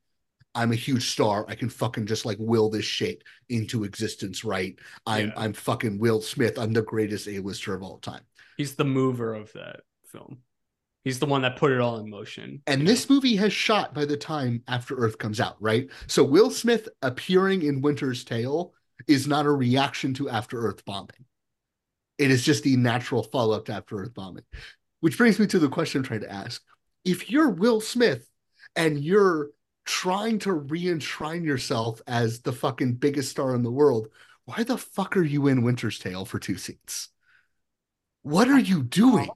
[SPEAKER 12] I'm a huge star. I can fucking just like will this shit into existence, right? I'm
[SPEAKER 11] Yeah.
[SPEAKER 12] I'm fucking Will Smith. I'm the greatest A-lister of all time.
[SPEAKER 11] He's the mover of that film. He's the one that put it all in motion.
[SPEAKER 12] And this movie has shot by the time After Earth comes out, right? So Will Smith appearing in Winter's Tale is not a reaction to After Earth bombing. It is just the natural follow up to After Earth bombing. Which brings me to the question I'm trying to ask. If you're Will Smith and you're trying to re enshrine yourself as the fucking biggest star in the world, why the fuck are you in Winter's Tale for two seats? What are you doing?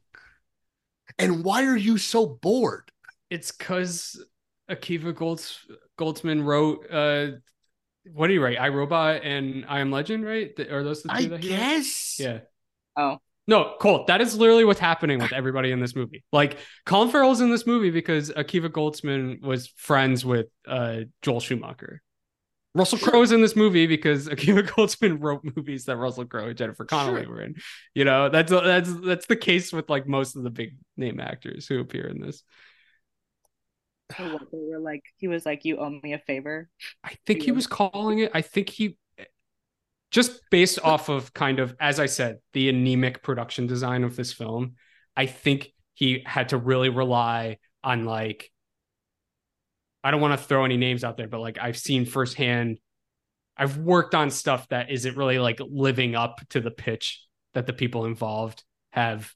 [SPEAKER 12] And why are you so bored?
[SPEAKER 11] It's because Akiva Golds Goldsman wrote uh what do you write? I Robot and I Am Legend, right? Are those the two
[SPEAKER 12] I
[SPEAKER 11] that he wrote?
[SPEAKER 12] guess.
[SPEAKER 11] Yeah.
[SPEAKER 13] Oh.
[SPEAKER 11] No, Colt, that is literally what's happening with everybody in this movie. Like Colin Farrell's in this movie because Akiva Goldsman was friends with uh Joel Schumacher. Russell Crowe's in this movie because Akiva Goldsman wrote movies that Russell Crowe and Jennifer Connelly were in. You know, that's that's that's the case with like most of the big name actors who appear in this.
[SPEAKER 13] So what, they were like, he was like, "You owe me a favor."
[SPEAKER 11] I think he was calling it. I think he just based off of kind of, as I said, the anemic production design of this film. I think he had to really rely on like. I don't want to throw any names out there, but like I've seen firsthand. I've worked on stuff that isn't really like living up to the pitch that the people involved have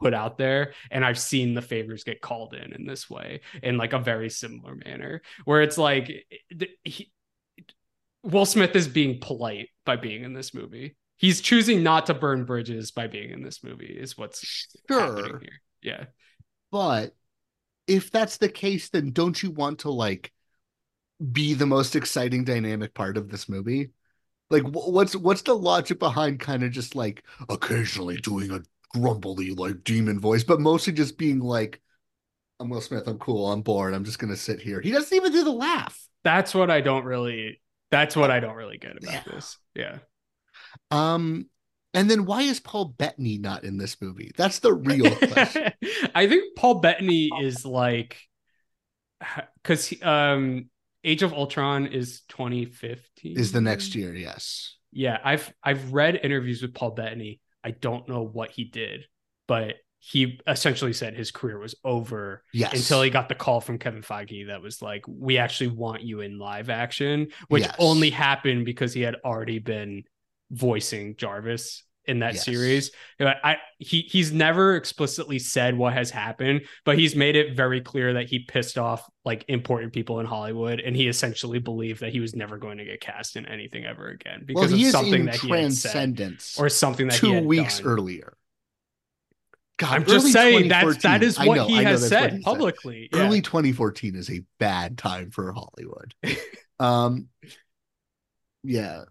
[SPEAKER 11] put out there and i've seen the favors get called in in this way in like a very similar manner where it's like he, will smith is being polite by being in this movie he's choosing not to burn bridges by being in this movie is what's
[SPEAKER 12] Sure.
[SPEAKER 11] here yeah
[SPEAKER 12] But if that's the case, then don't you want to like be the most exciting dynamic part of this movie? Like, what's what's the logic behind kind of just like occasionally doing a grumbly like demon voice, but mostly just being like, "I'm Will Smith. I'm cool. I'm bored. I'm just gonna sit here." He doesn't even do the laugh.
[SPEAKER 11] that's what i don't really that's what i don't really get about this yeah
[SPEAKER 12] Um, and then why is Paul Bettany not in this movie? That's the real question.
[SPEAKER 11] I think Paul Bettany is like because um Age of Ultron is 2015
[SPEAKER 12] Is the next year? Yes.
[SPEAKER 11] Yeah, I've I've read interviews with Paul Bettany. I don't know what he did, but he essentially said his career was over
[SPEAKER 12] Yes.
[SPEAKER 11] until he got the call from Kevin Feige that was like, "We actually want you in live action," which
[SPEAKER 12] Yes.
[SPEAKER 11] only happened because he had already been voicing Jarvis in that
[SPEAKER 12] Yes.
[SPEAKER 11] series. I he he's never explicitly said what has happened, but he's made it very clear that he pissed off like important people in Hollywood, and he essentially believed that he was never going to get cast in anything ever again because
[SPEAKER 12] well, he
[SPEAKER 11] of something
[SPEAKER 12] in
[SPEAKER 11] that he had said or something that he
[SPEAKER 12] two weeks
[SPEAKER 11] done.
[SPEAKER 12] earlier. God,
[SPEAKER 11] I'm just saying that's
[SPEAKER 12] 2014
[SPEAKER 11] that is what
[SPEAKER 12] know,
[SPEAKER 11] he has said
[SPEAKER 12] what he said.
[SPEAKER 11] publicly. Yeah.
[SPEAKER 12] Early 2014 is a bad time for Hollywood. um, yeah,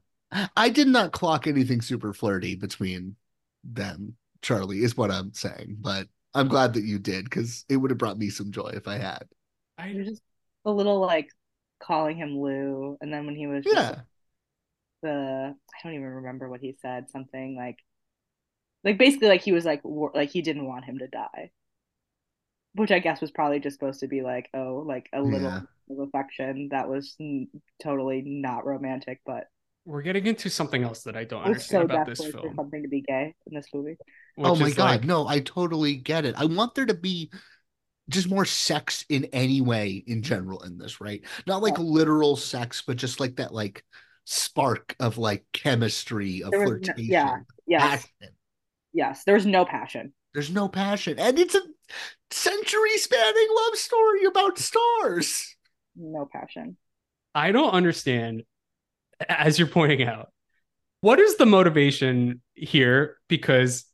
[SPEAKER 12] I did not clock anything super flirty between them. Charlie is what I'm saying, but I'm glad that you did because it would have brought me some joy if I had.
[SPEAKER 13] I just a little like calling him Lou, and then when he was just,
[SPEAKER 12] Yeah.
[SPEAKER 13] the I don't even remember what he said. Something like, like basically like he was like wor- like he didn't want him to die, which I guess was probably just supposed to be like oh like a little
[SPEAKER 12] Yeah.
[SPEAKER 13] of affection that was n- totally not romantic, but
[SPEAKER 11] We're getting into something else that I don't
[SPEAKER 13] I
[SPEAKER 11] understand
[SPEAKER 13] so
[SPEAKER 11] about this film.
[SPEAKER 13] something to be gay in this movie.
[SPEAKER 12] oh my god,
[SPEAKER 11] like-
[SPEAKER 12] no, I totally get it. I want there to be just more sex in any way in general in this, right? Not like literal sex, but just like that like spark of like chemistry of
[SPEAKER 13] There was no-
[SPEAKER 12] flirtation.
[SPEAKER 13] yeah, yes,
[SPEAKER 12] passion.
[SPEAKER 13] Yes. There's no passion.
[SPEAKER 12] There's no passion. And it's a century spanning love story about stars.
[SPEAKER 13] No passion.
[SPEAKER 11] I don't understand, as you're pointing out, what is the motivation here? Because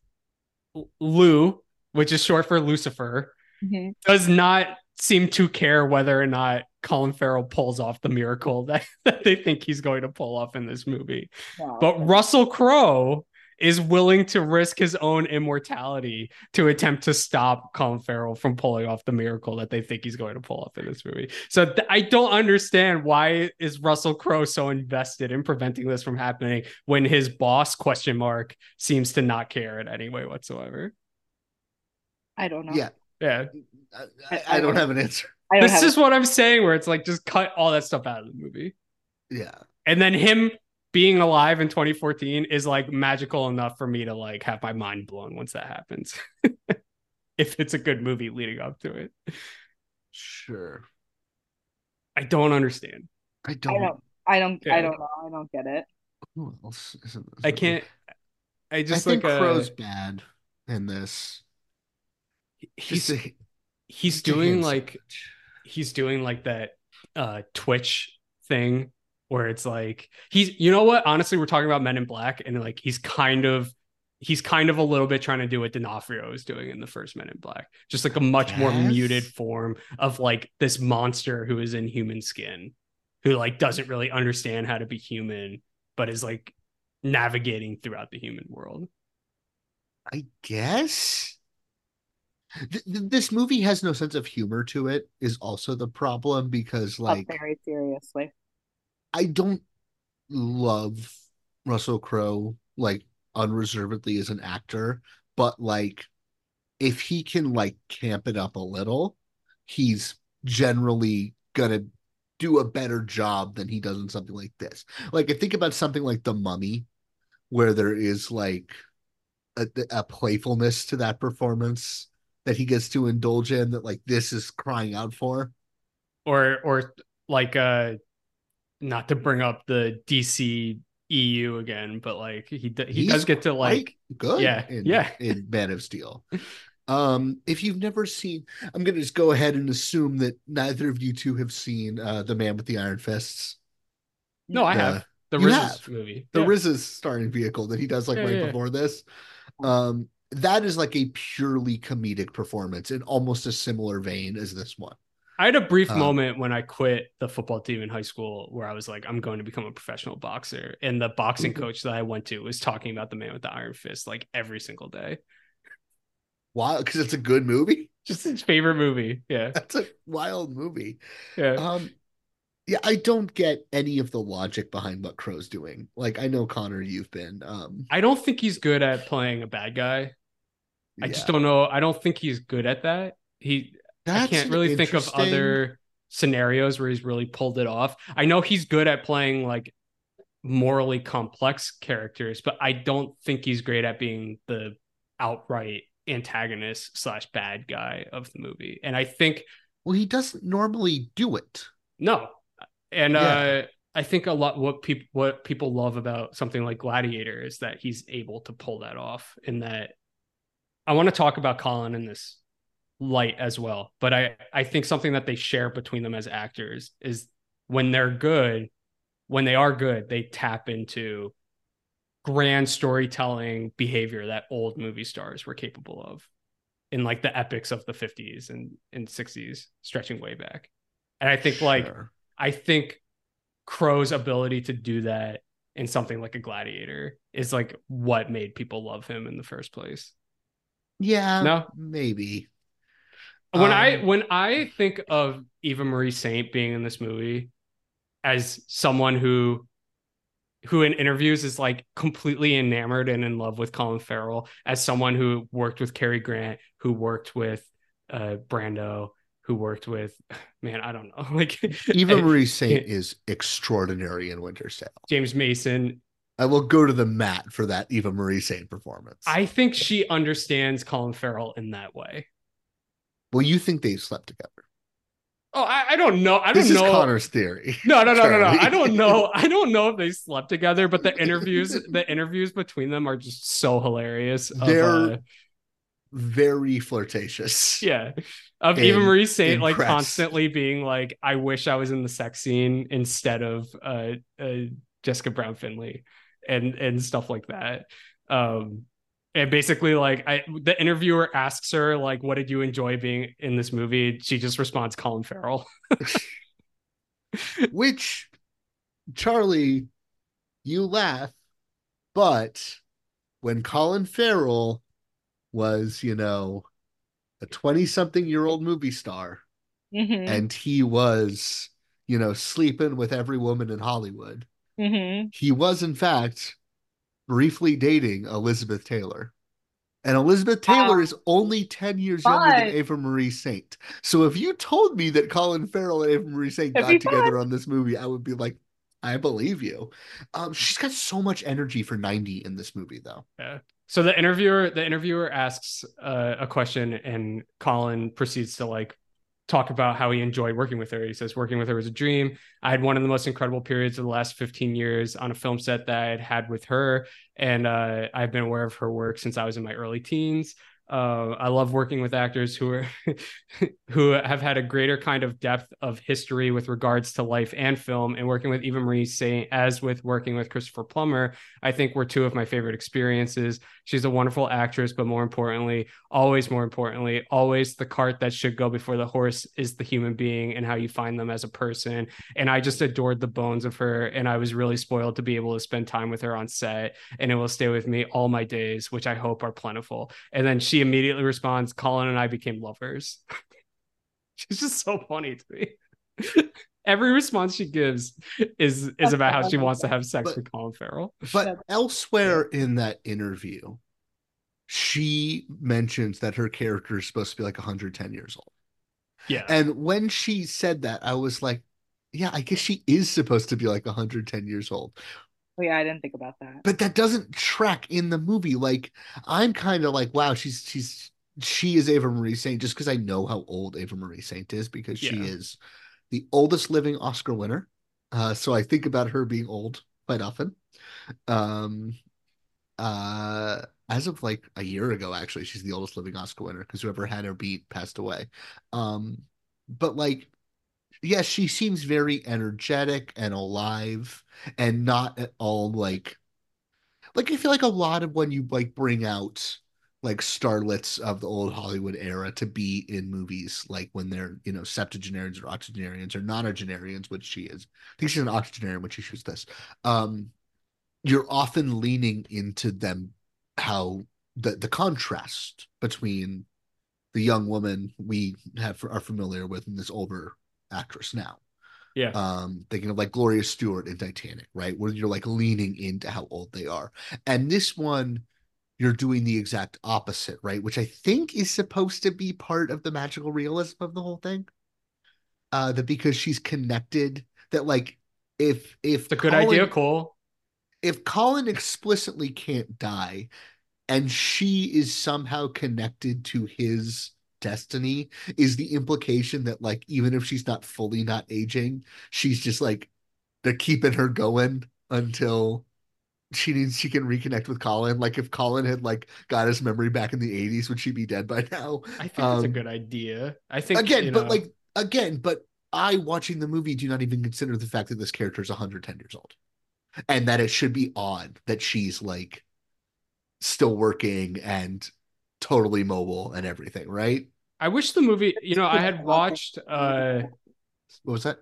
[SPEAKER 11] Lou, which is short for Lucifer,
[SPEAKER 13] Mm-hmm.
[SPEAKER 11] does not seem to care whether or not Colin Farrell pulls off the miracle that, that they think he's going to pull off in this movie.
[SPEAKER 13] No.
[SPEAKER 11] But Russell Crowe is willing to risk his own immortality to attempt to stop Colin Farrell from pulling off the miracle that they think he's going to pull off in this movie. So th- I don't understand why is Russell Crowe so invested in preventing this from happening when his boss question mark seems to not care in any way whatsoever.
[SPEAKER 13] I don't know.
[SPEAKER 12] Yeah,
[SPEAKER 11] Yeah.
[SPEAKER 12] I, I don't have an answer.
[SPEAKER 11] This
[SPEAKER 13] have
[SPEAKER 11] is what I'm saying where it's like just cut all that stuff out of the movie.
[SPEAKER 12] Yeah,
[SPEAKER 11] And then him being alive in 2014 is like magical enough for me to like have my mind blown once that happens. if it's a good movie leading up to it.
[SPEAKER 12] sure.
[SPEAKER 11] I don't understand.
[SPEAKER 12] I
[SPEAKER 13] I
[SPEAKER 12] don't.
[SPEAKER 13] don't. I don't.
[SPEAKER 11] Yeah.
[SPEAKER 13] I don't know. I don't get it.
[SPEAKER 12] Who else is in
[SPEAKER 11] I can't I
[SPEAKER 12] I
[SPEAKER 11] just
[SPEAKER 12] think
[SPEAKER 11] like uh,
[SPEAKER 12] Crowe's bad in this.
[SPEAKER 11] he's
[SPEAKER 12] a-
[SPEAKER 11] he's doing like
[SPEAKER 12] sandwich.
[SPEAKER 11] he's doing like that uh twitch thing where it's like he's you know what honestly we're talking about men in black and like he's kind of he's kind of a little bit trying to do what D'Onofrio is doing in the first Men in Black, just like a much more muted form of like this monster who is in human skin, who like doesn't really understand how to be human, but is like navigating throughout the human world.
[SPEAKER 12] I guess. Th- th- this movie has no sense of humor to it is also the problem because like
[SPEAKER 13] Not very seriously.
[SPEAKER 12] I don't love Russell Crowe like unreservedly as an actor, but like if he can like camp it up a little, he's generally gonna do a better job than he does in something like this. Like I think about something like The Mummy, where there is like a, a playfulness to that performance that he gets to indulge in that like this is crying out for.
[SPEAKER 11] Or or like uh not to bring up the DC EU again, but like he d- he
[SPEAKER 12] He's
[SPEAKER 11] does get to like
[SPEAKER 12] good
[SPEAKER 11] yeah,
[SPEAKER 12] in,
[SPEAKER 11] yeah.
[SPEAKER 12] in Man of Steel. Um, if you've never seen, I'm gonna just go ahead and assume that neither of you two have seen uh The Man with the Iron Fists.
[SPEAKER 11] No, I
[SPEAKER 12] The-
[SPEAKER 11] have the RZA's movie.
[SPEAKER 12] The
[SPEAKER 11] Yeah.
[SPEAKER 12] RZA's starring vehicle that he does like
[SPEAKER 11] Yeah,
[SPEAKER 12] right
[SPEAKER 11] yeah.
[SPEAKER 12] before this. Um, that is like a purely comedic performance in almost a similar vein as this one.
[SPEAKER 11] I had a brief
[SPEAKER 12] Um,
[SPEAKER 11] moment when I quit the football team in high school where I was like, I'm going to become a professional boxer. And the boxing
[SPEAKER 12] Mhm.
[SPEAKER 11] coach that I went to was talking about the man with the iron fist like every single day.
[SPEAKER 12] Why? Because it's a good movie.
[SPEAKER 11] Just his favorite movie. Yeah.
[SPEAKER 12] That's a wild movie.
[SPEAKER 11] Yeah.
[SPEAKER 12] Um, yeah, I don't get any of the logic behind what Crowe's doing. Like, I know Connor, you've been. Um,
[SPEAKER 11] I don't think he's good at playing a bad guy. I just don't know. I don't think he's good at that. He I can't really think of other scenarios where he's really pulled it off. I know he's good at playing like morally complex characters, but I don't think he's great at being the outright antagonist slash bad guy of the movie. And I think
[SPEAKER 12] Well, he doesn't normally do it.
[SPEAKER 11] no. And
[SPEAKER 12] Yeah.
[SPEAKER 11] uh I think a lot what people what people love about something like Gladiator is that he's able to pull that off and that I want to talk about Colin in this light as well. But I I think something that they share between them as actors is when they're good, when they are good, they tap into grand storytelling behavior that old movie stars were capable of in like the epics of the 50s and, and 60s stretching way back. And I think like I think Crowe's ability to do that in something like a gladiator is like what made people love him in the first place.
[SPEAKER 12] Yeah,
[SPEAKER 11] No?
[SPEAKER 12] maybe.
[SPEAKER 11] When I
[SPEAKER 12] Um,
[SPEAKER 11] when I think of Eva Marie Saint being in this movie as someone who who in interviews is like completely enamored and in love with Colin Farrell, as someone who worked with Cary Grant, who worked with uh Brando, who worked with man, I don't know, like
[SPEAKER 12] Eva Marie Saint is extraordinary in Winter's Tale.
[SPEAKER 11] James Mason.
[SPEAKER 12] I will go to the mat for that Eva Marie Saint performance.
[SPEAKER 11] I think she understands Colin Farrell in that way.
[SPEAKER 12] Well, you think they slept together?
[SPEAKER 11] Oh, I, I don't know. I don't
[SPEAKER 12] This is
[SPEAKER 11] know.
[SPEAKER 12] Connor's theory.
[SPEAKER 11] No, no, no, no, no. I don't know. I don't know if they slept together, but the interviews, the interviews between them are just so hilarious. of,
[SPEAKER 12] They're-
[SPEAKER 11] uh,
[SPEAKER 12] very flirtatious.
[SPEAKER 11] Yeah. Of
[SPEAKER 12] And
[SPEAKER 11] Eva Marie Saint like constantly being like, I wish I was in the sex scene instead of uh, uh Jessica Brown Findlay and and stuff like that. Um and basically like I the interviewer asks her like what did you enjoy being in this movie? She just responds Colin Farrell.
[SPEAKER 12] Which, Charlie, you laugh, but when Colin Farrell was, you know, a 20 something year old movie star
[SPEAKER 13] Mhm.
[SPEAKER 12] and he was, you know, sleeping with every woman in Hollywood,
[SPEAKER 13] Mhm.
[SPEAKER 12] he was, in fact, briefly dating Elizabeth Taylor. And Elizabeth Taylor is only 10 years younger than
[SPEAKER 13] But-
[SPEAKER 12] Ava Marie Saint. So if you told me that Colin Farrell and Ava Marie Saint got together
[SPEAKER 13] fun.
[SPEAKER 12] on this movie, I would be like, I believe you. Um, she's got so much energy for 90 in this movie, though.
[SPEAKER 11] Yeah. So the interviewer, the interviewer asks uh, a question, and Colin proceeds to like talk about how he enjoyed working with her. He says, "Working with her was a dream. I had one of the most incredible periods of the last 15 years on a film set that I had had with her, and uh, I've been aware of her work since I was in my early teens." Uh, I love working with actors who are who have had a greater kind of depth of history with regards to life and film, and working with Eva Marie Saint as with working with Christopher Plummer. I think were two of my favorite experiences. She's a wonderful actress, but more importantly, always more importantly, always the cart that should go before the horse is the human being and how you find them as a person. And I just adored the bones of her, and I was really spoiled to be able to spend time with her on set, and it will stay with me all my days, which I hope are plentiful. And then she immediately responds, "Colin and I became lovers." She's just so funny to me. Every response she gives is is about how she wants to have sex
[SPEAKER 12] But-
[SPEAKER 11] with Colin Farrell.
[SPEAKER 12] But elsewhere in that interview, she mentions that her character is supposed to be like 110 years old.
[SPEAKER 11] Yeah.
[SPEAKER 12] And when she said that, I was like, yeah, I guess she is supposed to be like 110 years old.
[SPEAKER 13] Oh, yeah, I didn't think about that.
[SPEAKER 12] But that doesn't track in the movie. Like, I'm kind of like, wow, she's she's she is Ava Marie Saint just because I know how old Ava Marie Saint is because she is the oldest living Oscar winner. Uh, so I think about her being old quite often. Um, uh, as of like a year ago, actually, she's the oldest living Oscar winner because whoever had her beat passed away. Um, but like, yes, she seems very energetic and alive and not at all like, like I feel like a lot of when you like bring out like starlets of the old Hollywood era to be in movies, like when they're, you know, septuagenarians or octogenarians or nonagenarians, which she is. I think she's an octogenarian when she shoots this. Um, you're often leaning into them how the the contrast between the young woman we have are familiar with and this older actress now.
[SPEAKER 11] Yeah.
[SPEAKER 12] Um, thinking of like Gloria Stuart in Titanic, right? Where you're like leaning into how old they are. And this one, you're doing the exact opposite, right? Which I think is supposed to be part of the magical realism of the whole thing. Uh, that because she's connected, that like if if
[SPEAKER 11] It's a good
[SPEAKER 12] Colin-
[SPEAKER 11] idea, Cole.
[SPEAKER 12] if Colin explicitly can't die and she is somehow connected to his destiny, is the implication that like even if she's not fully not aging, she's just like they're keeping her going until she needs she can reconnect with Colin. Like if Colin had like got his memory back in the 80s, would she be dead by now?
[SPEAKER 11] I think that's a
[SPEAKER 12] Um,
[SPEAKER 11] good idea. I think
[SPEAKER 12] again, but
[SPEAKER 11] know,
[SPEAKER 12] like again, but I watching the movie do not even consider the fact that this character is 110 years old. And that it should be odd that she's like still working and totally mobile and everything, right?
[SPEAKER 11] I wish the movie, you know, I had watched uh
[SPEAKER 12] What was that?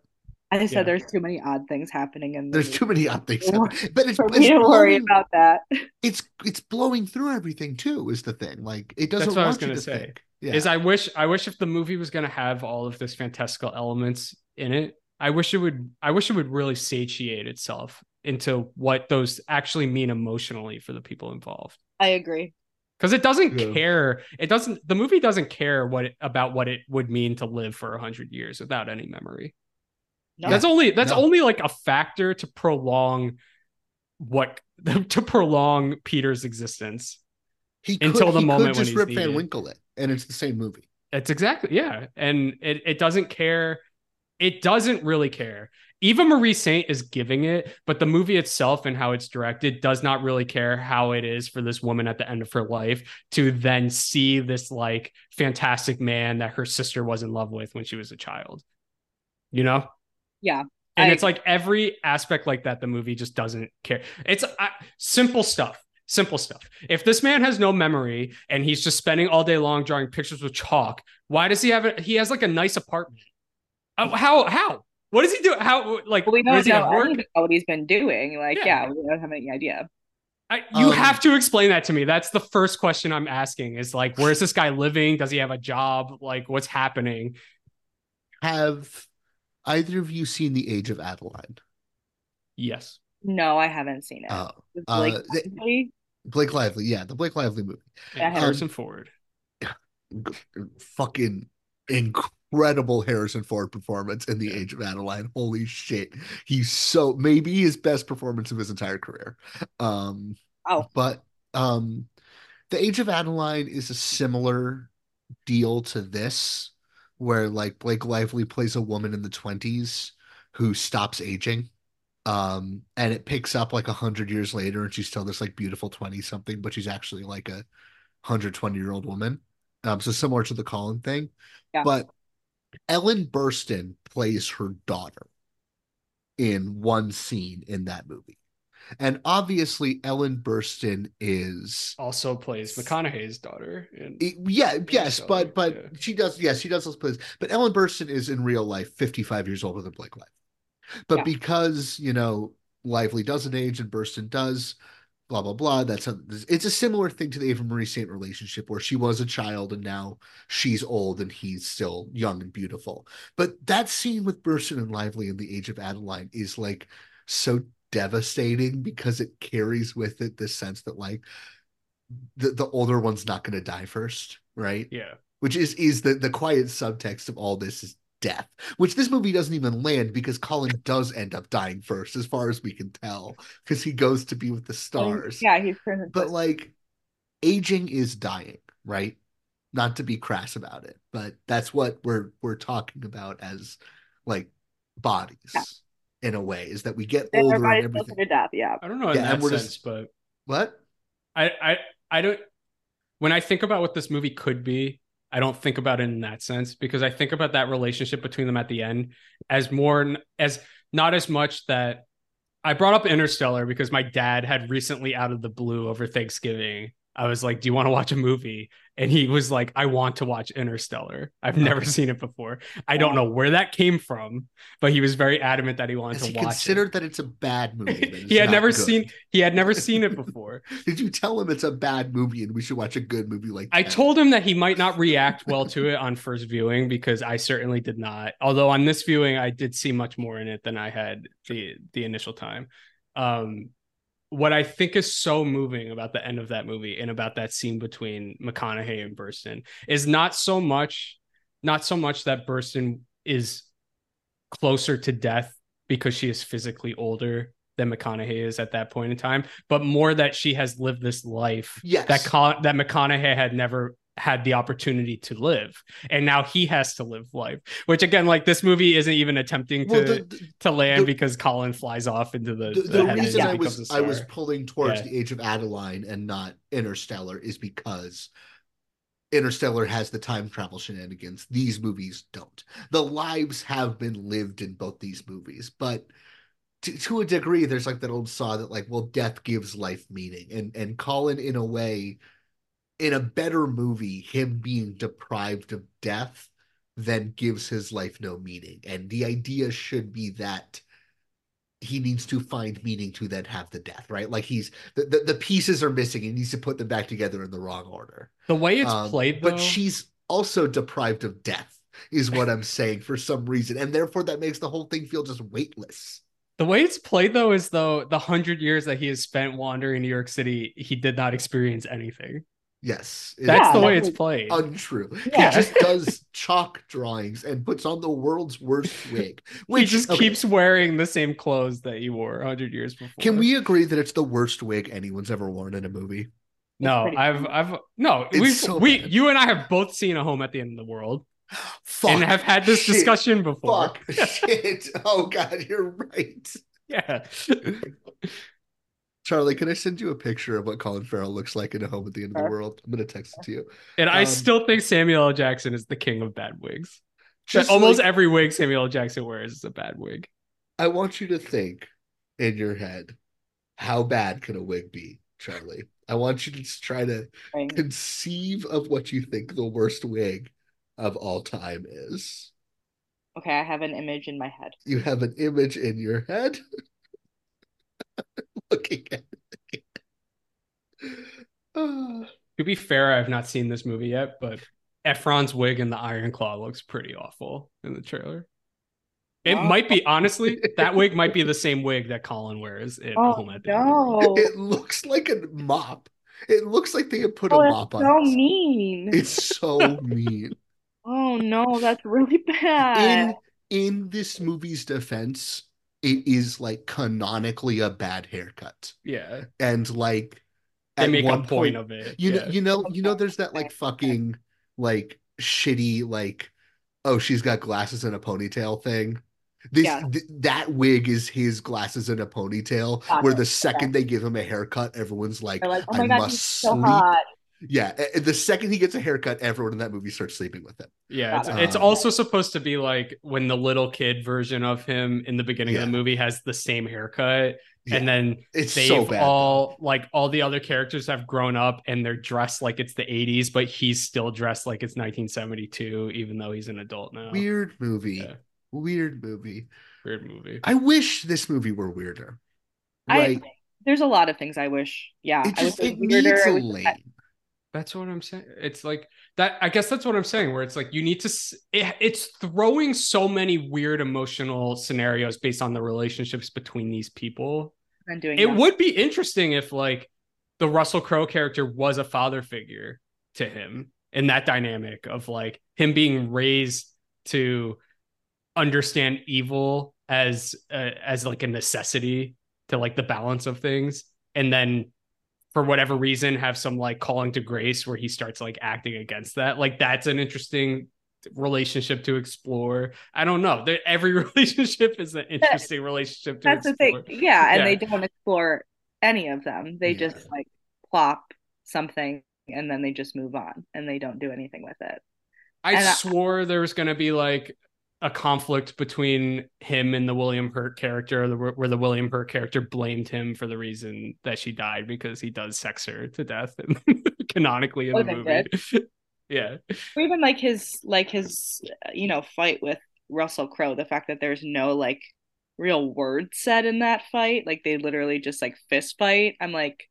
[SPEAKER 13] I said
[SPEAKER 11] Yeah.
[SPEAKER 13] there's too many odd things happening in the
[SPEAKER 12] There's
[SPEAKER 13] movie
[SPEAKER 12] too many odd things, happening. but it's,
[SPEAKER 13] for
[SPEAKER 12] it's
[SPEAKER 13] me to worry
[SPEAKER 12] blowing-
[SPEAKER 13] about that.
[SPEAKER 12] It's it's blowing through everything too. Is the thing like it doesn't
[SPEAKER 11] that's what I was gonna
[SPEAKER 12] to
[SPEAKER 11] say.
[SPEAKER 12] think. Yeah.
[SPEAKER 11] Is I wish I wish if the movie was gonna have all of this fantastical elements in it, I wish it would I wish it would really satiate itself into what those actually mean emotionally for the people involved.
[SPEAKER 13] I agree.
[SPEAKER 11] Because it doesn't
[SPEAKER 12] Yeah.
[SPEAKER 11] care. It doesn't the movie doesn't care what it, about what it would mean to live for a hundred years without any memory.
[SPEAKER 13] No.
[SPEAKER 11] That's only that's
[SPEAKER 12] No.
[SPEAKER 11] only like a factor to prolong what to prolong Peter's existence.
[SPEAKER 12] he
[SPEAKER 11] until the
[SPEAKER 12] he
[SPEAKER 11] moment
[SPEAKER 12] could
[SPEAKER 11] when
[SPEAKER 12] just
[SPEAKER 11] he's
[SPEAKER 12] rip. Van Winkle it, and it's the same movie.
[SPEAKER 11] It's exactly yeah, and it it doesn't care. It doesn't really care Eva Marie Saint is giving it, but the movie itself and how it's directed does not really care how it is for this woman at the end of her life to then see this like fantastic man that her sister was in love with when she was a child. You know?
[SPEAKER 13] Yeah.
[SPEAKER 11] And
[SPEAKER 13] I-
[SPEAKER 11] it's like every aspect like that, the movie just doesn't care. It's uh, simple stuff. Simple stuff. If this man has no memory and he's just spending all day long drawing pictures with chalk, why does he have it? He has like a nice apartment. Uh, how? How? What does he do? How? Like,
[SPEAKER 13] we don't
[SPEAKER 11] does he have
[SPEAKER 13] know
[SPEAKER 11] work?
[SPEAKER 13] what he's been doing. Like,
[SPEAKER 11] Yeah.
[SPEAKER 13] yeah, we don't have any idea.
[SPEAKER 11] I, you
[SPEAKER 12] Um,
[SPEAKER 11] have to explain that to me. That's the first question I'm asking. Is like, where's this guy living? Does he have a job? Like, what's happening?
[SPEAKER 12] Have either of you seen The Age of Adaline?
[SPEAKER 11] Yes.
[SPEAKER 13] No, I haven't seen it.
[SPEAKER 12] Oh,
[SPEAKER 13] It's
[SPEAKER 12] uh,
[SPEAKER 13] like
[SPEAKER 12] the-
[SPEAKER 13] Lively?
[SPEAKER 12] Blake Lively, yeah, the Blake Lively movie.
[SPEAKER 13] Yeah, I
[SPEAKER 11] Harrison
[SPEAKER 12] Um,
[SPEAKER 11] Ford.
[SPEAKER 12] fucking incredible Harrison Ford performance in The Age of Adaline. Holy shit. He's so maybe his best performance of his entire career. Um
[SPEAKER 13] Oh.
[SPEAKER 12] but um The Age of Adaline is a similar deal to this where like Blake Lively plays a woman in the 20s who stops aging. Um and it picks up like a hundred years later and she's still this like beautiful 20 something, but she's actually like a 120 year old woman. Um, so similar to the Colin thing.
[SPEAKER 13] Yeah.
[SPEAKER 12] But Ellen Burstyn plays her daughter in one scene in that movie. And obviously Ellen Burstyn is
[SPEAKER 11] Also plays McConaughey's daughter. In,
[SPEAKER 12] it- yeah, yes,
[SPEAKER 11] so,
[SPEAKER 12] but but
[SPEAKER 11] yeah.
[SPEAKER 12] she does yes, she does those plays. But Ellen Burstyn is in real life 55 years older than Blake Lively. But
[SPEAKER 13] Yeah.
[SPEAKER 12] because, you know, Lively doesn't age and Burstyn does, blah blah blah. That's a it's a similar thing to the Ava Marie Saint relationship where she was a child and now she's old and he's still young and beautiful. But that scene with Burstyn and Lively in the Age of Adaline is like so devastating because it carries with it this sense that like the, the older one's not going to die first, right?
[SPEAKER 11] yeah.
[SPEAKER 12] Which is is the the quiet subtext of all this is death, which this movie doesn't even land because Colin does end up dying first, as far as we can tell, because he goes to be with the stars.
[SPEAKER 13] Yeah, he's turned
[SPEAKER 12] But like aging is dying, right? Not to be crass about it, but that's what we're we're talking about as like bodies
[SPEAKER 13] Yeah.
[SPEAKER 12] in a way, is that we get
[SPEAKER 13] their
[SPEAKER 12] older and
[SPEAKER 13] body's
[SPEAKER 12] everything.
[SPEAKER 13] to death. Yeah.
[SPEAKER 11] I don't know in
[SPEAKER 12] Yeah, and
[SPEAKER 11] that
[SPEAKER 12] we're
[SPEAKER 11] sense,
[SPEAKER 12] just-
[SPEAKER 11] but
[SPEAKER 12] What?
[SPEAKER 11] I, I I don't when I think about what this movie could be, I don't think about it in that sense because I think about that relationship between them at the end as more as not as much that I brought up Interstellar because my dad had recently out of the blue over Thanksgiving. I was like, "Do you want to watch a movie?" And he was like, "I want to watch Interstellar. I've never seen it before. I don't know where that came from, but he was very adamant that he wanted
[SPEAKER 12] Has
[SPEAKER 11] to
[SPEAKER 12] he
[SPEAKER 11] watch
[SPEAKER 12] considered that it's a bad movie?
[SPEAKER 11] it. He had never
[SPEAKER 12] good?
[SPEAKER 11] seen he had never seen it before.
[SPEAKER 12] Did you tell him it's a bad movie and we should watch a good movie like
[SPEAKER 11] I
[SPEAKER 12] that?
[SPEAKER 11] told him that he might not react well to it on first viewing because I certainly did not. Although on this viewing, I did see much more in it than I had the the initial time. Um, what I think is so moving about the end of that movie and about that scene between McConaughey and Burstyn is not so much, not so much that Burstyn is closer to death because she is physically older than McConaughey is at that point in time, but more that she has lived this life
[SPEAKER 12] Yes.
[SPEAKER 11] that Con- that McConaughey had never had the opportunity to live, and now he has to live life. Which again, like this movie isn't even attempting to
[SPEAKER 12] Well, the- the-
[SPEAKER 11] to land
[SPEAKER 12] the-
[SPEAKER 11] because Colin flies off into the.
[SPEAKER 12] the, reason I was i was pulling towards
[SPEAKER 11] Yeah.
[SPEAKER 12] the Age of Adaline and not Interstellar is because Interstellar has the time travel shenanigans. These movies don't. The lives have been lived in both these movies, but to, to a degree, there's like that old saw that like, well, death gives life meaning, and and Colin, in a way, in a better movie, him being deprived of death then gives his life no meaning, and the idea should be that he needs to find meaning to then have the death, right? Like he's the, the, the pieces are missing. He needs to put them back together in the wrong order.
[SPEAKER 11] the way it's
[SPEAKER 12] Um,
[SPEAKER 11] played, though.
[SPEAKER 12] but she's also deprived of death, is what I'm saying for some reason, and therefore that makes the whole thing feel just weightless.
[SPEAKER 11] The way it's played though is though the hundred years that he has spent wandering New York City, he did not experience anything.
[SPEAKER 12] Yes,
[SPEAKER 11] That's
[SPEAKER 13] Yeah,
[SPEAKER 11] the way it's played.
[SPEAKER 12] untrue.
[SPEAKER 11] Yeah.
[SPEAKER 12] He just does chalk drawings and puts on the world's worst wig.
[SPEAKER 11] he just
[SPEAKER 12] okay,
[SPEAKER 11] keeps wearing the same clothes that he wore hundred years before.
[SPEAKER 12] Can we agree that it's the worst wig anyone's ever worn in a movie?
[SPEAKER 11] No, I've, I've, no.
[SPEAKER 12] It's
[SPEAKER 11] We,
[SPEAKER 12] so
[SPEAKER 11] we,
[SPEAKER 12] bad.
[SPEAKER 11] you and I have both seen a home at the end of the world.
[SPEAKER 12] Fuck.
[SPEAKER 11] and have had this
[SPEAKER 12] Shit.
[SPEAKER 11] discussion before.
[SPEAKER 12] Fuck. Shit. Oh God, you're right.
[SPEAKER 11] Yeah.
[SPEAKER 12] Charlie, can I send you a picture of what Colin Farrell looks like in A Home at the End of the World? I'm gonna text it to you.
[SPEAKER 11] And I
[SPEAKER 12] Um,
[SPEAKER 11] still think Samuel L. Jackson is the king of bad wigs.
[SPEAKER 12] Just
[SPEAKER 11] Almost
[SPEAKER 12] like-
[SPEAKER 11] every wig Samuel L. Jackson wears is a bad wig.
[SPEAKER 12] I want you to think in your head, how bad can a wig be, Charlie? I want you to just try to conceive of what you think the worst wig of all time is.
[SPEAKER 13] Okay, I have an image in my head.
[SPEAKER 12] You have an image in your head. Looking at it.
[SPEAKER 11] To be fair, I've not seen this movie yet, but Efron's wig in the Iron Claw looks pretty awful in the trailer. It
[SPEAKER 13] Oh.
[SPEAKER 11] might be honestly that wig might be the same wig that Colin wears in
[SPEAKER 13] Oh,
[SPEAKER 11] Home at the End of the World.
[SPEAKER 13] no.
[SPEAKER 12] It looks like a mop. It looks like they have put
[SPEAKER 13] Oh,
[SPEAKER 12] a mop on.
[SPEAKER 13] so
[SPEAKER 12] it.
[SPEAKER 13] mean.
[SPEAKER 12] It's so mean.
[SPEAKER 13] Oh no, that's really bad.
[SPEAKER 12] in in this movie's defense, it is like canonically a bad haircut.
[SPEAKER 11] Yeah.
[SPEAKER 12] And like
[SPEAKER 11] They
[SPEAKER 12] at
[SPEAKER 11] make a
[SPEAKER 12] one
[SPEAKER 11] point of it,
[SPEAKER 12] You know, you know, you know, there's that like fucking like shitty like oh she's got glasses and a ponytail thing. This
[SPEAKER 13] Yeah.
[SPEAKER 12] th- that wig is his glasses and a ponytail.
[SPEAKER 13] Got
[SPEAKER 12] where
[SPEAKER 13] it,
[SPEAKER 12] the
[SPEAKER 13] okay.
[SPEAKER 12] second they give him a haircut, everyone's like,
[SPEAKER 13] like, oh
[SPEAKER 12] I
[SPEAKER 13] my god,
[SPEAKER 12] must
[SPEAKER 13] he's so
[SPEAKER 12] sleep.
[SPEAKER 13] hot.
[SPEAKER 12] Yeah, the second he gets a haircut, everyone in that movie starts sleeping with him.
[SPEAKER 11] Yeah, it's,
[SPEAKER 12] Got
[SPEAKER 11] it's also supposed to be like when the little kid version of him in the beginning of the movie has the same haircut,
[SPEAKER 12] Yeah.
[SPEAKER 11] and then
[SPEAKER 12] It's
[SPEAKER 11] they've
[SPEAKER 12] so bad,
[SPEAKER 11] all like all the other characters have grown up and they're dressed like it's the 80s, but he's still dressed like it's 1972, even though he's an adult now.
[SPEAKER 12] Weird movie.
[SPEAKER 11] Yeah.
[SPEAKER 12] Weird movie.
[SPEAKER 11] Weird movie.
[SPEAKER 12] I wish this movie were weirder.
[SPEAKER 13] I there's a lot of things I wish. Yeah,
[SPEAKER 12] it
[SPEAKER 13] I wish
[SPEAKER 12] just
[SPEAKER 13] it
[SPEAKER 12] it
[SPEAKER 13] was weirder.
[SPEAKER 12] needs
[SPEAKER 13] I
[SPEAKER 12] a
[SPEAKER 13] wish
[SPEAKER 12] lane.
[SPEAKER 13] That-
[SPEAKER 11] That's what I'm saying. It's like that. I guess that's what I'm saying. Where it's like you need to. It, it's throwing so many weird emotional scenarios based on the relationships between these people.
[SPEAKER 13] I'm doing
[SPEAKER 11] It
[SPEAKER 13] that.
[SPEAKER 11] would be interesting if like the Russell Crowe character was a father figure to him in that dynamic of like him being raised to understand evil as uh, as like a necessity to like the balance of things and then for whatever reason have some like calling to grace where he starts like acting against that like that's an interesting relationship to explore i don't know There- every relationship is an interesting relationship to
[SPEAKER 13] That's the thing. Yeah, and
[SPEAKER 11] Yeah.
[SPEAKER 13] they don't explore any of them. They just like plop something and then they just move on and they don't do anything with it.
[SPEAKER 11] I
[SPEAKER 13] And I-
[SPEAKER 11] swore there was going to be like a conflict between him and the William Hurt character, where the William Hurt character blamed him for the reason that she died because he does sex her to death canonically in
[SPEAKER 13] Oh,
[SPEAKER 11] the movie. yeah,
[SPEAKER 13] Or even like his like his you know fight with Russell Crowe. The fact that there's no like real words said in that fight, like they literally just like fist fight. I'm like,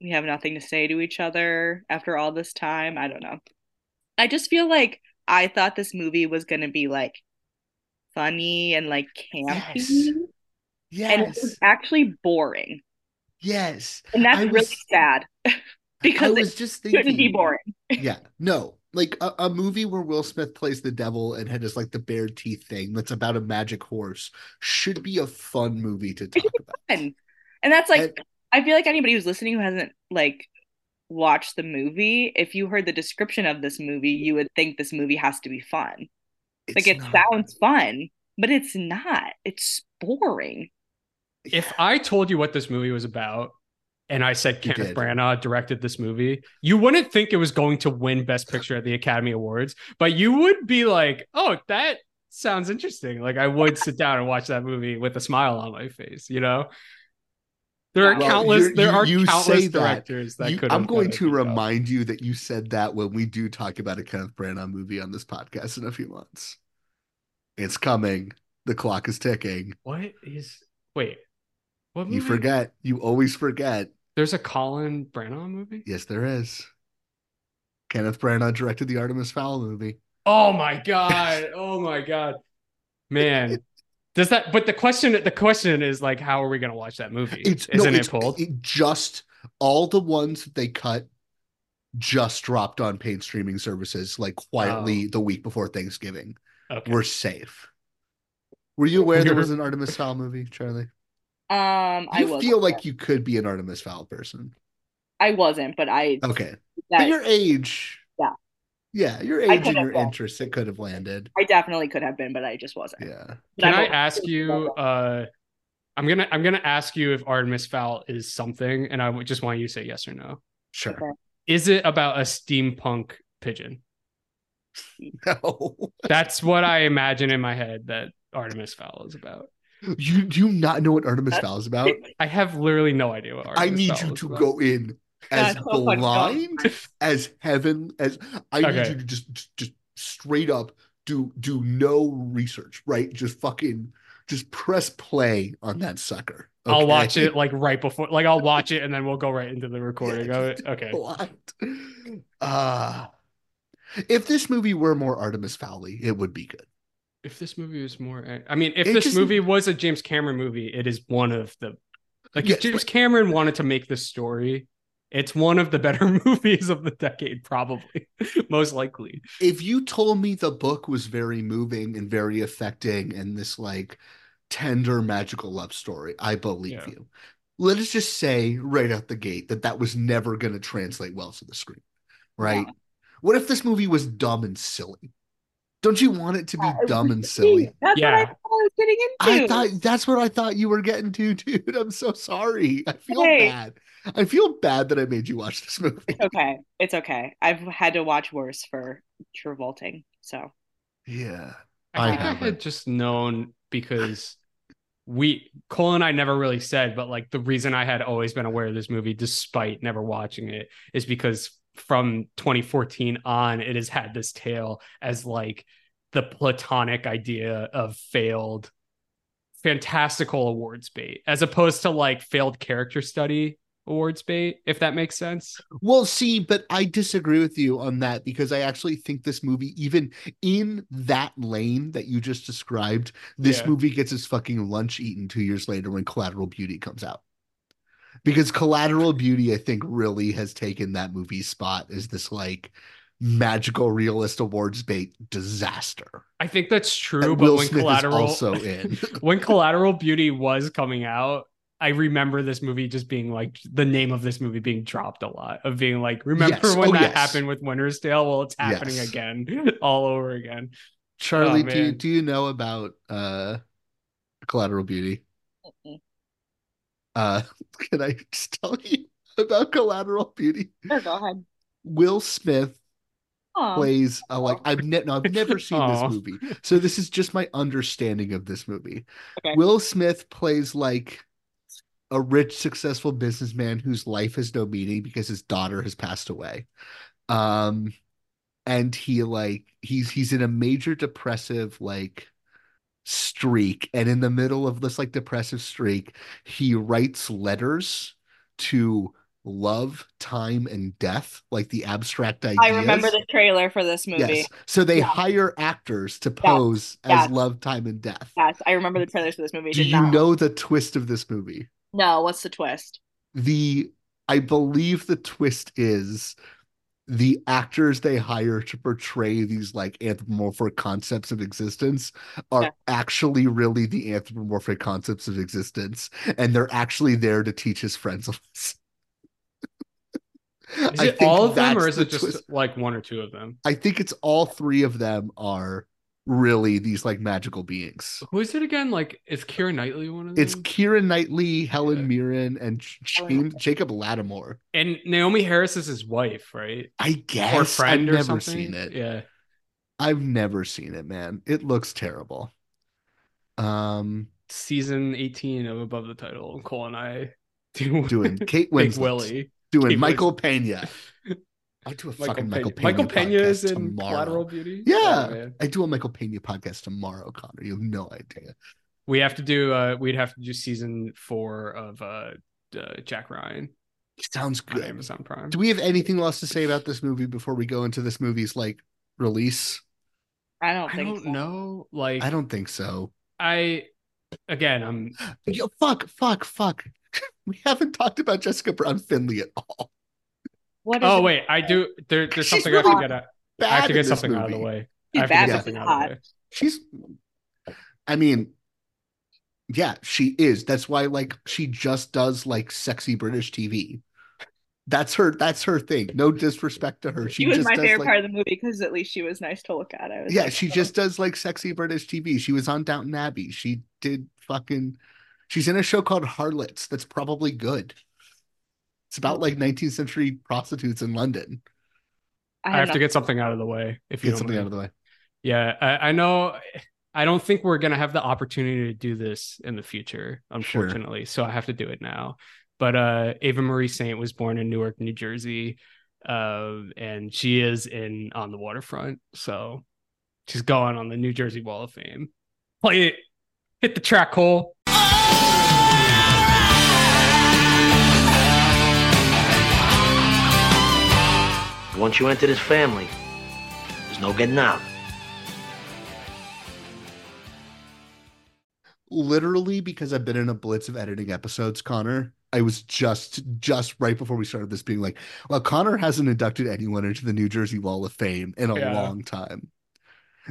[SPEAKER 13] we have nothing to say to each other after all this time. I don't know. I just feel like I thought this movie was gonna be like funny and like campy.
[SPEAKER 12] Yes.
[SPEAKER 13] And it was actually boring.
[SPEAKER 12] Yes.
[SPEAKER 13] And that's
[SPEAKER 12] I
[SPEAKER 13] really sad. because it
[SPEAKER 12] was
[SPEAKER 13] it
[SPEAKER 12] just
[SPEAKER 13] shouldn't be
[SPEAKER 12] thinking-
[SPEAKER 13] boring.
[SPEAKER 12] yeah no like a, a movie where will smith plays the devil and had just like the bare teeth thing that's about a magic horse should be a fun movie to talk about
[SPEAKER 13] fun. And that's like I feel like anybody who's listening who hasn't like watched the movie, if you heard the description of this movie, you would think this movie has to be fun. Like it sounds fun, but it's not. It's boring.
[SPEAKER 11] if I told you what this movie was about and I said
[SPEAKER 12] You
[SPEAKER 11] Kenneth
[SPEAKER 12] did.
[SPEAKER 11] Branagh directed this movie, you wouldn't think it was going to win Best Picture at the Academy Awards, but you would be like, "Oh, that sounds interesting." Like I would sit down and watch that movie with a smile on my face. You know, there are
[SPEAKER 12] Well,
[SPEAKER 11] countless.
[SPEAKER 12] you're-
[SPEAKER 11] There
[SPEAKER 12] you-
[SPEAKER 11] are
[SPEAKER 12] you
[SPEAKER 11] countless
[SPEAKER 12] say that.
[SPEAKER 11] directors that
[SPEAKER 12] You-
[SPEAKER 11] could.
[SPEAKER 12] i'm going to remind you that you said that when we do talk about a kenneth branagh movie on this podcast in a few months it's coming the clock is ticking
[SPEAKER 11] What is? Wait, what
[SPEAKER 12] you forget you always forget
[SPEAKER 11] There's a Colin Branagh movie.
[SPEAKER 12] yes there is kenneth branagh directed the artemis fowl movie
[SPEAKER 11] Oh my god! Oh my god, man! Does that? But the question, the question is like, how are we gonna watch that movie?
[SPEAKER 12] It's
[SPEAKER 11] Isn't
[SPEAKER 12] no,
[SPEAKER 11] it pulled?
[SPEAKER 12] It just all the ones that they cut just dropped on paid streaming services like quietly the week before Thanksgiving.
[SPEAKER 11] Oh. Okay.
[SPEAKER 12] We're safe. Were you aware there was an Artemis Fowl movie, Charlie?
[SPEAKER 13] Um I was
[SPEAKER 12] feel like you could be an Artemis Fowl person.
[SPEAKER 13] I wasn't, but I
[SPEAKER 12] Okay.
[SPEAKER 13] that
[SPEAKER 12] But your age,
[SPEAKER 13] yeah.
[SPEAKER 12] Yeah, your age and your
[SPEAKER 13] been.
[SPEAKER 12] interests, it could have landed.
[SPEAKER 13] I definitely could have been, but I just wasn't.
[SPEAKER 12] Yeah.
[SPEAKER 13] But
[SPEAKER 11] Can
[SPEAKER 13] I'm
[SPEAKER 11] I
[SPEAKER 13] a-
[SPEAKER 11] ask you? Uh, I'm gonna I'm gonna ask you if Artemis Fowl is something, and I would just want you to say yes or no.
[SPEAKER 12] Sure.
[SPEAKER 13] Okay.
[SPEAKER 11] Is it about a steampunk pigeon?
[SPEAKER 12] No.
[SPEAKER 11] That's what I imagine in my head that Artemis Fowl is about.
[SPEAKER 12] You do you not know what Artemis Fowl is about?
[SPEAKER 11] I have literally no idea what Artemis
[SPEAKER 12] I need
[SPEAKER 11] Fowl
[SPEAKER 12] you
[SPEAKER 11] is
[SPEAKER 12] to
[SPEAKER 11] about.
[SPEAKER 12] go in as
[SPEAKER 13] That's so fucking
[SPEAKER 12] blind as heaven as I need you to just just- just straight up do do no research, right? Just fucking just press play on that sucker.
[SPEAKER 11] I'll watch it like right before, like I'll watch it and then we'll go right into the recording of it. Okay.
[SPEAKER 12] Blind. Uh if this movie were more Artemis Fowley, it would be good.
[SPEAKER 11] If this movie was more, I mean, if
[SPEAKER 12] It
[SPEAKER 11] this
[SPEAKER 12] just-
[SPEAKER 11] movie was a James Cameron movie, it is one of the like
[SPEAKER 12] Yes,
[SPEAKER 11] if James
[SPEAKER 12] but-
[SPEAKER 11] Cameron wanted to make this story, it's one of the better movies of the decade, probably, most likely.
[SPEAKER 12] if you told me the book was very moving and very affecting and this like tender magical love story i believe
[SPEAKER 11] Yeah.
[SPEAKER 12] you let us just say right out the gate that that was never going to translate well to the screen right
[SPEAKER 13] Yeah.
[SPEAKER 12] what if this movie was dumb and silly don't you want it to be
[SPEAKER 13] Uh,
[SPEAKER 12] dumb and silly
[SPEAKER 13] That's
[SPEAKER 11] Yeah.
[SPEAKER 13] what I thought I was getting into.
[SPEAKER 12] i thought that's what i thought you were getting to dude i'm so sorry i feel
[SPEAKER 13] Hey.
[SPEAKER 12] bad i feel bad that i made you watch this movie
[SPEAKER 13] It's okay. It's okay. I've had to watch worse for Travolting. So
[SPEAKER 12] yeah
[SPEAKER 11] I
[SPEAKER 12] I
[SPEAKER 11] think I,
[SPEAKER 12] haven't.
[SPEAKER 11] had just known because we Cole and I never really said, but like the reason I had always been aware of this movie despite never watching it is because from 2014 on, it has had this tale as like the platonic idea of failed fantastical awards bait, as opposed to like failed character study awards bait, if that makes sense.
[SPEAKER 12] Well, see, but I disagree with you on that because I actually think this movie, even in that lane that you just described, this
[SPEAKER 11] Yeah.
[SPEAKER 12] movie gets its fucking lunch eaten two years later when Collateral Beauty comes out. Because Collateral Beauty, I think, really has taken that movie's spot as this like magical realist awards bait disaster.
[SPEAKER 11] I think that's true,
[SPEAKER 12] That
[SPEAKER 11] but
[SPEAKER 12] Will
[SPEAKER 11] when
[SPEAKER 12] Smith is
[SPEAKER 11] collateral
[SPEAKER 12] also in.
[SPEAKER 11] when collateral beauty was coming out i remember this movie just being like the name of this movie being dropped a lot of being like remember
[SPEAKER 12] Yes.
[SPEAKER 11] when
[SPEAKER 12] Oh,
[SPEAKER 11] that
[SPEAKER 12] yes.
[SPEAKER 11] happened with winter's tale well it's happening
[SPEAKER 12] Yes.
[SPEAKER 11] again all over again
[SPEAKER 12] Charlie,
[SPEAKER 11] Oh,
[SPEAKER 12] do you, do you know about uh Collateral Beauty? Uh can I just tell you about Collateral Beauty?
[SPEAKER 13] sure, go ahead.
[SPEAKER 12] Will Smith
[SPEAKER 13] Aw.
[SPEAKER 12] plays uh, like I've ne- no, I've never seen
[SPEAKER 11] Aw.
[SPEAKER 12] this movie, so this is just my understanding of this movie.
[SPEAKER 13] Okay.
[SPEAKER 12] Will Smith plays like a rich, successful businessman whose life has no meaning because his daughter has passed away. Um, and he like he's he's in a major depressive like streak, and in the middle of this like depressive streak, he writes letters to love, time, and death, like the abstract ideas.
[SPEAKER 13] I remember the trailer for this movie.
[SPEAKER 12] Yes. So they
[SPEAKER 13] Yeah.
[SPEAKER 12] hire actors to pose as
[SPEAKER 13] yes.
[SPEAKER 12] love, time, and death.
[SPEAKER 13] Yes, I remember the trailers for this movie.
[SPEAKER 12] Do you know the twist of this movie?
[SPEAKER 13] No, what's the twist?
[SPEAKER 12] The I believe the twist is the actors they hire to portray these like anthropomorphic concepts of existence are
[SPEAKER 13] Yeah.
[SPEAKER 12] actually really the anthropomorphic concepts of existence, and they're actually there to teach his friends a lesson.
[SPEAKER 11] is it all of them or is it just
[SPEAKER 12] twist.
[SPEAKER 11] like one or two of them
[SPEAKER 12] I think it's all three of them are really these like magical beings.
[SPEAKER 11] who is it again like is kira knightley one of them
[SPEAKER 12] It's Kira Knightley, Helen
[SPEAKER 11] Yeah.
[SPEAKER 12] Mirren, and James, Jacob Latimore.
[SPEAKER 11] and naomie harris is his wife right
[SPEAKER 12] I guess
[SPEAKER 11] or friend
[SPEAKER 12] I've
[SPEAKER 11] or
[SPEAKER 12] never
[SPEAKER 11] something
[SPEAKER 12] seen it.
[SPEAKER 11] yeah
[SPEAKER 12] I've never seen it, man. It looks terrible. Um,
[SPEAKER 11] season 18 of above the title cole and i do
[SPEAKER 12] doing Kate Winslet,
[SPEAKER 11] willie
[SPEAKER 12] doing
[SPEAKER 11] Kate
[SPEAKER 12] Michael Pena. I do a
[SPEAKER 11] Michael
[SPEAKER 12] fucking Michael
[SPEAKER 11] Pena.
[SPEAKER 12] Pena.
[SPEAKER 11] Michael Pena is
[SPEAKER 12] podcast
[SPEAKER 11] in
[SPEAKER 12] tomorrow.
[SPEAKER 11] Collateral Beauty.
[SPEAKER 12] Yeah,
[SPEAKER 11] Oh.
[SPEAKER 12] I do a Michael Pena podcast tomorrow, Connor. You have no idea.
[SPEAKER 11] we have to do. uh We'd have to do season four of uh, uh Jack Ryan
[SPEAKER 12] Sounds
[SPEAKER 11] on
[SPEAKER 12] good.
[SPEAKER 11] Amazon Prime.
[SPEAKER 12] Do we have anything else to say about this movie before we go into this movie's like release?
[SPEAKER 13] I don't
[SPEAKER 11] I don't
[SPEAKER 13] so.
[SPEAKER 11] know. Like
[SPEAKER 12] I don't think so.
[SPEAKER 11] I again, I'm
[SPEAKER 12] Yo, fuck, fuck, fuck. We haven't talked about Jessica Brown Findlay at all.
[SPEAKER 13] What is
[SPEAKER 11] Oh
[SPEAKER 13] it?
[SPEAKER 11] wait, I do. There, there's
[SPEAKER 12] She's
[SPEAKER 11] something I have to get out. I have to get
[SPEAKER 12] this
[SPEAKER 11] something out of the way.
[SPEAKER 13] She's
[SPEAKER 11] I have to
[SPEAKER 13] bad,
[SPEAKER 11] get something
[SPEAKER 13] she's
[SPEAKER 11] out of the way.
[SPEAKER 12] She's I mean, yeah, she is. That's why like she just does like sexy British TV. That's her. That's her thing. No disrespect to her.
[SPEAKER 13] She, was
[SPEAKER 12] just
[SPEAKER 13] my
[SPEAKER 12] does,
[SPEAKER 13] favorite
[SPEAKER 12] like-
[SPEAKER 13] part of the movie because at least she was nice to look at. I was
[SPEAKER 12] Yeah,
[SPEAKER 13] like,
[SPEAKER 12] she
[SPEAKER 13] oh.
[SPEAKER 12] just does like sexy British TV. She was on Downton Abbey. She did fucking. She's in a show called Harlots. That's probably good. It's about like 19th century prostitutes in London.
[SPEAKER 11] I have to get something out of the way. If you
[SPEAKER 12] Get
[SPEAKER 11] don't
[SPEAKER 12] something out of the way.
[SPEAKER 11] Yeah, I, I know. I don't think we're gonna have the opportunity to do this in the future, unfortunately. So I have to do it now. But uh, Eva Marie Saint was born in Newark, New Jersey, uh, and she is in On the Waterfront. So she's going on the New Jersey Wall of Fame. Play it. Hit the track hole.
[SPEAKER 14] Once you enter this family, there's no getting out.
[SPEAKER 12] Literally, because I've been in a blitz of editing episodes, Connor. I was just just right before we started this being like, well, Connor hasn't inducted anyone into the New Jersey Wall of Fame in a
[SPEAKER 11] Yeah.
[SPEAKER 12] long time.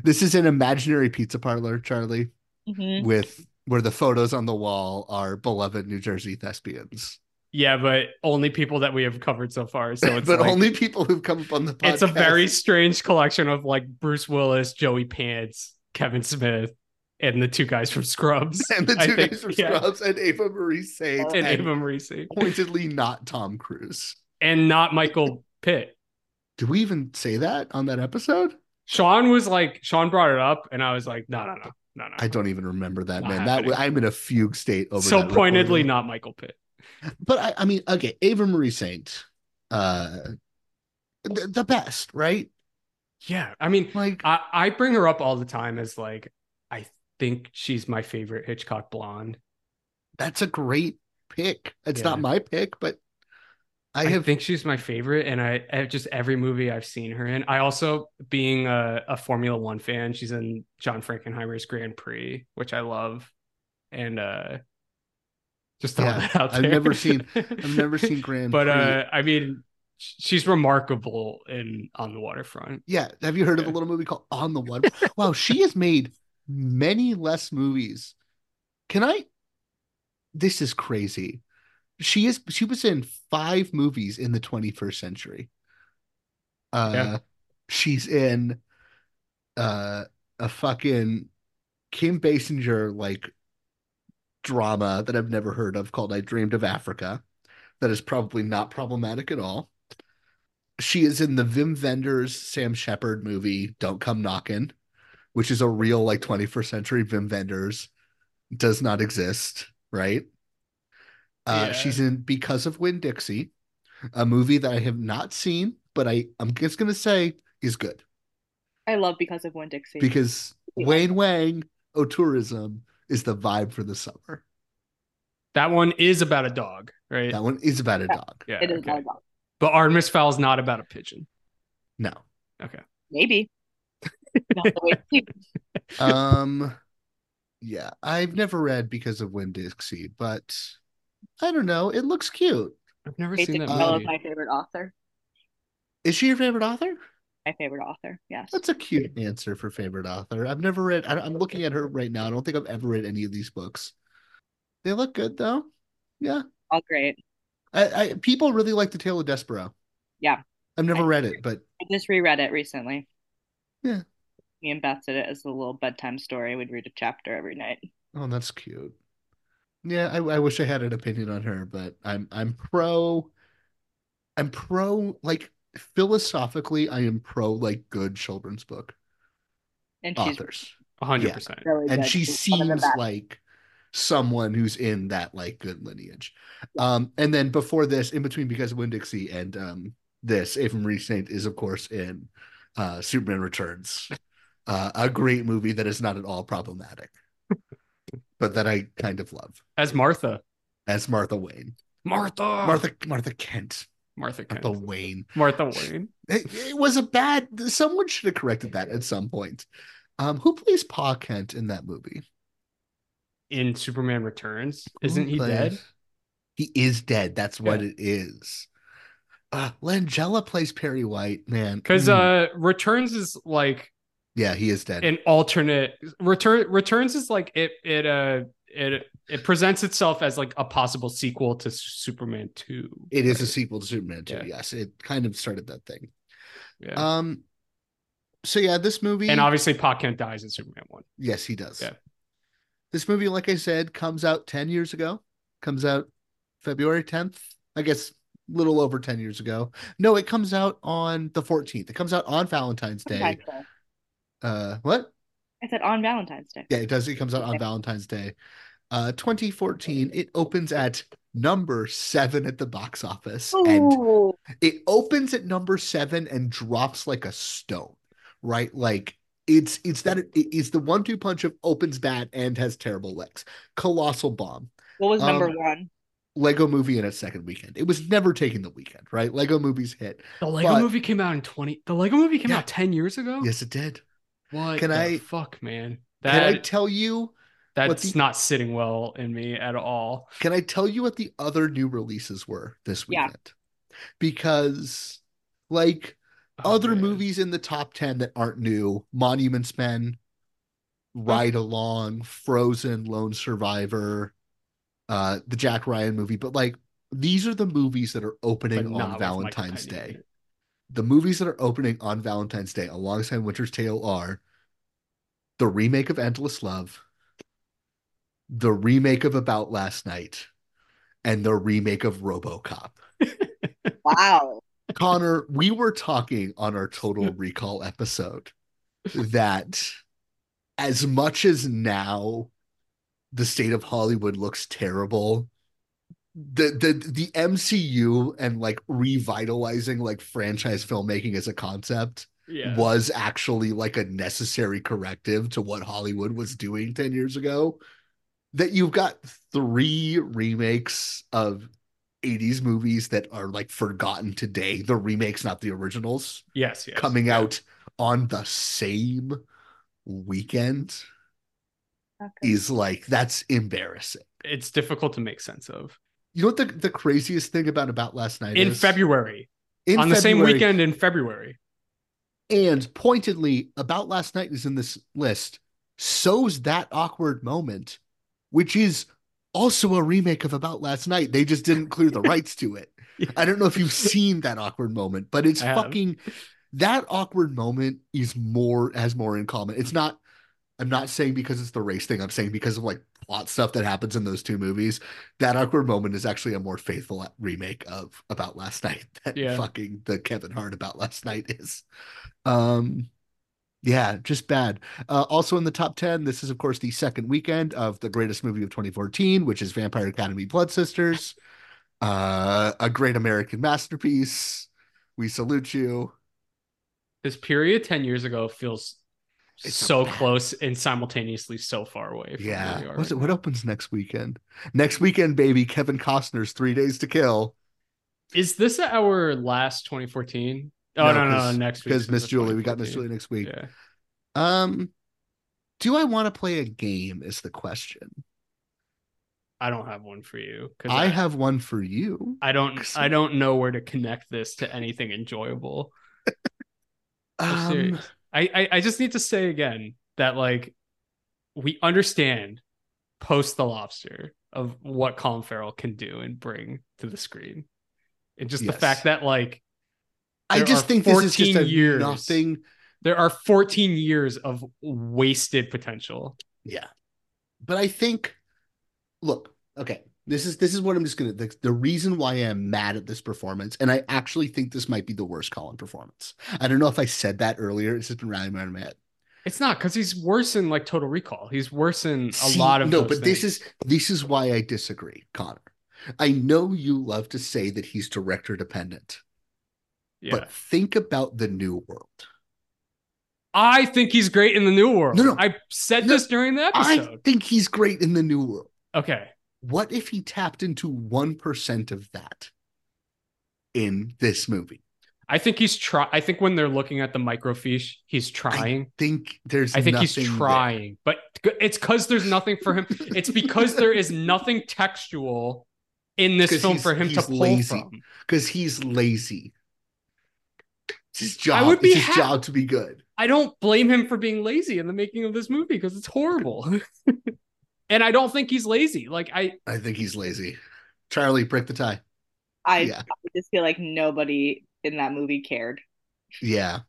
[SPEAKER 12] This is an imaginary pizza parlor, Charlie,
[SPEAKER 13] Mhm.
[SPEAKER 12] with where the photos on the wall are beloved New Jersey thespians.
[SPEAKER 11] Yeah, but only people that we have covered so far. So it's
[SPEAKER 12] but
[SPEAKER 11] like-
[SPEAKER 12] only people who've come up on the podcast.
[SPEAKER 11] it's a very strange collection of like Bruce Willis, Joey Pants, Kevin Smith, and the two guys from Scrubs.
[SPEAKER 12] and the
[SPEAKER 11] I
[SPEAKER 12] two
[SPEAKER 11] think-
[SPEAKER 12] guys from
[SPEAKER 11] yeah.
[SPEAKER 12] Scrubs and Eva Marie Saint
[SPEAKER 11] and
[SPEAKER 12] and
[SPEAKER 11] Eva Marie Saint.
[SPEAKER 12] pointedly not Tom Cruise.
[SPEAKER 11] and not Michael Pitt.
[SPEAKER 12] Did we even say that on that episode?
[SPEAKER 11] Sean was like, Sean brought it up, and I was like, no, no, no, no, no.
[SPEAKER 12] I don't even remember that man. That
[SPEAKER 11] happening.
[SPEAKER 12] I'm in a fugue state over
[SPEAKER 11] so
[SPEAKER 12] that
[SPEAKER 11] pointedly not Michael Pitt.
[SPEAKER 12] But I, I mean, okay, Eva Marie Saint, uh, the, the best, right?
[SPEAKER 11] Yeah, I mean,
[SPEAKER 12] like
[SPEAKER 11] I, I bring her up all the time as like, I think she's my favorite Hitchcock blonde.
[SPEAKER 12] That's a great pick. It's
[SPEAKER 11] Yeah.
[SPEAKER 12] not my pick, but I
[SPEAKER 11] I, think she's my favorite, and I, I just every movie I've seen her in. I also, being a, a Formula One fan, she's in John Frankenheimer's Grand Prix, which I love, and uh, just throwing
[SPEAKER 12] Yeah,
[SPEAKER 11] that out
[SPEAKER 12] I've never seen- I've never seen Grand
[SPEAKER 11] but
[SPEAKER 12] Prix.
[SPEAKER 11] uh, I mean, she's remarkable in On the Waterfront.
[SPEAKER 12] Yeah. Have you heard of a little movie called On the Water? wow, she has made many less movies. Can I? This is crazy. She is. She was in five movies in the 21st century. Uh,
[SPEAKER 11] Yeah.
[SPEAKER 12] she's in uh a fucking Kim Basinger like drama that I've never heard of called I Dreamed of Africa. That is probably not problematic at all. She is in the Wim Wenders Sam Shepard movie Don't Come Knockin', which is a real like 21st century Wim Wenders does not exist, right? Uh
[SPEAKER 11] Yeah.
[SPEAKER 12] she's in Because of Winn Dixie, a movie that I have not seen, but I I'm just gonna say is good
[SPEAKER 13] I love because of Winn Dixie.
[SPEAKER 12] because Wayne Wang auteurism is the vibe for the summer.
[SPEAKER 11] That one is about a dog, right?
[SPEAKER 12] That one is about a dog.
[SPEAKER 11] Yeah,
[SPEAKER 13] it is
[SPEAKER 11] okay.
[SPEAKER 13] my dog.
[SPEAKER 11] But Artemis Fowl is not about a pigeon.
[SPEAKER 12] No.
[SPEAKER 11] Okay.
[SPEAKER 13] Maybe. You'll have to wait and see.
[SPEAKER 12] Um yeah, I've never read because of Winn Dixie, but I don't know. It looks cute.
[SPEAKER 11] I've never
[SPEAKER 13] Kate
[SPEAKER 11] seen that
[SPEAKER 13] Bell is
[SPEAKER 11] movie.
[SPEAKER 13] my favorite author.
[SPEAKER 12] Is she your favorite author?
[SPEAKER 13] My favorite author. Yes.
[SPEAKER 12] That's a cute answer for favorite author. I've never read. I- I'm looking at her right now. I don't think I've ever read any of these books. They look good though. Yeah,
[SPEAKER 13] All great.
[SPEAKER 12] I, I people really like the Tale of Despereaux.
[SPEAKER 13] Yeah.
[SPEAKER 12] I've never read it, but
[SPEAKER 13] I just reread it recently.
[SPEAKER 12] Yeah.
[SPEAKER 13] Me and Beth did it as a little bedtime story. We'd read a chapter every night.
[SPEAKER 12] oh, that's cute. Yeah, I, I wish I had an opinion on her, but I'm I'm pro. I'm pro like philosophically. I am pro like good children's book
[SPEAKER 13] And
[SPEAKER 12] authors.
[SPEAKER 11] hundred
[SPEAKER 12] Yeah.
[SPEAKER 11] percent.
[SPEAKER 13] really
[SPEAKER 12] and she
[SPEAKER 13] She's one of the
[SPEAKER 12] seems like someone who's in that like good lineage. Um, and then before this, in between because of Winn Dixie and um this, Eva Marie Saint is of course in uh Superman Returns. Uh, a great movie that is not at all problematic, but that I kind of love
[SPEAKER 11] As Martha.
[SPEAKER 12] as Martha Wayne.
[SPEAKER 11] Martha.
[SPEAKER 12] Martha Martha Kent.
[SPEAKER 11] Martha Kent.
[SPEAKER 12] Martha Wayne.
[SPEAKER 11] Martha Wayne.
[SPEAKER 12] It, it was a bad someone should have corrected that at some point. Um, who plays Pa Kent in that movie?
[SPEAKER 11] In Superman Returns.
[SPEAKER 12] Who
[SPEAKER 11] Isn't he
[SPEAKER 12] plays-
[SPEAKER 11] dead?
[SPEAKER 12] He is dead. That's what
[SPEAKER 11] Yeah.
[SPEAKER 12] it is. Uh, Langella plays Perry White, man.
[SPEAKER 11] Because
[SPEAKER 12] Mm.
[SPEAKER 11] uh Returns is like
[SPEAKER 12] yeah, he is dead.
[SPEAKER 11] an alternate return returns is like it it uh it it presents itself as like a possible sequel to Superman 2.
[SPEAKER 12] It is a sequel to Superman 2.
[SPEAKER 11] Yeah.
[SPEAKER 12] Yes, it kind of started that thing.
[SPEAKER 11] Yeah.
[SPEAKER 12] Um so yeah, this movie
[SPEAKER 11] and obviously Pa Kent dies in Superman 1.
[SPEAKER 12] Yes, he does.
[SPEAKER 11] Yeah.
[SPEAKER 12] This movie, like I said, comes out 10 years ago. Comes out February 10th. I guess a little over 10 years ago. No, it comes out on the 14th. It comes out on Valentine's Day.
[SPEAKER 13] Valentine's Day.
[SPEAKER 12] Uh what?
[SPEAKER 13] I said on Valentine's Day.
[SPEAKER 12] Yeah, it does. It comes out on Valentine's Day. Uh 2014. It opens at number seven at the box office. And it opens at number seven and drops like a stone, right? Like it's it's that it- it's the one-two punch of opens bad and has terrible legs. Colossal bomb.
[SPEAKER 13] What was number
[SPEAKER 12] Um,
[SPEAKER 13] one?
[SPEAKER 12] Lego movie in its second weekend. It was never taking the weekend, right? Lego movies hit.
[SPEAKER 11] The Lego
[SPEAKER 12] But-
[SPEAKER 11] movie came out in 20 The Lego movie came
[SPEAKER 12] Yeah.
[SPEAKER 11] out 10 years ago?
[SPEAKER 12] Yes, it did.
[SPEAKER 11] What
[SPEAKER 12] Can
[SPEAKER 11] the
[SPEAKER 12] I-
[SPEAKER 11] fuck, man?
[SPEAKER 12] Can I tell you what
[SPEAKER 11] that's
[SPEAKER 12] the-
[SPEAKER 11] not sitting well in me at all.
[SPEAKER 12] Can I tell you what the other new releases were this
[SPEAKER 13] Yeah.
[SPEAKER 12] weekend? Because, like,
[SPEAKER 11] Oh,
[SPEAKER 12] other
[SPEAKER 11] man.
[SPEAKER 12] movies in the top 10 that aren't new Monuments Men, Ride Along, Frozen, Lone Survivor, uh, the Jack Ryan movie. But, like, these are the movies that are opening on Valentine's
[SPEAKER 11] Michael Pena.
[SPEAKER 12] Day. The movies that are opening on Valentine's Day alongside Winter's Tale are the remake of Endless Love, the remake of About Last Night, and the remake of Robocop.
[SPEAKER 13] Wow.
[SPEAKER 12] Connor, we were talking on our Total Recall episode that as much as now the state of Hollywood looks terrible, the the the MCU and like revitalizing like franchise filmmaking as a concept
[SPEAKER 11] Yeah.
[SPEAKER 12] was actually like a necessary corrective to what Hollywood was doing 10 years ago. That you've got three remakes of 80s movies that are like forgotten today, the remakes, not the originals,
[SPEAKER 11] Yes, yes.
[SPEAKER 12] coming out on the same weekend
[SPEAKER 13] Okay.
[SPEAKER 12] is like that's embarrassing.
[SPEAKER 11] It's difficult to make sense of.
[SPEAKER 12] You know what the, the craziest thing about about last night
[SPEAKER 11] In
[SPEAKER 12] is?
[SPEAKER 11] February.
[SPEAKER 12] In
[SPEAKER 11] on the same
[SPEAKER 12] February,
[SPEAKER 11] weekend in February.
[SPEAKER 12] And pointedly, about last night is in this list. So's that awkward moment, which is also a remake of About Last Night. They just didn't clear the rights to it. I don't know if you've seen that awkward moment, but it's
[SPEAKER 11] I have.
[SPEAKER 12] fucking that awkward moment is more has more in common. It's not. I'm not saying because it's the race thing. I'm saying because of like plot stuff that happens in those two movies. That awkward moment is actually a more faithful remake of About Last Night than
[SPEAKER 11] Yeah.
[SPEAKER 12] fucking the Kevin Hart About Last Night is. Um, yeah, just bad. Uh, also in the top 10, this is, of course, the second weekend of the greatest movie of 2014, which is Vampire Academy Blood Sisters. Uh, a great American masterpiece. We salute you.
[SPEAKER 11] This period 10 years ago feels
[SPEAKER 12] It's
[SPEAKER 11] so close and simultaneously so far away from
[SPEAKER 12] Yeah. What's it, what opens next weekend? Next weekend, baby. Kevin Costner's Three Days to Kill.
[SPEAKER 11] Is this our last 2014? Oh
[SPEAKER 12] No,
[SPEAKER 11] no, no, next week.
[SPEAKER 12] Because Miss Julie, we got Miss Julie next week.
[SPEAKER 11] Yeah.
[SPEAKER 12] Um, do I want to play a game? Is the question.
[SPEAKER 11] I don't have one for you. 'cause
[SPEAKER 12] I have one for you.
[SPEAKER 11] I don't I don't know where to connect this to anything enjoyable.
[SPEAKER 12] Um,
[SPEAKER 11] serious. I, I I just need to say again that like we understand post the lobster of what Colin Farrell can do and bring to the screen. And just the fact that like
[SPEAKER 12] I just think this is just
[SPEAKER 11] 14
[SPEAKER 12] a
[SPEAKER 11] years.
[SPEAKER 12] nothing.
[SPEAKER 11] there are 14 years of wasted potential.
[SPEAKER 12] Yeah. But I think look, okay. This is this is what I'm just gonna the, the reason why I'm mad at this performance, and I actually think this might be the worst Colin performance. I don't know if I said that earlier. It's just been rallying around my head.
[SPEAKER 11] It's not because he's worse in like Total Recall. He's worse in a
[SPEAKER 12] See,
[SPEAKER 11] lot of
[SPEAKER 12] no, but this is this is why I disagree, Connor. I know you love to say that he's director dependent,
[SPEAKER 11] yeah.
[SPEAKER 12] but think about the new world.
[SPEAKER 11] I think he's great in the new world.
[SPEAKER 12] No, no.
[SPEAKER 11] I said
[SPEAKER 12] No,
[SPEAKER 11] this during the episode.
[SPEAKER 12] I think he's great in the new world.
[SPEAKER 11] Okay.
[SPEAKER 12] What if he tapped into 1% of that in this movie?
[SPEAKER 11] I think he's try. I think when they're looking at the microfiche, he's trying.
[SPEAKER 12] I think there's
[SPEAKER 11] I, think he's
[SPEAKER 12] nothing there.
[SPEAKER 11] trying, but it's because there's nothing for him. it's because there is nothing textual in this film for him to pull
[SPEAKER 12] lazy.
[SPEAKER 11] from.
[SPEAKER 12] because he's lazy. It's his job.
[SPEAKER 11] would be
[SPEAKER 12] it's his
[SPEAKER 11] hap-
[SPEAKER 12] job to be good.
[SPEAKER 11] I don't blame him for being lazy in the making of this movie because it's horrible. And I don't think he's lazy. Like I
[SPEAKER 12] I think he's lazy. Charlie, break the tie.
[SPEAKER 13] I,
[SPEAKER 12] Yeah.
[SPEAKER 13] I just feel like nobody in that movie cared.
[SPEAKER 12] Yeah.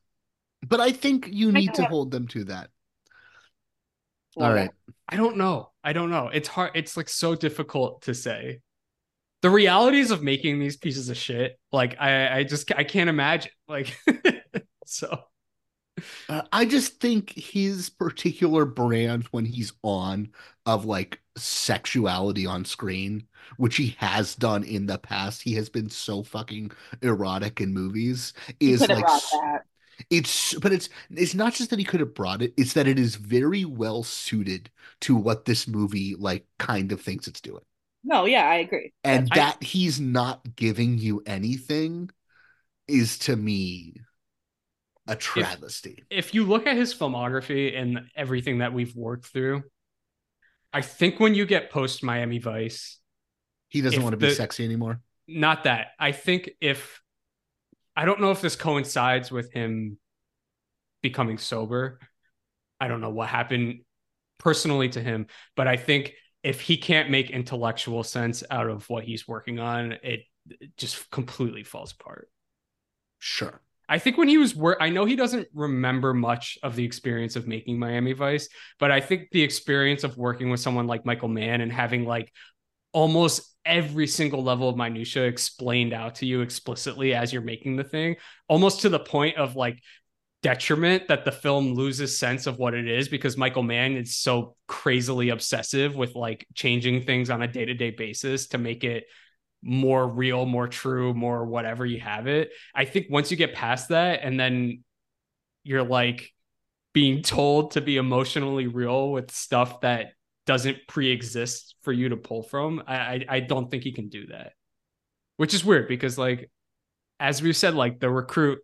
[SPEAKER 12] But I think you need to hold them to that.
[SPEAKER 13] Love
[SPEAKER 12] All
[SPEAKER 13] it.
[SPEAKER 12] right.
[SPEAKER 11] I don't know. I don't know. It's hard. It's like so difficult to say. The realities of making these pieces of shit, like I, I just I can't imagine. Like, so
[SPEAKER 12] Uh, I just think his particular brand when he's on of like sexuality on screen, which he has done in the past, he has been so fucking erotic in movies, is like
[SPEAKER 13] that.
[SPEAKER 12] it's but it's it's not just that he could have brought it, it's that it is very well suited to what this movie like kind of thinks it's doing.
[SPEAKER 13] No, yeah, I agree.
[SPEAKER 12] And
[SPEAKER 11] I-
[SPEAKER 12] that he's not giving you anything is to me a travesty.
[SPEAKER 11] if you look at his filmography and everything that we've worked through, I think when you get post Miami Vice,
[SPEAKER 12] He doesn't want to be
[SPEAKER 11] the-
[SPEAKER 12] sexy anymore.
[SPEAKER 11] not that. I think if I don't know if this coincides with him becoming sober. I don't know what happened personally to him, but I think if he can't make intellectual sense out of what he's working on, it, it just completely falls apart.
[SPEAKER 12] Sure.
[SPEAKER 11] I think when he was work, I know he doesn't remember much of the experience of making Miami Vice, but I think the experience of working with someone like Michael Mann and having like almost every single level of minutia explained out to you explicitly as you're making the thing, almost to the point of like detriment that the film loses sense of what it is because Michael Mann is so crazily obsessive with like changing things on a day-to-day basis to make it more real, more true, more whatever you have it. I think once you get past that and then you're like being told to be emotionally real with stuff that doesn't pre-exist for you to pull from, I I, I don't think he can do that. Which is weird because like as we've said, like the recruit,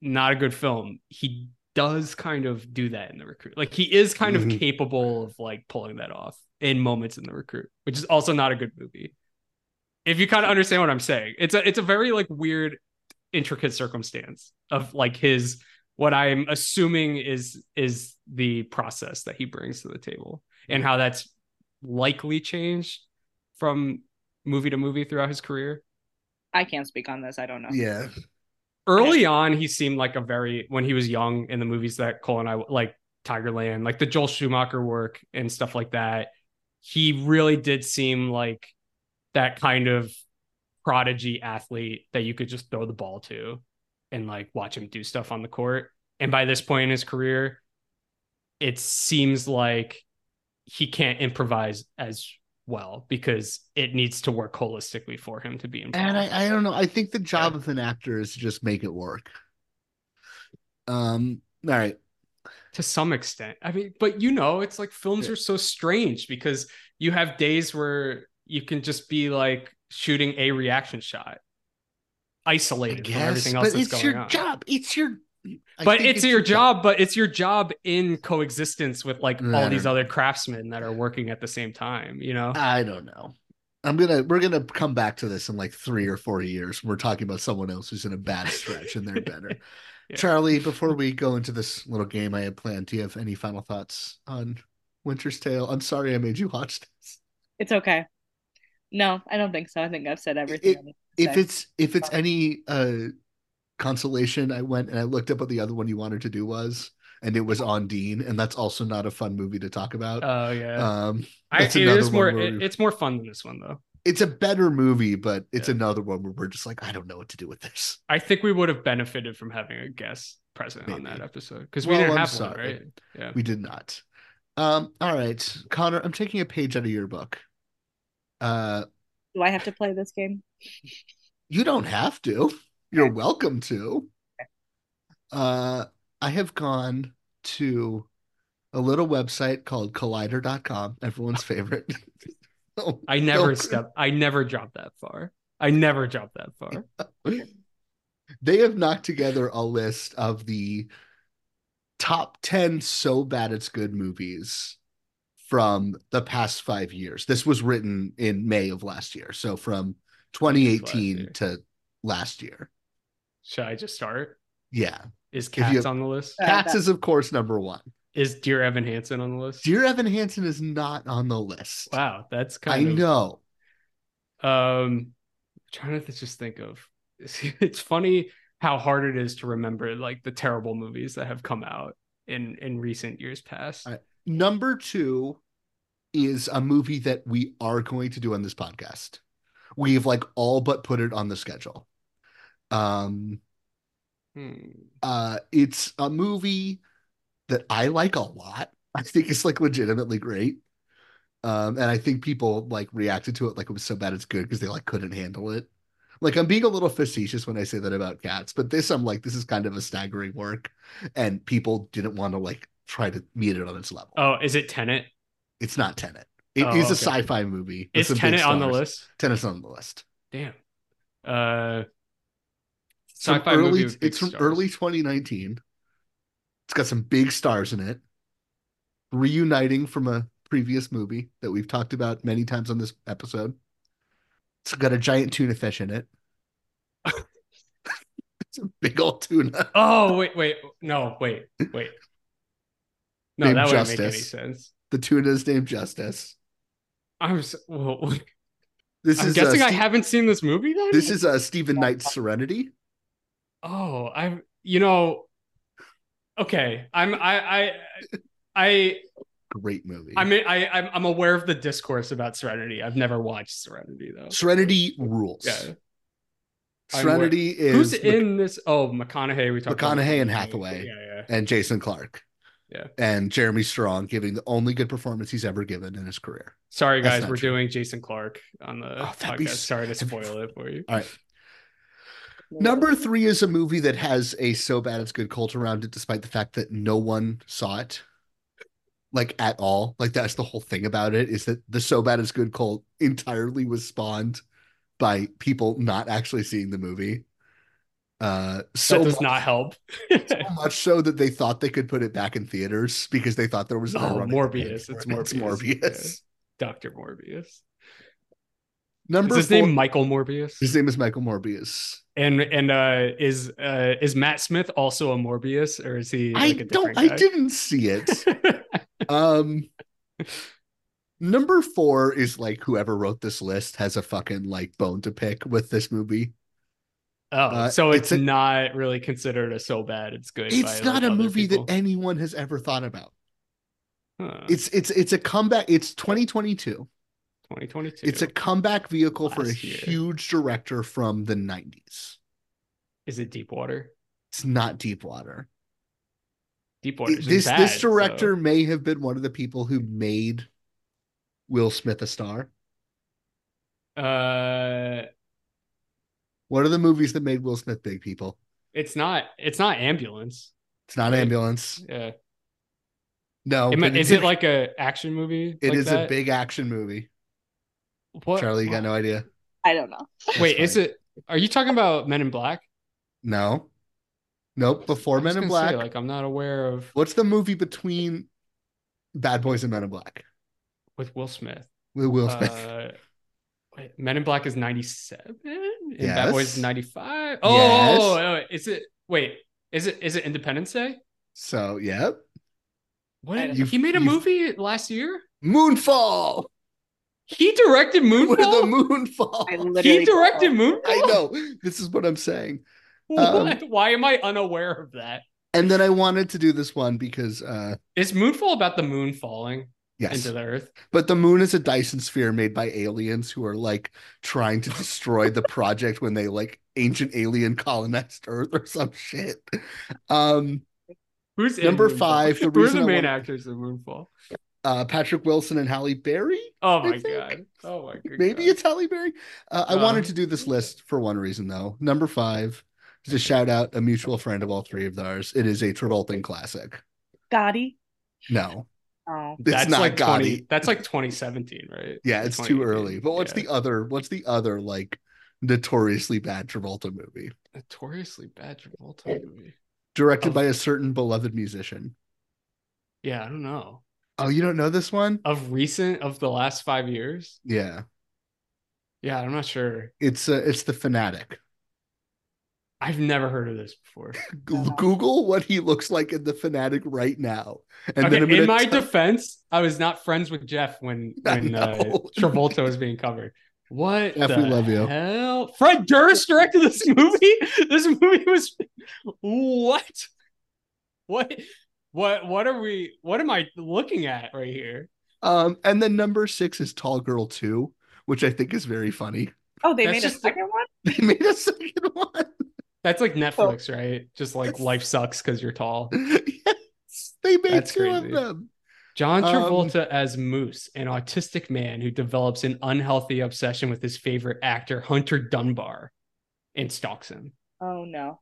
[SPEAKER 11] not a good film. He does kind of do that in the recruit. Like he is kind
[SPEAKER 12] Mhm.
[SPEAKER 11] of capable of like pulling that off in moments in the recruit, which is also not a good movie if you kind of understand what I'm saying. It's a it's a very like weird, intricate circumstance of like his what I'm assuming is is the process that he brings to the table and how that's likely changed from movie to movie throughout his career.
[SPEAKER 13] I can't speak on this. I don't know.
[SPEAKER 12] Yeah.
[SPEAKER 11] Early on, he seemed like a very when he was young in the movies that Cole and I like Tigerland, like the Joel Schumacher work and stuff like that. He really did seem like that kind of prodigy athlete that you could just throw the ball to and like watch him do stuff on the court. And by this point in his career, it seems like he can't improvise as well because it needs to work holistically for him to be involved.
[SPEAKER 12] And I, I don't know. I think the job of an actor is to just make it work. Um, all right.
[SPEAKER 11] to some extent. I mean, but you know, it's like films are so strange because you have days where you can just be like shooting a reaction shot, isolated from everything else
[SPEAKER 12] but
[SPEAKER 11] that's
[SPEAKER 12] it's
[SPEAKER 11] going
[SPEAKER 12] your
[SPEAKER 11] on.
[SPEAKER 12] job. It's your I
[SPEAKER 11] but
[SPEAKER 12] think
[SPEAKER 11] it's, your job, but it's your job in coexistence with like
[SPEAKER 12] I
[SPEAKER 11] all these
[SPEAKER 12] know.
[SPEAKER 11] other craftsmen that are working at the same time, you know?
[SPEAKER 12] I don't know. I'm gonna we're gonna come back to this in like three or four years. We're talking about someone else who's in a bad stretch and they're better.
[SPEAKER 11] Yeah.
[SPEAKER 12] Charlie, before we go into this little game I had planned, do you have any final thoughts on Winter's Tale? I'm sorry I made you watch this.
[SPEAKER 13] It's okay. No, I don't think so. I think I've said everything. I need to
[SPEAKER 12] If it's if it's any uh consolation, I went and I looked up what the other one you wanted to do was, and it was Ondine, and that's also not a fun movie to talk about.
[SPEAKER 11] Oh yeah.
[SPEAKER 12] Um,
[SPEAKER 11] I,
[SPEAKER 12] that's
[SPEAKER 11] it
[SPEAKER 12] another
[SPEAKER 11] is more it- it's more fun than this one though.
[SPEAKER 12] it's a better movie, but it's another one where we're just like, I don't know what to do with this.
[SPEAKER 11] I think we would have benefited from having a guest present on that episode because we
[SPEAKER 12] Well,
[SPEAKER 11] didn't
[SPEAKER 12] I'm
[SPEAKER 11] have one, right? Yeah.
[SPEAKER 12] We did not. Um, all right, Connor, I'm taking a page out of your book. Uh,
[SPEAKER 13] Do I have to play this game?
[SPEAKER 12] you don't have to. You're welcome to. Uh, I have gone to a little website called collider.com, everyone's favorite. Oh,
[SPEAKER 11] I never step. I never dropped that far. I never dropped that far.
[SPEAKER 12] they have knocked together a list of the top 10 so bad it's good movies from the past five years. This was written in May of last year. So from 2018 to last year.
[SPEAKER 11] Should I just start?
[SPEAKER 12] Yeah.
[SPEAKER 11] Is
[SPEAKER 12] If you-
[SPEAKER 11] Cats on the list?
[SPEAKER 12] Cats is, of course, number one.
[SPEAKER 11] Is Dear Evan Hansen on the list?
[SPEAKER 12] Dear Evan Hansen is not on the list.
[SPEAKER 11] Wow, that's
[SPEAKER 12] I
[SPEAKER 11] kind of I
[SPEAKER 12] know.
[SPEAKER 11] Um, trying to just think of. It's funny how hard it is to remember like the terrible movies that have come out in in recent years past.
[SPEAKER 12] All right. Number two is a movie that we are going to do on this podcast. We've like all but put it on the schedule. Um,
[SPEAKER 11] Hmm.
[SPEAKER 12] uh, it's a movie that I like a lot. I think it's like legitimately great. Um, and I think people like reacted to it like it was so bad it's good because they like couldn't handle it. Like I'm being a little facetious when I say that about cats, but this I'm like, this is kind of a staggering work, and people didn't want to like try to meet it on its level.
[SPEAKER 11] Oh, is it Tenet?
[SPEAKER 12] It's not Tenet. It is
[SPEAKER 11] Oh,
[SPEAKER 12] a
[SPEAKER 11] okay.
[SPEAKER 12] sci-fi movie.
[SPEAKER 11] Is Tenet on the list?
[SPEAKER 12] Tenet's on the list.
[SPEAKER 11] Damn. Uh, sci-fi movie
[SPEAKER 12] early.
[SPEAKER 11] big
[SPEAKER 12] It's from
[SPEAKER 11] stars.
[SPEAKER 12] early 2019. It's got some big stars in it, reuniting from a previous movie that we've talked about many times on this episode. It's got a giant tuna fish in it. it's a big old tuna.
[SPEAKER 11] Oh wait, wait, no, wait, wait. No,
[SPEAKER 12] Named
[SPEAKER 11] that wouldn't make any
[SPEAKER 12] Justice.
[SPEAKER 11] sense.
[SPEAKER 12] The tuna is named Justice.
[SPEAKER 11] I'm s well,
[SPEAKER 12] This
[SPEAKER 11] I'm
[SPEAKER 12] is
[SPEAKER 11] guessing
[SPEAKER 12] uh,
[SPEAKER 11] I
[SPEAKER 12] Ste-
[SPEAKER 11] haven't seen this movie then.
[SPEAKER 12] This is a Steven Knight's Serenity.
[SPEAKER 11] Oh, I you know, okay. I'm I I I
[SPEAKER 12] Great movie.
[SPEAKER 11] I mean I I'm, I'm aware of the discourse about Serenity. I've never watched Serenity though.
[SPEAKER 12] Serenity rules.
[SPEAKER 11] Yeah.
[SPEAKER 12] Serenity
[SPEAKER 11] I'm Who's
[SPEAKER 12] is
[SPEAKER 11] in this? Oh, McConaughey. We talked about
[SPEAKER 12] McConaughey and Hathaway
[SPEAKER 11] Yeah, yeah,
[SPEAKER 12] and Jason Clarke
[SPEAKER 11] yeah.
[SPEAKER 12] and Jeremy Strong giving the only good performance he's ever given in his career.
[SPEAKER 11] Sorry, guys. We're
[SPEAKER 12] true.
[SPEAKER 11] doing Jason Clarke on the
[SPEAKER 12] Oh, that'd be
[SPEAKER 11] podcast. Sorry to spoil it for you.
[SPEAKER 12] All right. Number three is a movie that has a so bad it's good cult around it, despite the fact that no one saw it, like at all. Like that's the whole thing about it is that the so bad it's good cult entirely was spawned by people not actually seeing the movie. Uh, so
[SPEAKER 11] that does
[SPEAKER 12] much,
[SPEAKER 11] not help.
[SPEAKER 12] so much so that they thought they could put it back in theaters because they thought there was an
[SPEAKER 11] Oh, Morbius. It's
[SPEAKER 12] it. It's
[SPEAKER 11] Morbius.
[SPEAKER 12] Morbius.
[SPEAKER 11] Doctor Morbius.
[SPEAKER 12] Number
[SPEAKER 11] is his
[SPEAKER 12] four,
[SPEAKER 11] name Michael Morbius?
[SPEAKER 12] his name is Michael Morbius.
[SPEAKER 11] And and uh is uh is Matt Smith also a Morbius or is he
[SPEAKER 12] I
[SPEAKER 11] like a
[SPEAKER 12] don't.
[SPEAKER 11] different
[SPEAKER 12] I didn't see it. um, number four is like whoever wrote this list has a fucking like bone to pick with this movie.
[SPEAKER 11] Oh,
[SPEAKER 12] Uh,
[SPEAKER 11] so
[SPEAKER 12] it's
[SPEAKER 11] it's,
[SPEAKER 12] a-
[SPEAKER 11] not really considered a so bad it's good.
[SPEAKER 12] It's not
[SPEAKER 11] like,
[SPEAKER 12] a movie
[SPEAKER 11] people.
[SPEAKER 12] that anyone has ever thought about.
[SPEAKER 11] Huh.
[SPEAKER 12] It's it's it's a comeback. It's 2022.
[SPEAKER 11] 2022.
[SPEAKER 12] It's a comeback vehicle for a
[SPEAKER 11] year.
[SPEAKER 12] huge director from the 90s.
[SPEAKER 11] Is it Deepwater?
[SPEAKER 12] It's not Deepwater.
[SPEAKER 11] Deepwater.
[SPEAKER 12] This this director may have been one of the people who made Will Smith a star.
[SPEAKER 11] Uh,
[SPEAKER 12] What are the movies that made Will Smith big? People.
[SPEAKER 11] it's not. It's not ambulance.
[SPEAKER 12] It's not
[SPEAKER 11] Right.
[SPEAKER 12] ambulance.
[SPEAKER 11] Yeah.
[SPEAKER 12] No,
[SPEAKER 11] It mi-
[SPEAKER 12] but
[SPEAKER 11] is it like a action movie?
[SPEAKER 12] It
[SPEAKER 11] like
[SPEAKER 12] is a big action movie.
[SPEAKER 11] What?
[SPEAKER 12] Charlie, you got no idea?
[SPEAKER 13] I don't know.
[SPEAKER 11] Wait,
[SPEAKER 12] That's
[SPEAKER 11] is it? Are you talking about Men in Black?
[SPEAKER 12] No. Nope. Before Men in
[SPEAKER 11] gonna say,
[SPEAKER 12] Black.
[SPEAKER 11] like I'm not aware of
[SPEAKER 12] What's the movie between Bad Boys and Men in Black?
[SPEAKER 11] with Will Smith.
[SPEAKER 12] With Will Smith.
[SPEAKER 11] Uh, wait, Men in Black is 97 and
[SPEAKER 12] Yes.
[SPEAKER 11] Bad Boys is 95.
[SPEAKER 12] Yes.
[SPEAKER 11] Oh, oh, is it? Wait, is it? Is it Independence Day?
[SPEAKER 12] so, yep.
[SPEAKER 11] What?
[SPEAKER 12] You've-
[SPEAKER 11] he made a movie last year.
[SPEAKER 12] Moonfall.
[SPEAKER 11] He directed
[SPEAKER 12] With the
[SPEAKER 11] Moonfall.
[SPEAKER 12] Moonfall.
[SPEAKER 13] I literally
[SPEAKER 11] He directed Moonfall.
[SPEAKER 12] I know. This is what I'm saying.
[SPEAKER 11] What? Why am I unaware of that?
[SPEAKER 12] And then I wanted to do this one because uh
[SPEAKER 11] Is Moonfall about the moon falling
[SPEAKER 12] yes.
[SPEAKER 11] into the earth?
[SPEAKER 12] But the moon is a Dyson sphere made by aliens who are like trying to destroy the project when they like ancient alien colonized Earth or some shit. Um
[SPEAKER 11] Who's
[SPEAKER 12] Number five, the
[SPEAKER 11] Who are the main
[SPEAKER 12] wanna-
[SPEAKER 11] actors of Moonfall?
[SPEAKER 12] uh Patrick Wilson and Halle Berry.
[SPEAKER 11] Oh my god! Oh my god!
[SPEAKER 12] Maybe it's Halle Berry. Uh, I
[SPEAKER 11] Uh,
[SPEAKER 12] wanted to do this list for one reason though. Number five is to shout out a mutual friend of all three of ours. It is a Travolting classic.
[SPEAKER 13] Gotti.
[SPEAKER 12] No,
[SPEAKER 13] Oh.
[SPEAKER 12] it's
[SPEAKER 11] that's
[SPEAKER 12] not
[SPEAKER 11] like
[SPEAKER 12] Gotti.
[SPEAKER 11] 20, That's like 2017, right?
[SPEAKER 12] Yeah, it's too early. But what's
[SPEAKER 11] Yeah.
[SPEAKER 12] the other? What's the other like notoriously bad Travolta movie
[SPEAKER 11] notoriously bad Travolta movie?
[SPEAKER 12] directed
[SPEAKER 11] Of-
[SPEAKER 12] by a certain beloved musician?
[SPEAKER 11] Yeah, I don't know.
[SPEAKER 12] Oh, you don't know this one?
[SPEAKER 11] Of recent, of the last five years.
[SPEAKER 12] Yeah,
[SPEAKER 11] Yeah, I'm not sure.
[SPEAKER 12] it's uh, it's the fanatic.
[SPEAKER 11] I've never heard of this before.
[SPEAKER 12] Google what he looks like in the fanatic right now. And
[SPEAKER 11] okay,
[SPEAKER 12] then
[SPEAKER 11] in my
[SPEAKER 12] tell-
[SPEAKER 11] defense, I was not friends with Jeff when when uh. Travolta was being covered. What
[SPEAKER 12] Jeff,
[SPEAKER 11] the
[SPEAKER 12] we love you.
[SPEAKER 11] hell? Fred Durst directed this movie. This movie was what? What? What? What are we? What am I looking at right here?
[SPEAKER 12] Um, and then number six is Tall Girl 2, which I think is very funny.
[SPEAKER 13] Oh, they
[SPEAKER 11] That's
[SPEAKER 13] made a
[SPEAKER 11] just-
[SPEAKER 13] second one.
[SPEAKER 12] They made a second one.
[SPEAKER 11] That's like Netflix, right? Just like life sucks because you're tall.
[SPEAKER 12] yes, they made
[SPEAKER 11] That's
[SPEAKER 12] two of them.
[SPEAKER 11] John
[SPEAKER 12] Um,
[SPEAKER 11] Travolta as Moose, an autistic man who develops an unhealthy obsession with his favorite actor, Hunter Dunbar, and stalks him.
[SPEAKER 13] Oh no.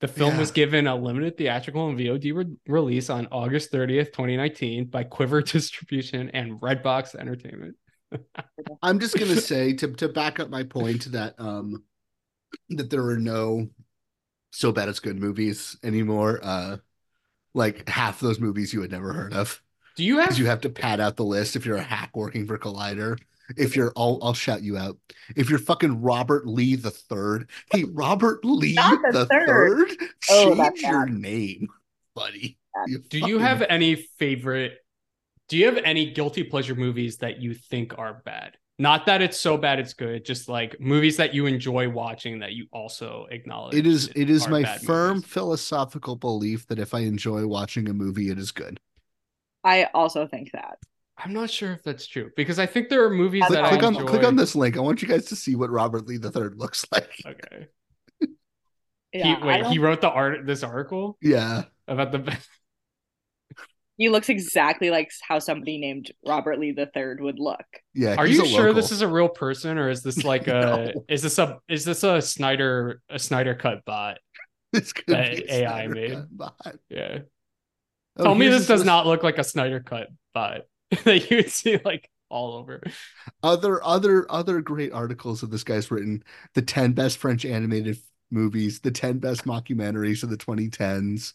[SPEAKER 11] The film
[SPEAKER 12] Yeah.
[SPEAKER 11] was given a limited theatrical and VOD re- release on August 30th, 2019 by Quiver Distribution and Redbox Entertainment.
[SPEAKER 12] I'm just gonna say to to back up my point that um that there are no so bad it's good movies anymore. Uh like half those movies you had never heard of.
[SPEAKER 11] Do you have
[SPEAKER 12] you have to pad out the list if you're a hack working for Collider. If you're I'll I'll shout you out. If you're fucking Robert Lee the third. Hey, Robert Lee
[SPEAKER 13] Not the
[SPEAKER 12] the
[SPEAKER 13] third.
[SPEAKER 12] third.
[SPEAKER 13] Oh,
[SPEAKER 12] Change your
[SPEAKER 13] bad.
[SPEAKER 12] name, buddy.
[SPEAKER 11] Do you have any favorite do you have any guilty pleasure movies that you think are bad? Not that it's so bad it's good, just like movies that you enjoy watching that you also acknowledge.
[SPEAKER 12] it is it is my firm
[SPEAKER 11] movies.
[SPEAKER 12] philosophical belief that if I enjoy watching a movie, it is good.
[SPEAKER 13] I also think that.
[SPEAKER 11] I'm not sure if that's true because I think there are movies
[SPEAKER 12] Click,
[SPEAKER 11] that
[SPEAKER 12] click
[SPEAKER 11] I
[SPEAKER 12] on
[SPEAKER 11] enjoy.
[SPEAKER 12] click on this link. I want you guys to see what Robert Lee the third looks like.
[SPEAKER 11] Okay.
[SPEAKER 13] Yeah,
[SPEAKER 11] he, wait, he wrote the art this article
[SPEAKER 12] Yeah.
[SPEAKER 11] about the
[SPEAKER 13] he looks exactly like how somebody named Robert Lee III would look.
[SPEAKER 12] Yeah.
[SPEAKER 11] Are you
[SPEAKER 12] a
[SPEAKER 11] sure this is a real person or is this like a
[SPEAKER 12] No.
[SPEAKER 11] is this a is this a Snyder a Snyder cut bot?
[SPEAKER 12] This could
[SPEAKER 11] that
[SPEAKER 12] be
[SPEAKER 11] AI
[SPEAKER 12] Snyder
[SPEAKER 11] made?
[SPEAKER 12] Bot.
[SPEAKER 11] Yeah.
[SPEAKER 12] Oh,
[SPEAKER 11] Tell me this does
[SPEAKER 12] list-
[SPEAKER 11] not look like a Snyder cut bot that you would see like all over.
[SPEAKER 12] other other other great articles that this guy's written the 10 best french animated movies the 10 best mockumentaries of the 2010s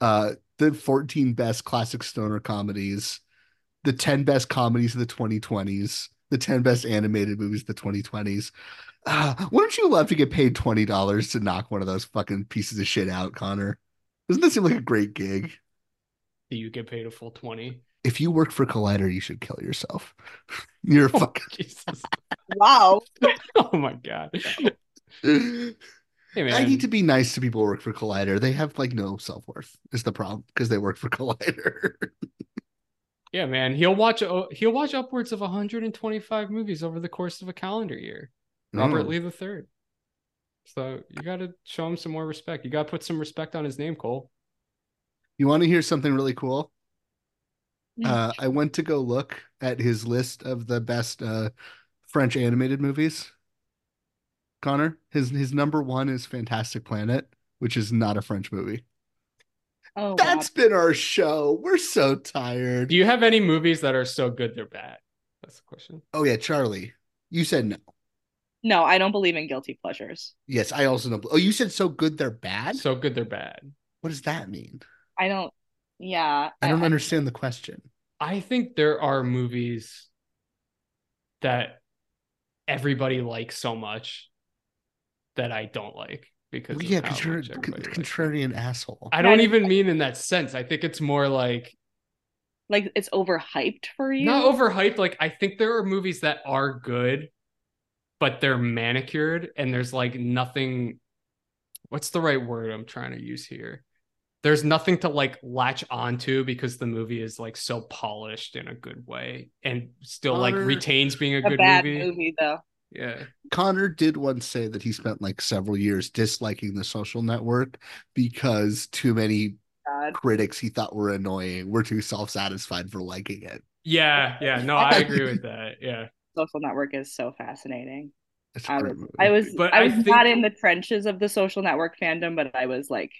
[SPEAKER 12] uh the 14 best classic stoner comedies the 10 best comedies of the 2020s the 10 best animated movies of the 2020s uh, wouldn't you love to get paid $20 to knock one of those fucking pieces of shit out connor doesn't that seem like a great gig
[SPEAKER 11] Do you get paid a full 20?
[SPEAKER 12] if you work for collider you should kill yourself you're a fucking
[SPEAKER 11] Jesus.
[SPEAKER 13] Wow.
[SPEAKER 11] Oh my god. Hey man.
[SPEAKER 12] I need to be nice to people who work for Collider. They have like no self worth. Is the problem because they work for Collider.
[SPEAKER 11] Yeah, man. He'll watch oh, he'll watch upwards of 125 movies over the course of a calendar year. Robert
[SPEAKER 12] Mm.
[SPEAKER 11] Lee the third. So you got to show him some more respect. You got to put some respect on his name, Cole.
[SPEAKER 12] You want to hear something really cool? Uh, I went to go look at his list of the best uh, French animated movies. Connor, his his number one is Fantastic Planet, which is not a French movie.
[SPEAKER 13] Oh,
[SPEAKER 12] That's been our show. We're so tired.
[SPEAKER 11] Do you have any movies that are so good they're bad? That's the question.
[SPEAKER 12] Oh yeah, Charlie. You said no.
[SPEAKER 13] no, I don't believe in guilty pleasures.
[SPEAKER 12] Yes, I also know. Oh, you said so good they're bad.
[SPEAKER 11] So good they're bad.
[SPEAKER 12] What does that mean?
[SPEAKER 13] I don't. Yeah,
[SPEAKER 12] I don't understand the question.
[SPEAKER 11] I think there are movies that everybody likes so much that I don't like because
[SPEAKER 12] Well, yeah, because you're a
[SPEAKER 11] much
[SPEAKER 12] con-
[SPEAKER 11] everybody likes.
[SPEAKER 12] contrarian asshole.
[SPEAKER 11] I don't even mean in that sense. I think it's more like
[SPEAKER 13] like it's overhyped for you.
[SPEAKER 11] not overhyped. Like I think there are movies that are good, but they're manicured and there's like nothing. What's the right word I'm trying to use here? There's nothing to like latch onto because the movie is like so polished in a good way and still like retains being a,
[SPEAKER 13] a
[SPEAKER 11] good
[SPEAKER 13] bad
[SPEAKER 11] movie.
[SPEAKER 13] movie though.
[SPEAKER 11] Yeah.
[SPEAKER 12] Connor did once say that he spent like several years disliking the social network because too many
[SPEAKER 13] God.
[SPEAKER 12] critics he thought were annoying were too self-satisfied for liking it.
[SPEAKER 11] Yeah, yeah. No, I agree with that. Yeah.
[SPEAKER 13] Social Network is so fascinating.
[SPEAKER 12] It's a
[SPEAKER 13] I
[SPEAKER 12] great
[SPEAKER 13] was,
[SPEAKER 12] movie.
[SPEAKER 13] I was,
[SPEAKER 11] But
[SPEAKER 13] I
[SPEAKER 11] I
[SPEAKER 13] was
[SPEAKER 11] think-
[SPEAKER 13] not in the trenches of the Social Network fandom, but I was like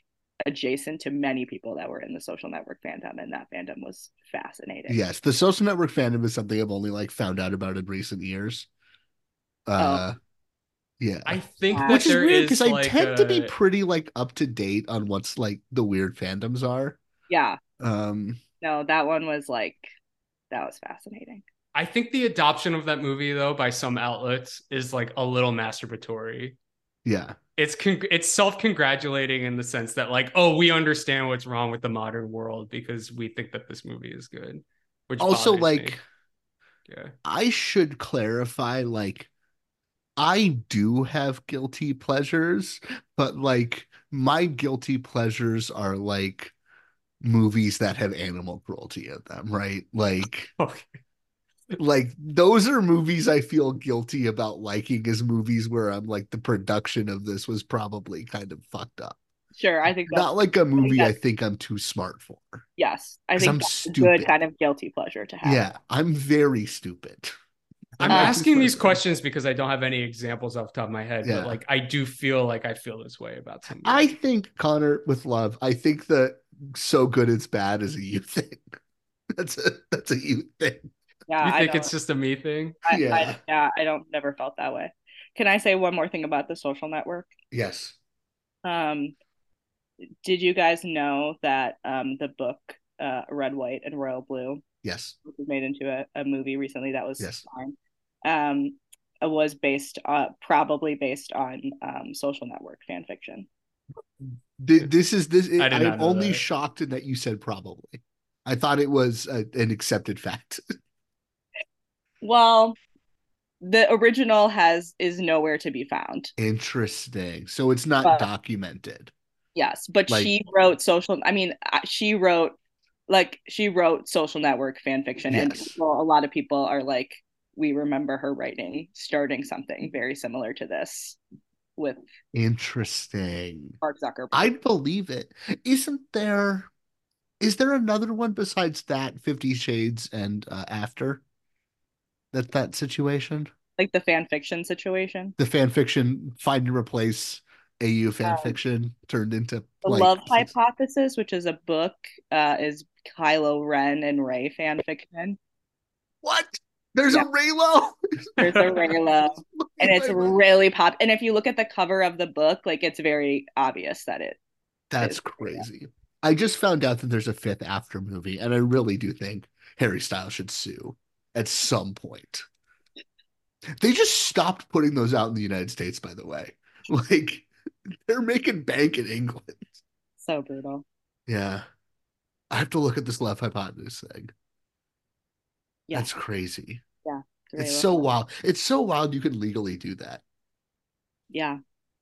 [SPEAKER 13] adjacent to many people that were in the Social Network fandom, and that fandom was fascinating.
[SPEAKER 12] Yes, the social network fandom is something I've only like found out about in recent years. Uh yeah.
[SPEAKER 11] I think
[SPEAKER 12] Which is
[SPEAKER 11] there
[SPEAKER 12] weird
[SPEAKER 11] is
[SPEAKER 12] because I
[SPEAKER 11] like
[SPEAKER 12] tend to be pretty like up to date on what's like the weird fandoms are.
[SPEAKER 13] Yeah.
[SPEAKER 12] Um
[SPEAKER 13] No, that one was like that was fascinating.
[SPEAKER 11] I think the adoption of that movie though by some outlets is like a little masturbatory.
[SPEAKER 12] Yeah.
[SPEAKER 11] It's con- it's self-congratulating in the sense that like, oh, we understand what's wrong with the modern world because we think that this movie is good. Which
[SPEAKER 12] also like
[SPEAKER 11] me. yeah.
[SPEAKER 12] I should clarify like I do have guilty pleasures, but like my guilty pleasures are like movies that have animal cruelty in them, right? Like
[SPEAKER 11] Okay.
[SPEAKER 12] like those are movies I feel guilty about liking as movies where I'm like the production of this was probably kind of fucked up.
[SPEAKER 13] Sure, I think that's,
[SPEAKER 12] Not like a movie I
[SPEAKER 13] that's-
[SPEAKER 12] think I'm too smart for.
[SPEAKER 13] yes, I think
[SPEAKER 12] I'm
[SPEAKER 13] that's a
[SPEAKER 12] stupid.
[SPEAKER 13] good kind of guilty pleasure to have.
[SPEAKER 12] Yeah, I'm very stupid.
[SPEAKER 11] I'm
[SPEAKER 13] Uh,
[SPEAKER 11] asking these questions because I don't have any examples off the top of my head,
[SPEAKER 12] Yeah.
[SPEAKER 11] but like I do feel like I feel this way about some.
[SPEAKER 12] I think Connor with love. I think that so good it's bad is a you thing. That's a that's a you thing.
[SPEAKER 13] Yeah,
[SPEAKER 11] you
[SPEAKER 13] I
[SPEAKER 11] think
[SPEAKER 13] don't-
[SPEAKER 11] it's just a me thing?
[SPEAKER 13] I,
[SPEAKER 12] Yeah.
[SPEAKER 13] I, yeah, I don't never felt that way. Can I say one more thing about the social network?
[SPEAKER 12] Yes.
[SPEAKER 13] Um, did you guys know that um the book uh Red, White, and Royal Blue,
[SPEAKER 12] Yes.
[SPEAKER 13] which was made into a, a movie recently that was
[SPEAKER 12] Yes.
[SPEAKER 13] fine, um, was based uh probably based on um social network fan fiction.
[SPEAKER 12] This is this.
[SPEAKER 11] I
[SPEAKER 12] I'm only
[SPEAKER 11] that.
[SPEAKER 12] shocked in that you said probably. I thought it was a, an accepted fact.
[SPEAKER 13] Well, the original has is nowhere to be found.
[SPEAKER 12] Interesting. So it's not
[SPEAKER 13] But-
[SPEAKER 12] documented.
[SPEAKER 13] Yes, but
[SPEAKER 12] Like-
[SPEAKER 13] she wrote social. I mean, uh, she wrote like she wrote social network fan fiction, and people, a lot of people are like, we remember her writing, starting something very similar to this with
[SPEAKER 12] Interesting.
[SPEAKER 13] Mark Zuckerberg.
[SPEAKER 12] I'd believe it. Isn't there? Is there another one besides that? Fifty Shades and uh, After. That that situation.
[SPEAKER 13] like the fan fiction situation.
[SPEAKER 12] The fan fiction find and replace AU fan
[SPEAKER 13] Um,
[SPEAKER 12] fiction turned into
[SPEAKER 13] The
[SPEAKER 12] like,
[SPEAKER 13] Love Hypothesis, which is a book, uh, is Kylo Ren and Rey fan fiction.
[SPEAKER 12] What? There's
[SPEAKER 13] Yeah.
[SPEAKER 12] a Reylo.
[SPEAKER 13] There's a Reylo, and it's really pop. And if you look at the cover of the book, like it's very obvious that it.
[SPEAKER 12] That's
[SPEAKER 13] is-
[SPEAKER 12] crazy. I just found out that there's a fifth after movie, and I really do think Harry Styles should sue at some point. They just stopped putting those out in the United States, by the way. Like they're making bank in England.
[SPEAKER 13] So brutal.
[SPEAKER 12] Yeah. I have to look at this left hypotenuse thing.
[SPEAKER 13] Yeah.
[SPEAKER 12] That's crazy.
[SPEAKER 13] Yeah.
[SPEAKER 12] It's
[SPEAKER 13] Reylo.
[SPEAKER 12] so wild. It's so wild you can legally do that.
[SPEAKER 13] Yeah.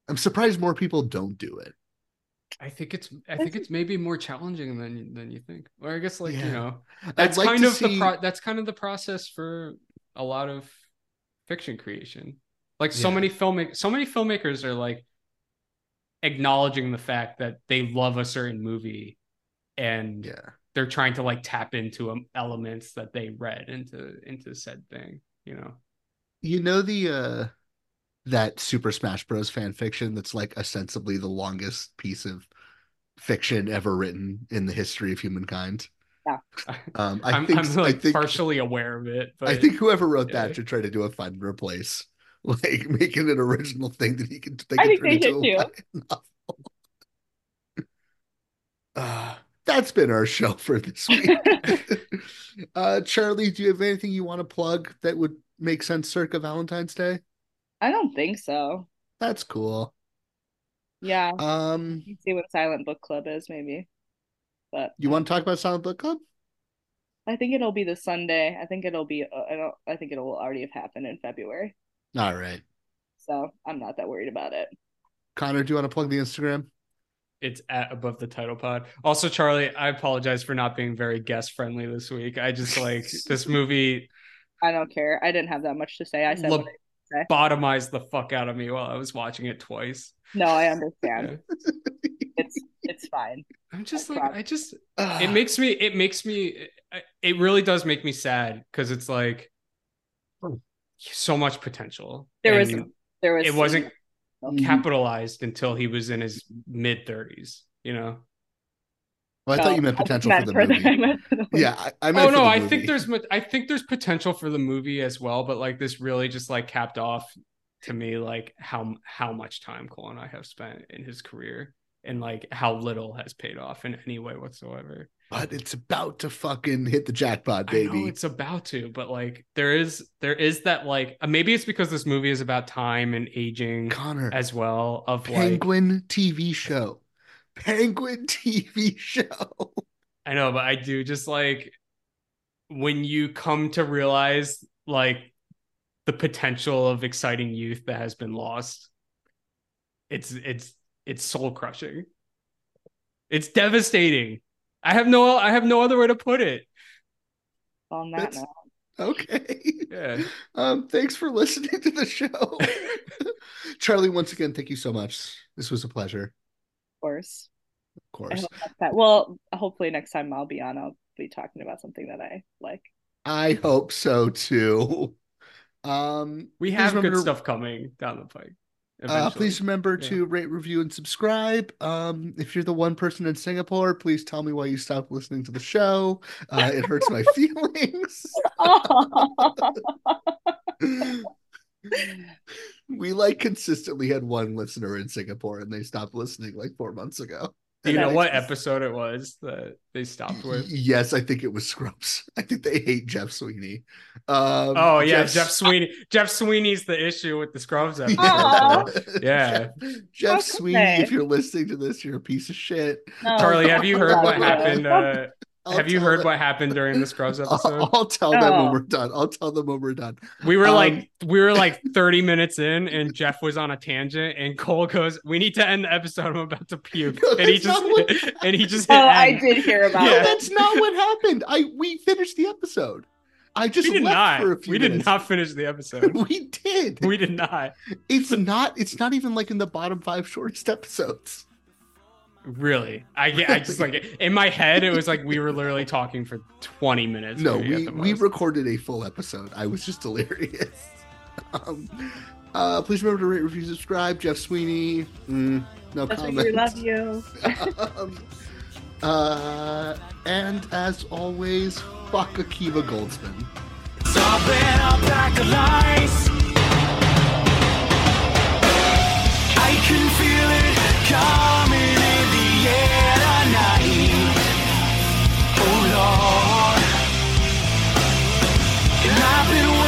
[SPEAKER 12] I'm surprised more people don't do it.
[SPEAKER 11] I think it's I think it's maybe more challenging than than you think. Or I guess like
[SPEAKER 12] Yeah.
[SPEAKER 11] you know that's
[SPEAKER 12] like
[SPEAKER 11] kind
[SPEAKER 12] to
[SPEAKER 11] of the pro- that's kind of the process for a lot of fiction creation. Like so
[SPEAKER 12] Yeah.
[SPEAKER 11] many filmmak so many filmmakers are like acknowledging the fact that they love a certain movie and
[SPEAKER 12] Yeah.
[SPEAKER 11] They're trying to like tap into um, elements that they read into into said thing, you know.
[SPEAKER 12] You know the uh that Super Smash Bros fan fiction that's like ostensibly the longest piece of fiction ever written in the history of humankind.
[SPEAKER 13] Yeah.
[SPEAKER 12] Um I
[SPEAKER 11] I'm,
[SPEAKER 12] think
[SPEAKER 11] I'm
[SPEAKER 12] I
[SPEAKER 11] like
[SPEAKER 12] think
[SPEAKER 11] partially aware of it, but
[SPEAKER 12] I think whoever wrote
[SPEAKER 11] yeah.
[SPEAKER 12] that should try to do a find and replace, like making an original thing that he can. They
[SPEAKER 13] I
[SPEAKER 12] can
[SPEAKER 13] think
[SPEAKER 12] turn
[SPEAKER 13] they
[SPEAKER 12] into
[SPEAKER 13] should
[SPEAKER 12] a
[SPEAKER 13] too.
[SPEAKER 12] Uh, that's been our show for this week. uh, Charlie, do you have anything you want to plug that would make sense circa Valentine's Day?
[SPEAKER 13] I don't think so.
[SPEAKER 12] That's cool.
[SPEAKER 13] Yeah.
[SPEAKER 12] Um,
[SPEAKER 13] Let's see what Silent Book Club is, maybe. But
[SPEAKER 12] you want to talk about Silent Book Club?
[SPEAKER 13] I think it'll be the Sunday. I think it'll be. Uh, I don't. I think it'll already have happened in February.
[SPEAKER 12] All right,
[SPEAKER 13] So I'm not that worried about it.
[SPEAKER 12] Connor, do you want to plug the Instagram?
[SPEAKER 11] It's at above the title pod. Also, Charlie, I apologize for not being very guest friendly this week. I just like this movie
[SPEAKER 13] I don't care. I didn't have that much to say. I said.
[SPEAKER 11] lo-
[SPEAKER 13] I say.
[SPEAKER 11] lobotomized the fuck out of me while I was watching it twice.
[SPEAKER 13] No, I understand. it's it's fine.
[SPEAKER 11] I'm just
[SPEAKER 13] I
[SPEAKER 11] like
[SPEAKER 13] promise.
[SPEAKER 11] I just it makes me it makes me it really does make me sad because it's like so much potential.
[SPEAKER 13] There was there was
[SPEAKER 11] it wasn't
[SPEAKER 13] Mhm.
[SPEAKER 11] capitalized until he was in his mid 30s, you know.
[SPEAKER 12] Well, I thought
[SPEAKER 13] Oh,
[SPEAKER 12] you meant potential
[SPEAKER 13] meant
[SPEAKER 12] for the
[SPEAKER 13] for the-
[SPEAKER 12] movie.
[SPEAKER 13] the movie.
[SPEAKER 12] Yeah, I, I meant
[SPEAKER 11] oh no, I think there's I think there's potential for the movie as well, but like this really just like capped off to me like how how much time Cole and I have spent in his career and like how little has paid off in any way whatsoever.
[SPEAKER 12] But it's about to fucking hit the jackpot,
[SPEAKER 11] I know
[SPEAKER 12] baby.
[SPEAKER 11] it's about to, but like there is there is that like uh, maybe it's because this movie is about time and aging
[SPEAKER 12] Connor,
[SPEAKER 11] as well of like
[SPEAKER 12] Penguin TV show. Penguin TV show.
[SPEAKER 11] I know, but I do just like when you come to realize like the potential of exciting youth that has been lost. It's it's it's soul crushing. It's devastating. I have no I have no other way to put it.
[SPEAKER 13] On that
[SPEAKER 12] That's-
[SPEAKER 13] note,
[SPEAKER 12] Okay.
[SPEAKER 11] Yeah.
[SPEAKER 12] Um, thanks for listening to the show. Charlie, once again, thank you so much. This was a pleasure.
[SPEAKER 13] of course.
[SPEAKER 12] Of
[SPEAKER 13] I
[SPEAKER 12] course.
[SPEAKER 13] hope that. Well, hopefully next time I'll be on, I'll be talking about something that I like.
[SPEAKER 12] I hope so too. Um
[SPEAKER 11] We have good
[SPEAKER 12] remember to-
[SPEAKER 11] stuff coming down the pike.
[SPEAKER 12] Uh, please remember
[SPEAKER 11] Yeah.
[SPEAKER 12] to rate, review, and subscribe. Um, if you're the one person in Singapore, please tell me why you stopped listening to the show. Uh, it hurts my feelings. we like consistently had one listener in Singapore, and they stopped listening like four months ago.
[SPEAKER 11] Do you know what episode it was that they stopped with?
[SPEAKER 12] Yes, I think it was Scrubs. I think they hate Jeff Sweeney. Um,
[SPEAKER 11] Oh yeah,
[SPEAKER 12] Jeff's-
[SPEAKER 11] Jeff Sweeney. Jeff Sweeney's the issue with the Scrubs episode.
[SPEAKER 13] Aw.
[SPEAKER 11] Yeah.
[SPEAKER 12] Jeff
[SPEAKER 13] How could
[SPEAKER 12] Sweeney, if you're listening to this, you're a piece of shit.
[SPEAKER 13] No,
[SPEAKER 11] Charlie, have you heard what happened? Uh,
[SPEAKER 12] I'll
[SPEAKER 11] have you heard
[SPEAKER 12] them-
[SPEAKER 11] what happened during the Scrubs
[SPEAKER 12] I'll,
[SPEAKER 11] episode?
[SPEAKER 12] I'll tell them when we're done. I'll tell them when we're done.
[SPEAKER 11] We were
[SPEAKER 12] Um,
[SPEAKER 11] like we were like 30 minutes in and Jeff was on a tangent and Cole goes, We need to end the episode. I'm about to puke.
[SPEAKER 12] No,
[SPEAKER 11] and he just
[SPEAKER 12] what-
[SPEAKER 11] and he just
[SPEAKER 13] Oh,
[SPEAKER 11] hit
[SPEAKER 13] I
[SPEAKER 11] end.
[SPEAKER 13] did hear about
[SPEAKER 12] No,
[SPEAKER 11] Yeah.
[SPEAKER 13] it.
[SPEAKER 12] that's not what happened. I we finished the episode. I just
[SPEAKER 11] We did
[SPEAKER 12] left
[SPEAKER 11] not.
[SPEAKER 12] for a few
[SPEAKER 11] We did
[SPEAKER 12] minutes.
[SPEAKER 11] not finish the episode.
[SPEAKER 12] We did.
[SPEAKER 11] we did not.
[SPEAKER 12] It's not. It's not even like in the bottom five shortest episodes.
[SPEAKER 11] Really. I I just like in my head it was like we were literally talking for 20 minutes.
[SPEAKER 12] No, we we recorded a full episode. I was just delirious. Um, uh, please remember to rate, review, subscribe. Jeff Sweeney. Mm, no
[SPEAKER 13] That's why
[SPEAKER 12] comment.
[SPEAKER 13] we love you.
[SPEAKER 12] um, uh, and as always, fuck Akiva Goldsman.
[SPEAKER 2] Stopping up like the lights. I can feel it coming. I've been